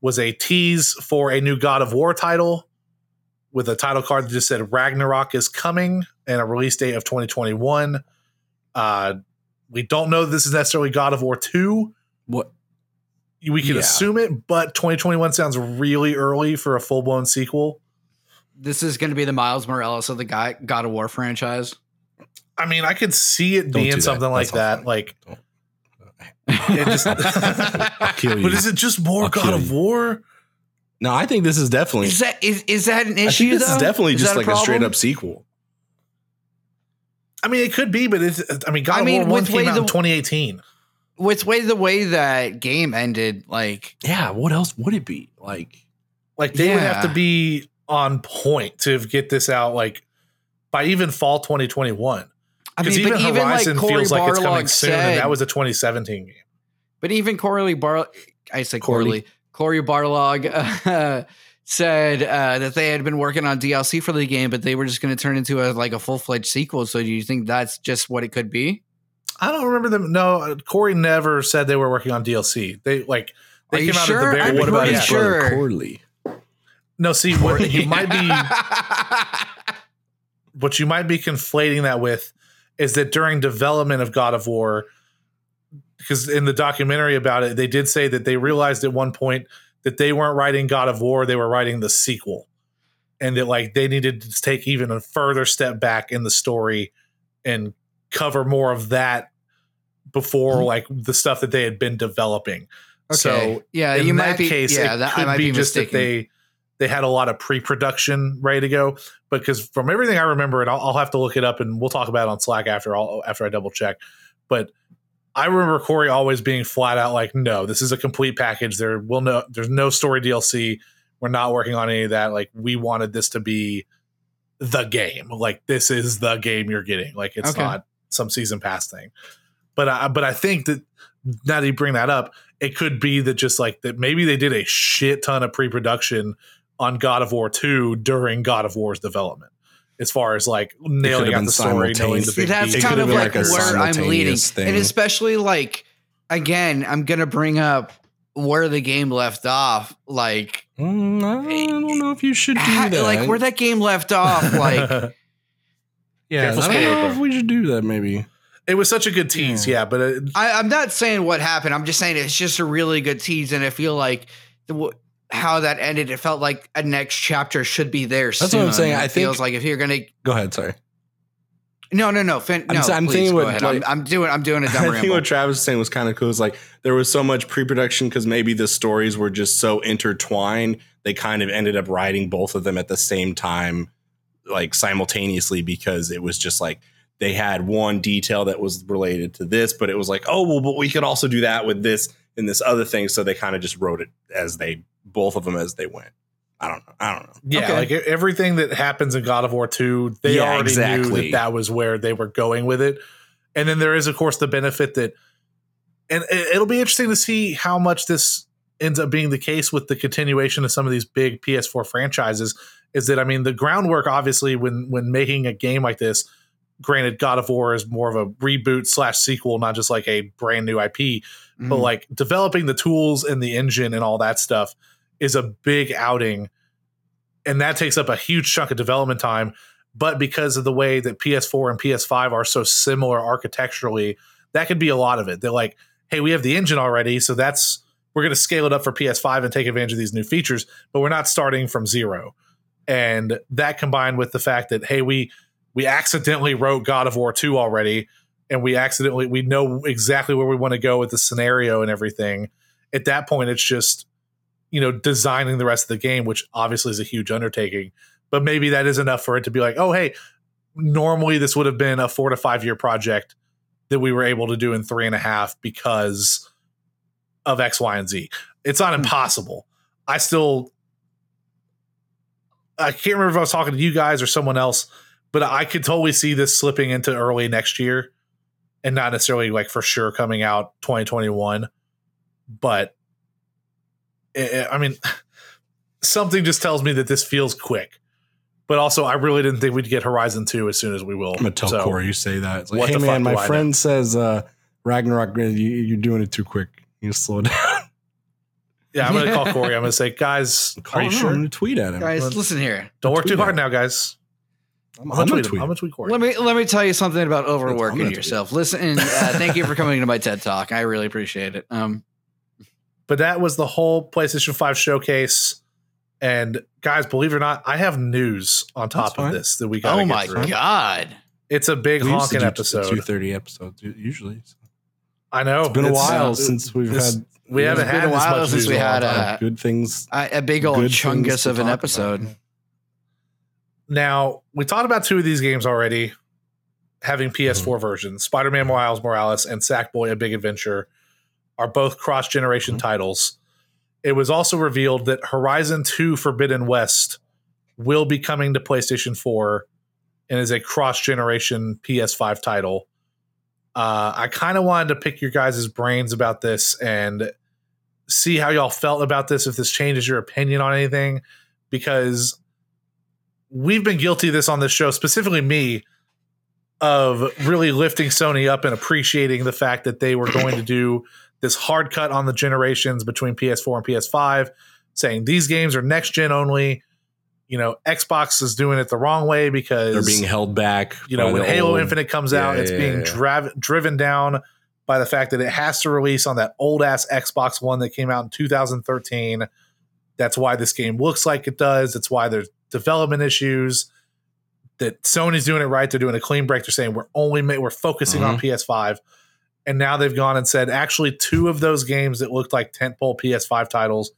was a tease for a new God of War title with a title card that just said Ragnarok is coming and a release date of 2021. Uh, we don't know that this is necessarily God of War 2. what We can Yeah. assume it, but 2021 sounds really early for a full blown sequel. This is going to be the Miles Morales of the God of War franchise. I mean, I could see it Don't do being that. something like That's that. Like, Don't. It just, kill you. but is it just more I'll God of. War? no, I think this is definitely. Is that is, is that an I issue? think this is definitely Is just that like a, straight up sequel. I mean, it could be, but it's, I mean, God I of War 1 with came way out in the- 2018. with way the way that game ended. Like Yeah. What else would it be like? Like, they would have to be on point to get this out, like, by even fall 2021. I Because mean, even but even like Horizon Cory feels like it's coming Barlog soon, said, and that was a 2017 game. but even Cory Bar, I say Corley. Cory, Cory Barlog uh, said uh, that they had been working on DLC for the game, but they were just going to turn into a like a full fledged sequel. So do you think that's just what it could be? I don't remember them. No, uh, Cory never said they were working on DLC. They like they Are you came out sure? at the very I'm what about pretty yeah. brother sure. Corley? No, see what you might be what you might be conflating that with is that during development of God of War, because in the documentary about it, they did say that they realized at one point that they weren't writing God of War, they were writing the sequel. And that like they needed to take even a further step back in the story and cover more of that before Mhm. like the stuff that they had been developing. Okay. So yeah, in you that might be. case, yeah, it that, I could might be, be, just that they they had a lot of pre-production ready to go. Because from everything I remember, and I'll, I'll have to look it up, and we'll talk about it on Slack after I'll, after I double check. But I remember Cory always being flat out like, "No, this is a complete package. There will no, there's no story DLC. We're not working on any of that. Like, we wanted this to be the game. Like, this is the game you're getting. Like, it's Okay. not some season pass thing." But I, but I think that now that you bring that up, it could be that just like that maybe they did a shit ton of pre-production on God of War 2 during God of War's development. As far as like nailing out the story, knowing the big that's beats. Kind of like, like a where I'm leading, simultaneous thing. and especially like again, I'm gonna bring up where the game left off. Like, Mm, I don't know if you should do ha- that. like where that game left off. Like, yeah, I don't know if we should do that. Maybe. it was such a good tease, yeah. but it, I, I'm not saying what happened. I'm just saying it's just a really good tease, and I feel like the, w- how that ended. It felt like a next chapter should be there. That's what I'm saying. It I feels think- like if you're gonna Go ahead. Sorry. No, no, no. Fin- I'm no, I'm thinking go what, ahead. like- I'm, I'm doing. I'm doing a dumb I think what Travis was saying was kind of cool. Is like there was so much pre-production because maybe the stories were just so intertwined. They kind of ended up writing both of them at the same time, like simultaneously, because it was just like they had one detail that was related to this, but it was like, oh well, but we could also do that with this and this other thing. So they kind of just wrote it as they both of them as they went. I don't know. I don't know. Yeah, Okay. like everything that happens in God of War 2, they Yeah, already knew exactly. that that was where they were going with it. And then there is, of course, the benefit that, and it'll be interesting to see how much this ends up being the case with the continuation of some of these big PS4 franchises. Is that I mean, the groundwork obviously when when making a game like this, granted, God of War is more of a reboot slash sequel, not just like a brand new IP but Mhm. like developing the tools and the engine and all that stuff is a big outing. And that takes up a huge chunk of development time. But because of the way that ps4 and ps5 are so similar architecturally that could be a lot of it. They're like hey we have the engine already so that's we're going to scale it up for ps5 and take advantage of these new features but we're not starting from zero. And that combined with the fact that hey we we accidentally wrote god of war 2 already and we accidentally we know exactly where we want to go with the scenario and everything. At that point it's just you know designing the rest of the game which obviously is a huge undertaking. But maybe that is enough for it to be like oh hey normally this would have been a four to five year project that we were able to do in three and a half because of x y and z. It's not hmm. impossible. I still i can't remember if i was talking to you guys or someone else but i could totally see this slipping into early next year and not necessarily like for sure coming out 2021 but i I mean something just tells me that this feels quick but also i really didn't think we'd get horizon 2 as soon as we will I'm gonna tell So, Cory you say that. It's like, what hey man, my I friend says uh, Ragnarok, you, you're doing it too quick. You slow down. yeah i'm gonna call cory i'm gonna say guys are you sure I'm gonna tweet at him. guys, listen here. don't work too hard him. now guys I'm, i'm gonna tweet gonna him tweet. i'm gonna tweet cory Let me let me tell you something about overworking yourself. Listen, uh, thank you for coming to my TED talk. I really appreciate it. Um, but that was the whole PlayStation 5 showcase. And guys, believe it or not, I have news on top of this that we got. oh my through. god! It's a big We used to honking do episode. Two thirty episodes u- usually. I know It's been a It's- while uh, since we've this- had we haven't had a while since we in a long had, time. uh, good things. I, a big old chungus of an episode. about. Now we talked about two of these games already, having PS4 Mm-hmm. versions. Spider-Man Miles Morales and Sackboy: A Big Adventure are both cross-generation Mhm. titles. It was also revealed that Horizon 2 Forbidden West will be coming to PlayStation 4 and is a cross-generation PS5 title. Uh, I kind of wanted to pick your guys' brains about this and see how y'all felt about this, if this changes your opinion on anything, because we've been guilty of this on this show, specifically me, of really lifting Sony up and appreciating the fact that they were going to do this hard cut on the generations between PS4 and PS5, saying these games are next gen only. You know, Xbox is doing it the wrong way because They're being held back. you know when Halo old- Infinite comes Yeah, out, it's yeah, being yeah. driv- driven down by the fact that it has to release on that old ass Xbox One that came out in 2013. That's why this game looks like it does. That's why there's development issues. That Sony's doing it right. They're doing a clean break. They're saying we're only ma- we're focusing on Mm-hmm. PS5, and now they've gone and said actually two of those games that looked like tentpole PS5 titles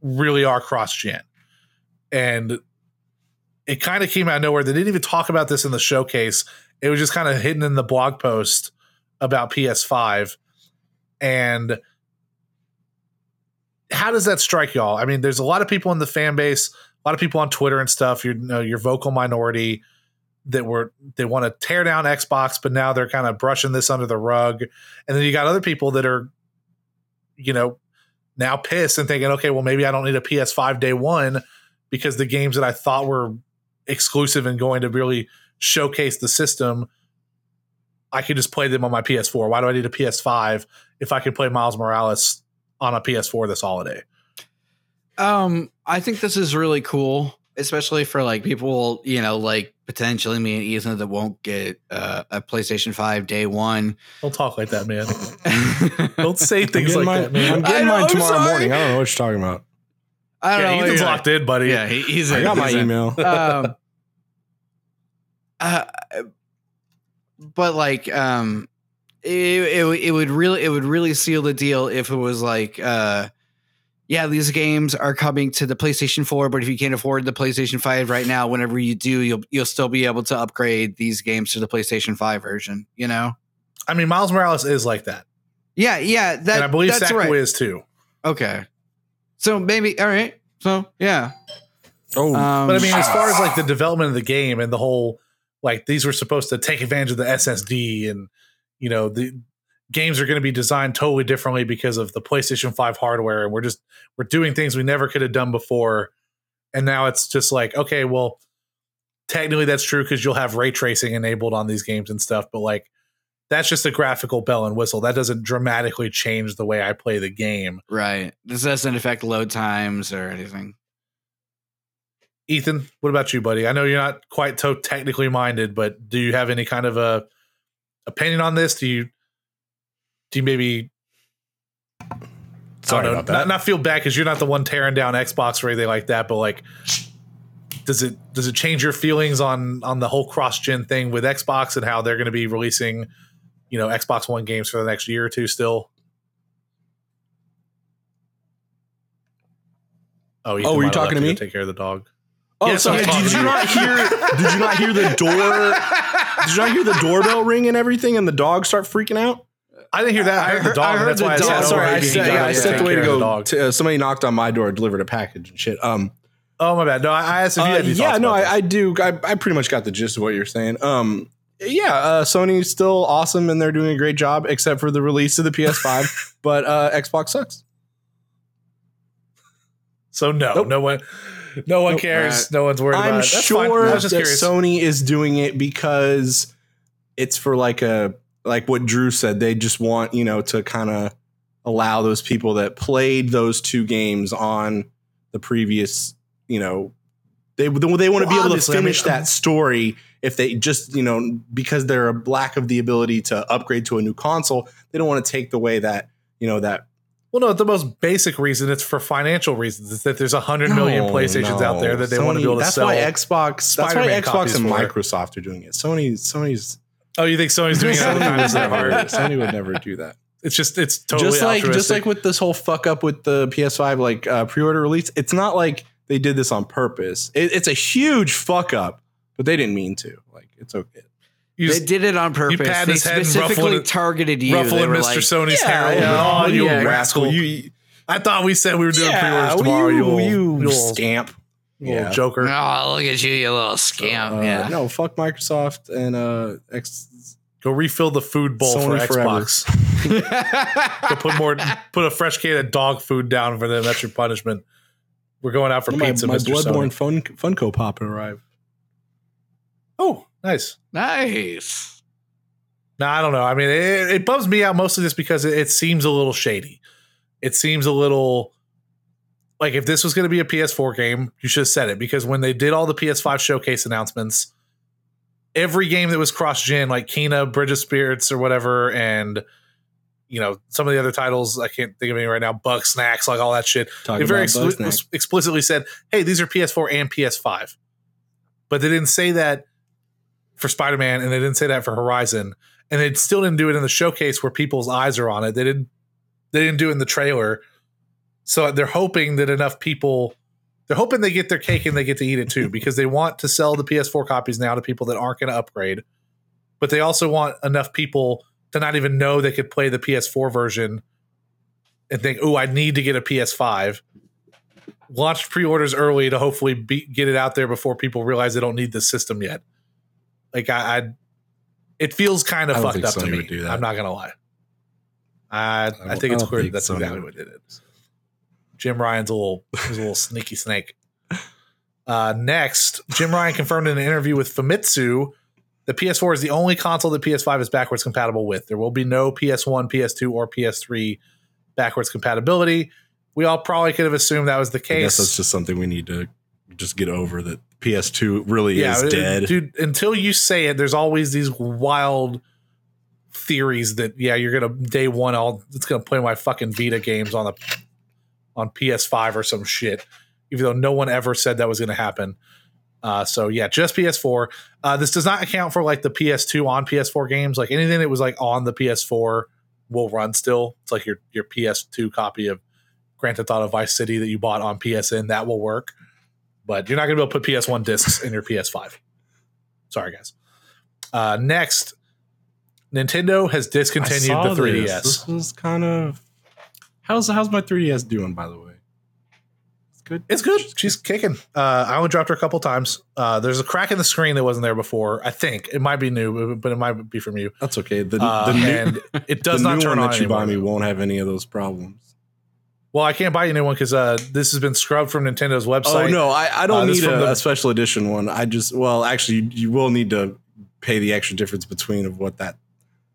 really are cross gen, and it kind of came out of nowhere. They didn't even talk about this in the showcase. It was just kind of hidden in the blog post about PS5. And how does that strike y'all? I mean, there's a lot of people in the fan base, a lot of people on Twitter and stuff, you know, your vocal minority that were they want to tear down Xbox, but now they're kind of brushing this under the rug. And then you got other people that are, you know, now pissed and thinking, okay, well, maybe I don't need a PS5 day one because the games that I thought were exclusive and going to really showcase the system, I could just play them on my PS4. Why do I need a PS5 if I can play Miles Morales on a PS4 this holiday? Um, I think this is really cool, especially for like people, you know, like potentially me and Ethan that won't get uh, a PlayStation Five day one. Don't talk like that, man. Don't say things like mine, that, man. I'm getting mine tomorrow sorry. morning. I don't know what you're talking about. I don't Yeah, know. Ethan's you're- locked in, buddy. Yeah, he, he's. I a- got my he's email. um, uh, but like um it, it it would really it would really seal the deal if it was like uh yeah these games are coming to the PlayStation 4 but if you can't afford the PlayStation 5 right now whenever you do you'll you'll still be able to upgrade these games to the PlayStation 5 version you know? I mean, Miles Morales is like that, yeah yeah that and I believe that's Sackboy right. is too. okay. So maybe all right. So yeah. Oh, um, But I mean, as far as like the development of the game and the whole, like these were supposed to take advantage of the SSD, and you know the games are going to be designed totally differently because of the PlayStation Five hardware, and we're just we're doing things we never could have done before, and now it's just like okay, well, technically that's true because you'll have ray tracing enabled on these games and stuff, but like that's just a graphical bell and whistle. That doesn't dramatically change the way I play the game. right this doesn't affect load times or anything Ethan, what about you, buddy? I know you're not quite so technically minded, but do you have any kind of a opinion on this? Do you do you maybe sorry I don't know, about that. Not, not feel bad because you're not the one tearing down Xbox or anything like that, but like does it does it change your feelings on on the whole cross gen thing with Xbox and how they're going to be releasing, you know, Xbox One games for the next year or two still? Oh, Ethan Oh, were you talking to me? Take care of the dog. Oh, Yes, sorry. Did you you. not hear? Did you not hear the door? Did you not hear the doorbell ring and everything, and the dog start freaking out? I didn't hear that. I, I heard, the dog. I heard that's the why I dog. said, Yeah, sorry. I, stepped- yeah, I to stepped take away to the go. To, uh, somebody knocked on my door, delivered a package and shit. Um, Oh my bad. No, I I asked if you uh, had any yeah, no, about I, I do. I, I pretty much got the gist of what you're saying. Um, yeah, uh, Sony's still awesome and they're doing a great job, except for the release of the PS5. but uh, Xbox sucks. So no, Nope. no one, no one Nope. cares. No one's worried I'm it. That's fine. sure I that curious. Sony is doing it because it's for like a like what Drew said. They just want you know to kind of allow those people that played those two games on the previous you know they they want to Well, be able to obviously, I mean, finish that story if they just you know because they're a lack of the ability to upgrade to a new console they don't want to take the way that you know that well, no, the most basic reason it's for financial reasons is that there's a hundred million No, PlayStations out there that they want to be able to that's sell. why Xbox that's why Xbox and for. Microsoft are doing it Sony Sony's oh, you think Sony's doing it out of Sony kindness would of their never, heart? Sony would never do that. It's just it's totally just like just like with this whole fuck up with the PS5 like uh, pre-order release. It's not like they did this on purpose. It, it's a huge fuck up, but they didn't mean to. Like it's okay. you they just did it on purpose. pat They head specifically ruffling- targeted you. They ruffling were Mr. like, Sony's Yeah, hair. yeah, oh, you yeah, rascal! You, I thought we said we were doing pre-orders tomorrow. You, you, you, little, scamp. Little Yeah. joker. Oh, look at you, you little scam. Uh, yeah. No, fuck Microsoft and uh, X. Go refill the food bowl Sony for forever. Xbox. Go put more, put a fresh can of dog food down for them. That's your punishment. We're going out for my pizza, my Mr. Bloodborne Sony. Fun, Funko Pop arrived. Oh, nice. nice. No, I don't know. I mean, it, it bums me out mostly just because it, it seems a little shady. It seems a little like if this was going to be a PS4 game, you should have said it because when they did all the PS5 showcase announcements, every game that was cross gen, like Kena, Bridge of Spirits, or whatever, and you know some of the other titles, I can't think of any right now. Bug Snacks, like all that shit. Talking They very expli- explicitly said, "Hey, these are PS4 and PS5," but they didn't say that for Spider Man, and they didn't say that for Horizon, and they still didn't do it in the showcase where people's eyes are on it. They didn't. They didn't do it in the trailer, so they're hoping that enough people. They're hoping they get their cake and they get to eat it too, because they want to sell the PS4 copies now to people that aren't going to upgrade, but they also want enough people to not even know they could play the PS4 version and think, "Oh, I need to get a PS5." Launch pre-orders early to hopefully be, get it out there before people realize they don't need the system yet. Like I, I it feels kind of fucked up to me. would do that. I'm not gonna lie. I I, don't- think it's clear think that's Sony exactly what it is. Jim Ryan's a little he's a little sneaky snake. Uh, next, Jim Ryan confirmed in an interview with Famitsu the PS4 is the only console that PS5 is backwards compatible with. There will be no PS1, PS2, or PS3 backwards compatibility. We all probably could have assumed that was the case. I guess that's just something we need to just get over that PS2 really is uh, dead. dude. Until you say it, there's always these wild theories that yeah, you're gonna day one. I'll it's gonna play my fucking Vita games on the on PS5 or some shit. Even though no one ever said that was gonna happen. Uh, so yeah, just PS4. Uh, this does not account for like the PS2 on PS4 games. Like anything that was like on the PS4 will run still. It's like your your PS2 copy of Grand Theft Auto Vice City that you bought on PSN that will work, but you're not going to be able to put PS1 discs in your PS5. Sorry, guys. Uh, next, Nintendo has discontinued the 3DS. This. this was kind of how's how's my 3DS doing by the way? It's good. It's good. She's kicking. Uh, I only dropped her a couple times. Uh, there's a crack in the screen that wasn't there before. I think it might be new, but it might be from you. That's okay. The, Uh, the new, and it does the not new turn one on that you buy me won't have any of those problems. Well, I can't buy you a new one because uh, this has been scrubbed from Nintendo's website. Oh no, I, I don't Uh, need a, the- a special edition one. I just well, actually, you, you will need to pay the extra difference between of what that.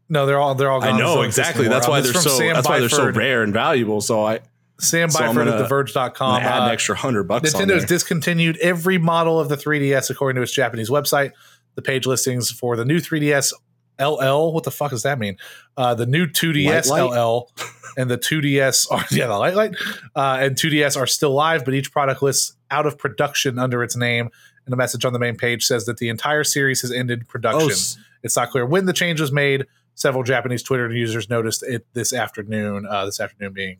No, they're all they're all. Gone. I know exactly. That's Uh, why they're so. Sam That's why they're so rare and valuable. So I Sam So Byford gonna- at TheVerge.com. Add uh, an extra hundred bucks. on Nintendo's discontinued every model of the 3DS according to its Japanese website. The page listings for the new 3DS LL, what the fuck does that mean? Uh, the new 2DS Light light? LL and the 2DS are yeah, the light light uh, and 2DS are still live, but each product lists out of production under its name. And the message on the main page says that the entire series has ended production. Oh, It's not clear when the change was made. Several Japanese Twitter users noticed it this afternoon, uh, this afternoon being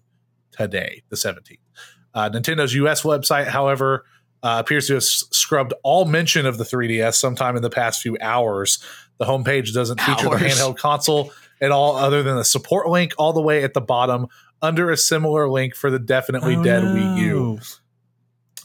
today, the 17th. Uh, Nintendo's US website, however, uh, appears to have s- scrubbed all mention of the 3DS sometime in the past few hours. The homepage doesn't feature the handheld console at all, other than the support link all the way at the bottom under a similar link for the definitely Oh, dead Wii U.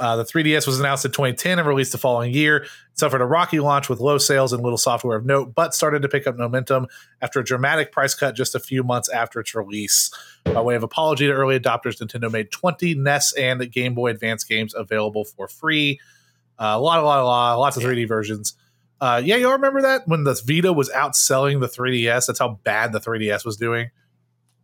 Uh, the 3DS was announced in 2010 and released the following year. It suffered a rocky launch with low sales and little software of note, but started to pick up momentum after a dramatic price cut just a few months after its release. By way of apology to early adopters, Nintendo made 20 NES and Game Boy Advance games available for free. Uh, a lot, a lot, a lot, lots of 3D versions. Uh, yeah, y'all remember that when the Vita was outselling the 3DS? That's how bad the 3DS was doing.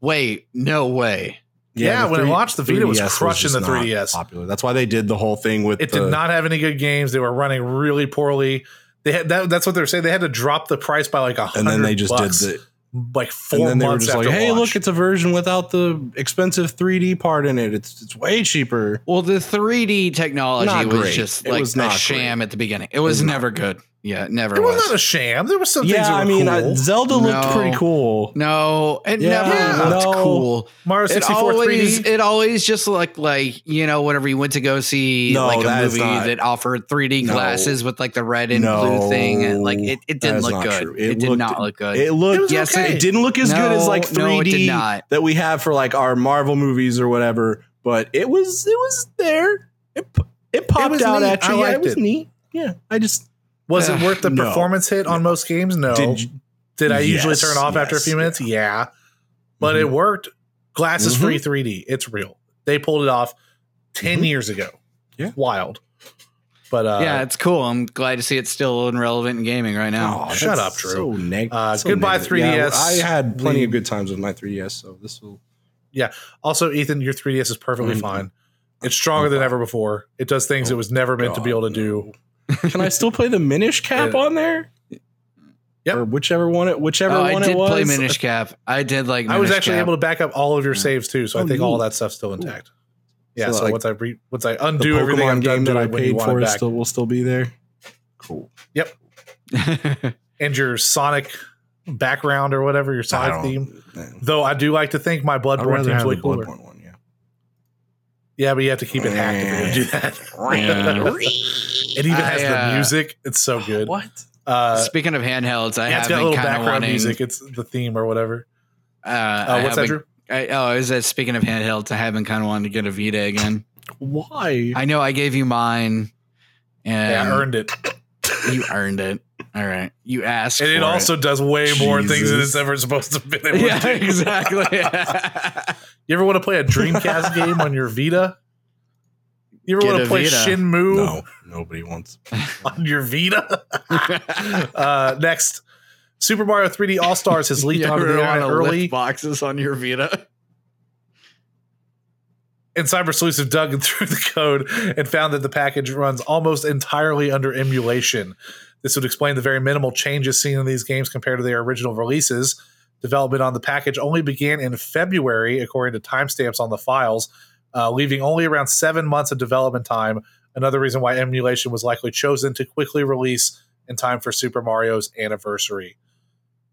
Wait, no way. Yeah, the when it three- launched, the Vita was 3DS crushing just the 3DS. Popular. That's why they did the whole thing with It the, did not have any good games. They were running really poorly. They had that, that's what they're saying. They had to drop the price by like a hundred. And then they just bucks, did the. like four And then they were months just like, "Hey, launch. look, it's a version without the expensive 3D part in it. It's it's way cheaper." Well, the 3D technology Not was great. just It like was a not sham great. at the beginning. It was was not never good. Yeah, it never it was was. not a sham. There was some things Yeah, that were I mean, cool. uh, Zelda looked No. pretty cool. no, it Yeah, never looked no. cool. Mario It 64 always, 3D. it always just looked like you know whenever you went to go see No, like a that is movie not- that offered 3D No. glasses with like the red and No, blue thing, and like it, it didn't look good. It, It did looked- not look good. It looked It yes, okay. it didn't look as good as like 3D no, it did not. that we have for like our Marvel movies or whatever. But it was it was there. It it popped was out neat. at I. Yeah, liked it was it. neat. Yeah, I just Was it worth the no. performance hit on most games? No. did. Did, you- I usually Yes, turn off after a few minutes? yeah. Yeah. But Mhm. it worked. Glasses Mm-hmm. free 3D. It's real. They pulled it off 10 Mhm. years ago. Yeah. Wild. But uh, yeah, it's cool. I'm glad to see it's still relevant in gaming right now. Oh, shut up, Drew. So neg- Uh, so goodbye, negative. 3DS. Yeah, I had plenty of good times with my 3DS, so this will. Yeah. Also, Ethan, your 3DS is perfectly Mhm. fine. It's stronger than ever before. It does things it was never meant to be able to do. Can I still play the Minish cap Yeah. on there? Yep. Or whichever one it whichever Oh, I one did it was. play Minish Cap. I did like. I was actually Cap. able to back up all of your saves too, so I Oh, think all that stuff's still intact. Yeah, So, so, like, once I re- once I the undo everything I'm Pokemon done game that I paid for it is back, still will still be there. Cool. Yep. and your Sonic background or whatever your I Sonic theme. man. Though I do like to think my Bloodborne rather theme's way the cooler. Bloodborne one. Yeah. Yeah, but you have to keep it hacked if you're gonna do that. Yeah. it even has I, the uh, music. It's so good. What? Uh, Speaking of handhelds, I yeah, it's have got a been little kind of background wanting. music. It's the theme or whatever. Uh, Uh, what's that, Drew? I, oh, is that speaking of handhelds? I have been kind of wanting to get a Vita again. Why? I know I gave you mine, and Yeah, I earned it. you earned it. All right, you asked, And it for also does way more things than it's ever supposed to be. able to yeah, do. exactly. You ever want to play a Dreamcast game on your Vita? You ever want to play Vita. Shenmue no, nobody wants. on your Vita? uh, next, Super Mario 3D All Stars has leaked you onto the ever want internet to early, lift boxes on your Vita? and Cyber Sleuths have dug through the code and found that the package runs almost entirely under emulation. This would explain the very minimal changes seen in these games compared to their original releases. Development on the package only began in February, according to timestamps on the files, uh, leaving only around seven months of development time Another reason why emulation was likely chosen to quickly release in time for Super Mario's anniversary.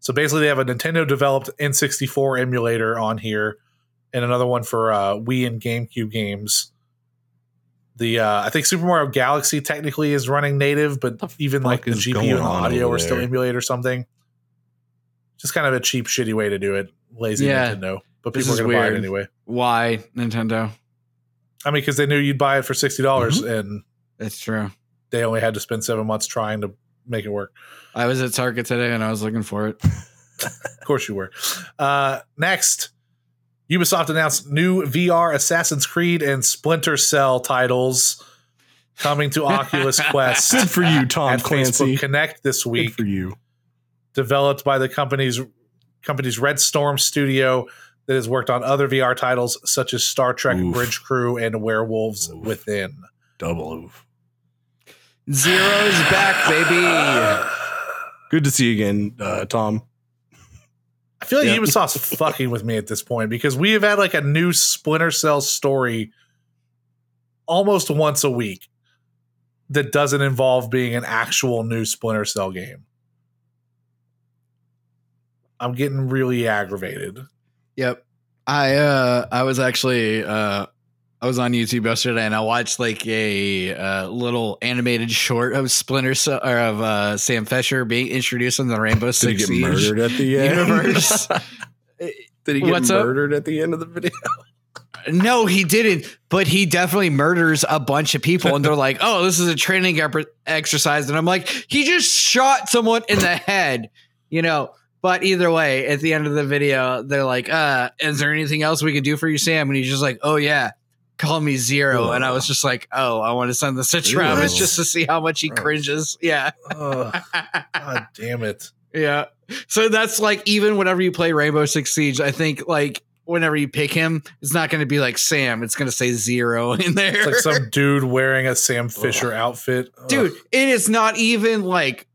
So basically, they have a Nintendo developed N64 emulator on here, and another one for uh, Wii and GameCube games. The uh, I think Super Mario Galaxy technically is running native, but even like the GPU and on audio are still there? emulate or something. Just kind of a cheap, shitty way to do it. Lazy Yeah. Nintendo, but This people are going to buy it weird. anyway. Why Nintendo? I mean, because they knew you'd buy it for sixty dollars, Mm-hmm. and It's true. they only had to spend seven months trying to make it work. I was at Target today and I was looking for it. Of course, you were. Uh, next, Ubisoft announced new VR Assassin's Creed and Splinter Cell titles coming to Oculus Quest Good for you, Tom at Clancy. Facebook Connect this Good week. for you. Developed by the company's company's Red Storm studio that has worked on other VR titles such as Star Trek Oof. Bridge Crew and Werewolves Oof. Within. Double oof. Zero's back, baby. Good to see you again, uh, Tom. I feel like Yeah. Ubisoft's fucking with me at this point because we have had like a new Splinter Cell story almost once a week that doesn't involve being an actual new Splinter Cell game. I'm getting really aggravated. Yep. I uh I was actually uh I was on YouTube yesterday and I watched like a uh, little animated short of Splinter Cell or of uh, Sam Fisher being introduced in the Rainbow Did he Six get Siege murdered at the end? universe. Did he get What's up? murdered at the end of the video? No, he didn't. But he definitely murders a bunch of people, and they're like, "Oh, this is a training exercise," and I'm like, "He just shot someone in the head," you know. But either way, at the end of the video, they're like, "Uh, is there anything else we can do for you, Sam?" And he's just like, "Oh yeah." Call me zero, and I was just like, "Oh, I want to send this to Travis Ew. just to see how much he Gross. cringes." Yeah, Ugh, God damn it. yeah. So that's like even whenever you play Rainbow Six Siege, I think like whenever you pick him, it's not going to be like Sam. It's going to say zero in there. It's like some dude wearing a Sam Fisher outfit. Ugh. Dude, it is not even like.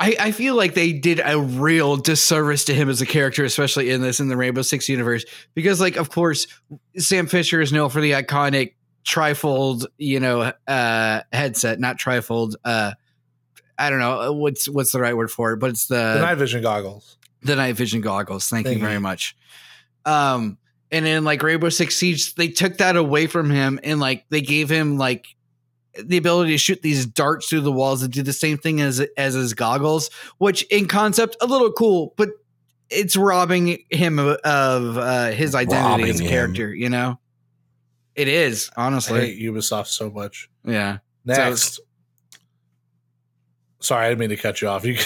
I, I feel like they did a real disservice to him as a character, especially in this in the Rainbow Six universe, because like of course Sam Fisher is known for the iconic trifold, you know, uh headset, not trifold. Uh, I don't know what's what's the right word for it, but it's the the night vision goggles. the night vision goggles. Thank, Thank you very much. Um, and in like Rainbow Six Siege, they took that away from him and like they gave him like the ability to shoot these darts through the walls and do the same thing as as his goggles, which in concept a little cool, but it's robbing him of, of uh, his identity as a Robbing him. character. You know, it is I honestly. hate Ubisoft so much. Yeah. Next. Sorry, I didn't mean to cut you off. You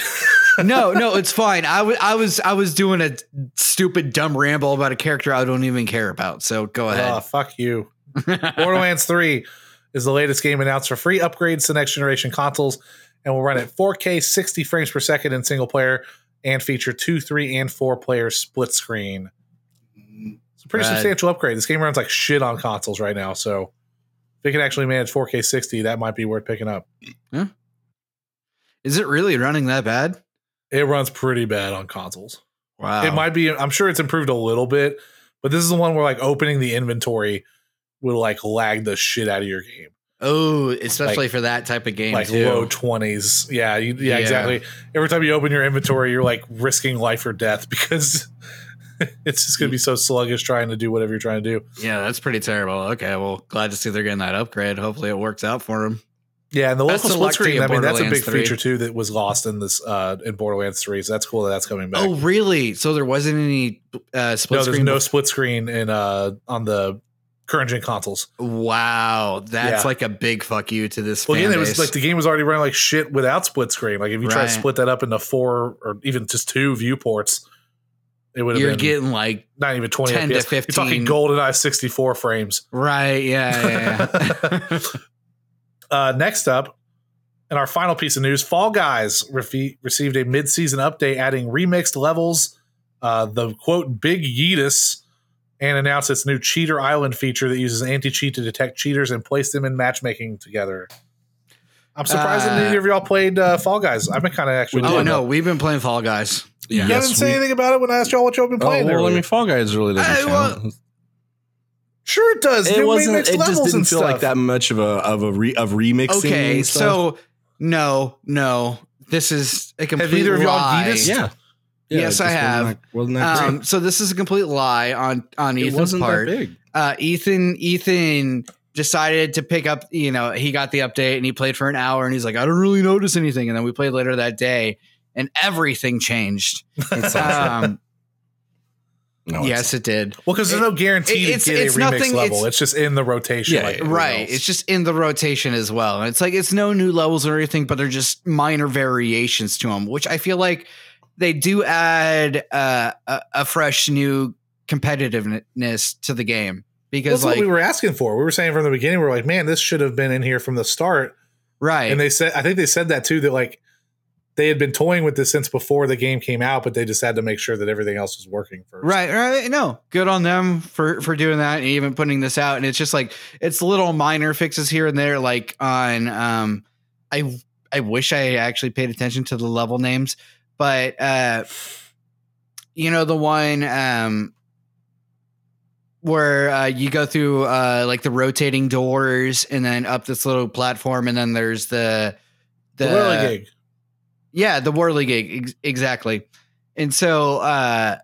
no, no, it's fine. I was, I was, I was doing a stupid, dumb ramble about a character I don't even care about. So go ahead. Oh, fuck you. Borderlands 3 is the latest game announced for free upgrades to next generation consoles and will run at 4K 60 frames per second in single player and feature two, three, and four player split screen. It's a pretty substantial upgrade. This game runs like shit on consoles right now, so if it can actually manage 4K 60, that might be worth picking up. Is it really running that bad? It runs pretty bad on consoles. Wow. It might be. I'm sure it's improved a little bit, but this is the one where like opening the inventory will like lag the shit out of your game. Oh, especially for that type of game like too. low 20s. Yeah, you, yeah, Yeah. exactly. Every time you open your inventory, you're like risking life or death because it's just going to be so sluggish trying to do whatever you're trying to do. yeah, that's pretty terrible. Okay, well, glad to see they're getting that upgrade. Hopefully, it works out for them. Yeah, and the That's local split screen, I mean, that's a big 3. feature too that was lost in this uh in Borderlands 3. So that's cool that that's coming back. Oh, really? So there wasn't any uh, split no, there's screen? no split screen in uh on the current gen consoles. wow, that's Yeah. like a big fuck you to this. Well, again, it was like the game was already running like shit without split screen. Like if you try to split that up into four or even just two viewports, it would have you're been getting like not even 20 10 to FPS. You're 15. talking GoldenEye 64 frames. right. Yeah, yeah. yeah. Uh, next up, and our final piece of news Fall Guys received a mid season update adding remixed levels, uh, the quote, big Yeetus, and announced its new Cheater Island feature that uses anti cheat to detect cheaters and place them in matchmaking together. I'm surprised that Uh, neither of y'all played uh, Fall Guys. I've been kind of actually. Oh no, that. we've been playing Fall Guys. You Yeah. Yes, didn't say we- anything about it when I asked y'all what y'all been Oh, playing. well, I earlier. mean, Fall Guys really doesn't Hey, count. Sure, it does. It They wasn't. It just didn't feel stuff. like that much of a of a re, of remixing. Okay, so no, no, this is a complete either of y'all lie. Yeetus? yeah. Yeah, Yes, I have. Wasn't that, wasn't that Um, so this is a complete lie on on It Ethan's wasn't part. that big. uh, Ethan Ethan decided to pick up. You know, he got the update and he played for an hour, and he's like, I don't really notice anything. And then we played later that day, and everything changed. It's. Um, no, yes, it did. well, because there's no guarantee it's- to get it's a remix nothing- level. it's- It's, just in the rotation. Yeah, like Right. else. It's just in the rotation as well. And it's like it's no new levels or anything, but they're just minor variations to them, which I feel like they do add uh, a, a fresh new competitiveness to the game because That's what we were asking for. We were saying from the beginning, we are like, man, this should have been in here from the start. right. And they said, I think they said that too, that like they had been toying with this since before the game came out, but they just had to make sure that everything else was working first. Right, right. No, good on them for for doing that and even putting this out. And it's just like it's little minor fixes here and there. Like on, um, I I wish I actually paid attention to the level names, but uh, you know the one um where uh, you go through uh like the rotating doors and then up this little platform and then there's the The, Whirligig. yeah, the Whirligig ex- exactly. And so uh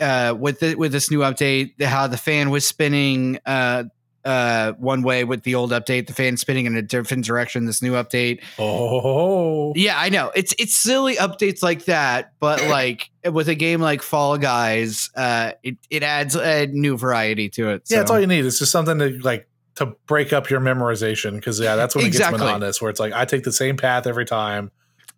uh with the, with this new update, the, how the fan was spinning uh uh one way with the old update, the fan spinning in a different direction this new update. Oh. Yeah, I know. It's it's silly updates like that, but like with a game like Fall Guys, uh it it adds a new variety to it. Yeah, that's all you need. It's just something to like to break up your memorization because yeah, that's when it Exactly. gets monotonous. Where it's like I take the same path every time.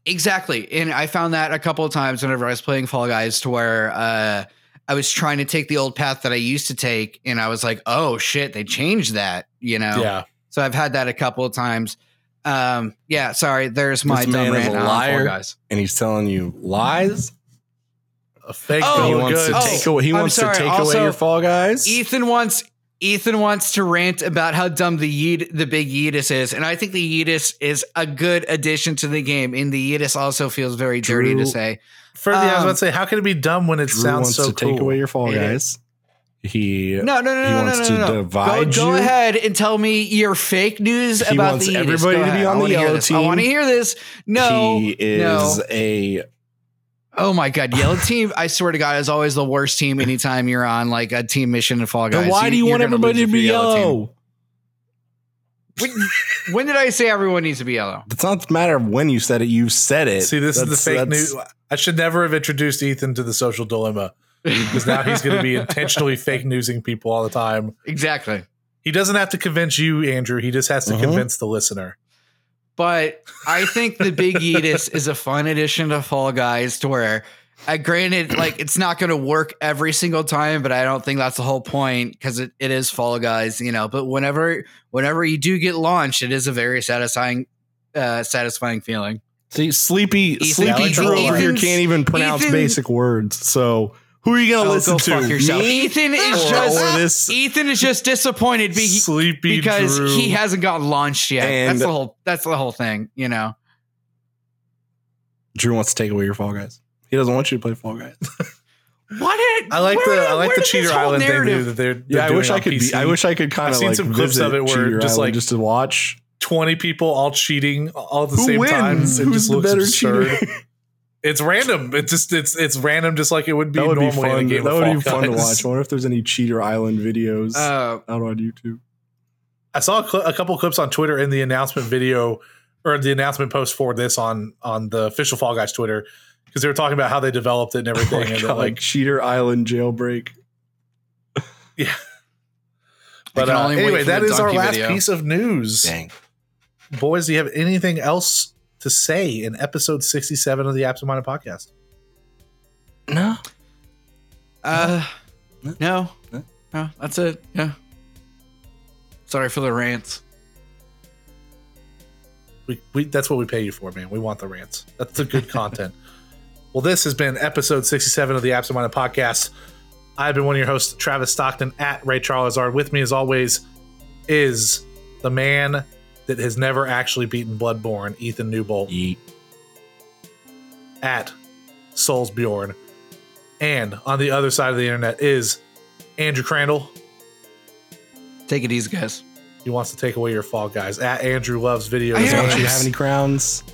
Exactly. And I found that a couple of times whenever I was playing Fall Guys to where uh, I was trying to take the old path that I used to take and I was like, oh shit, they changed that, you know? Yeah, So I've had that a couple of times. Um, yeah, sorry, there's my This man dumb is a on Fall liar. Guys. and he's telling you lies. a fake. Oh, but he we're wants good. to Oh, take away. He I'm wants sorry, to take away also, your Fall Guys. Ethan wants Ethan wants to rant about how dumb the Yeet, the big Yeetus is, and I think the Yeetus is a good addition to the game. And the Yeetus also feels very dirty Drew- to say. For the, I was Um, about to say, how can it be dumb when it Drew sounds wants so to cool? take away your Fall It Guys. He No, no, no, He no, wants no, to no, no. divide go, go you? ahead and tell me your fake news He about wants the Yeetus. everybody to be on I the yellow this. I want to hear this. No, he is no. a Oh my god, yellow team! I swear to God, is always the worst team. Anytime you're on like a team mission in Fall Guys, Then why do you you're want everybody to be you're yellow? When, when did I say everyone needs to be yellow? It's not a matter of when you said it. You said it. See, this is the fake news. I should never have introduced Ethan to the social dilemma because now he's going to be intentionally fake newsing people all the time. Exactly. He doesn't have to convince you, Andrew. He just has to Mhm. convince the listener. But I think the Big Yeetus is a fun addition to Fall Guys to where I granted like it's not going to work every single time, but I don't think that's the whole point because it, it is Fall Guys, you know. But whenever whenever you do get launched, it is a very satisfying uh satisfying feeling. See, sleepy, Ethan- sleepy Drew over here can't even pronounce Ethan- basic words. So who are you gonna Oh, listen go to? fuck yourself. Me Ethan is or, just or this? Ethan is just disappointed be- Sleepy because Drew. he hasn't gotten launched yet. And- that's the whole that's the whole thing, you know. Drew wants to take away your Fall Guys. He doesn't want you to play Fall Guys. What? Did, I like where the I like the Cheater whole Island thing narrative- dude, that they're, they're yeah, I wish I could PC. be. I wish I could kind I've of seen like some clips of it where Cheater just, Island like- just to watch. 20 people all cheating all at the Who same wins? time. It Who's just the looks better absurd. cheater? It's random. It's just it's it's random, just like it would be that would be normally in a fun. game That would be Fall fun to watch. I wonder if there's any Cheater Island videos Uh, out on YouTube. I saw a, cl- a couple clips on Twitter in the announcement video or the announcement post for this on on the official Fall Guys Twitter because they were talking about how they developed it and Oh everything. my and God, like like, Cheater Island jailbreak. Yeah, but can uh, anyway, for that the is our last video. piece of news. Dang. Boys, do you have anything else to say in episode sixty-seven of the Absent Minded Podcast? No. uh, No. no, No. no, that's it. Yeah. Sorry for the rants. We, we that's what we pay you for, man. We want the rants. That's the good content. Well, this has been episode 67 of the Absent Minded Podcast. I've been one of your hosts, Travis Stockton at Ray Charlesard. With me, as always, is the man that has never actually beaten Bloodborne, Ethan Newbolt, Yeet. at Souls Bjorn. And on the other side of the internet is Andrew Crandall Take it easy, guys. He wants to take away your Fall Guys. At Andrew loves videos. I Don't you have any crowns?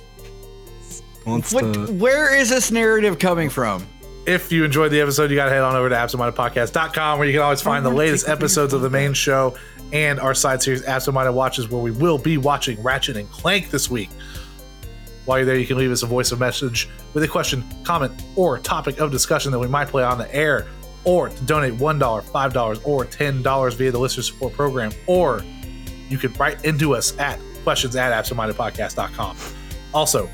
Wants What? to- Where is this narrative coming from? If you enjoyed the episode, you got to head on over to absentmindedpodcast.com where you can always find the latest episodes of the main show and our side series, Absent Minded Watches, where we will be watching Ratchet and Clank this week. While you're there, you can leave us a voice of message with a question, comment, or topic of discussion that we might play on the air, or to donate $1, $5, or $10 via the listener support program, or you can write into us at questions at absentmindedpodcast.com. Also,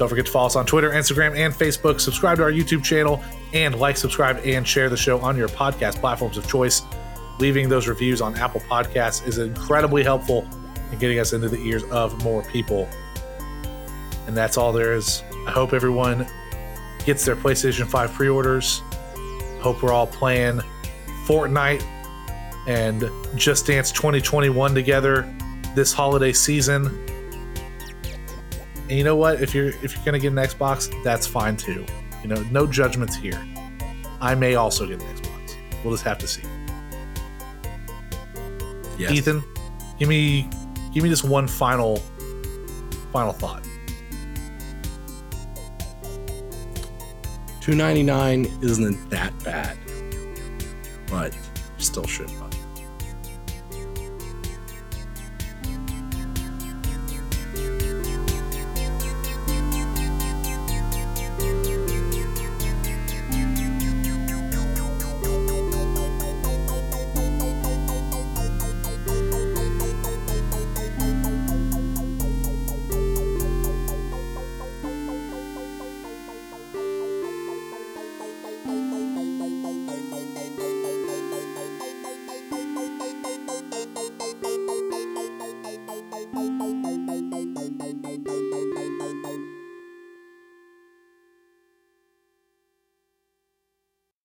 don't forget to follow us on Twitter, Instagram, and Facebook. Subscribe to our YouTube channel and like, subscribe, and share the show on your podcast platforms of choice. Leaving those reviews on Apple Podcasts is incredibly helpful in getting us into the ears of more people. And that's all there is. I hope everyone gets their PlayStation 5 pre orders. Hope we're all playing Fortnite and Just Dance 2021 together this holiday season. And you know what? If you're if you're gonna get an Xbox, that's fine too. You know, no judgments here. I may also get an Xbox. We'll just have to see. Yes. Ethan, give me give me just one final final thought. Two ninety nine isn't that bad, but still should.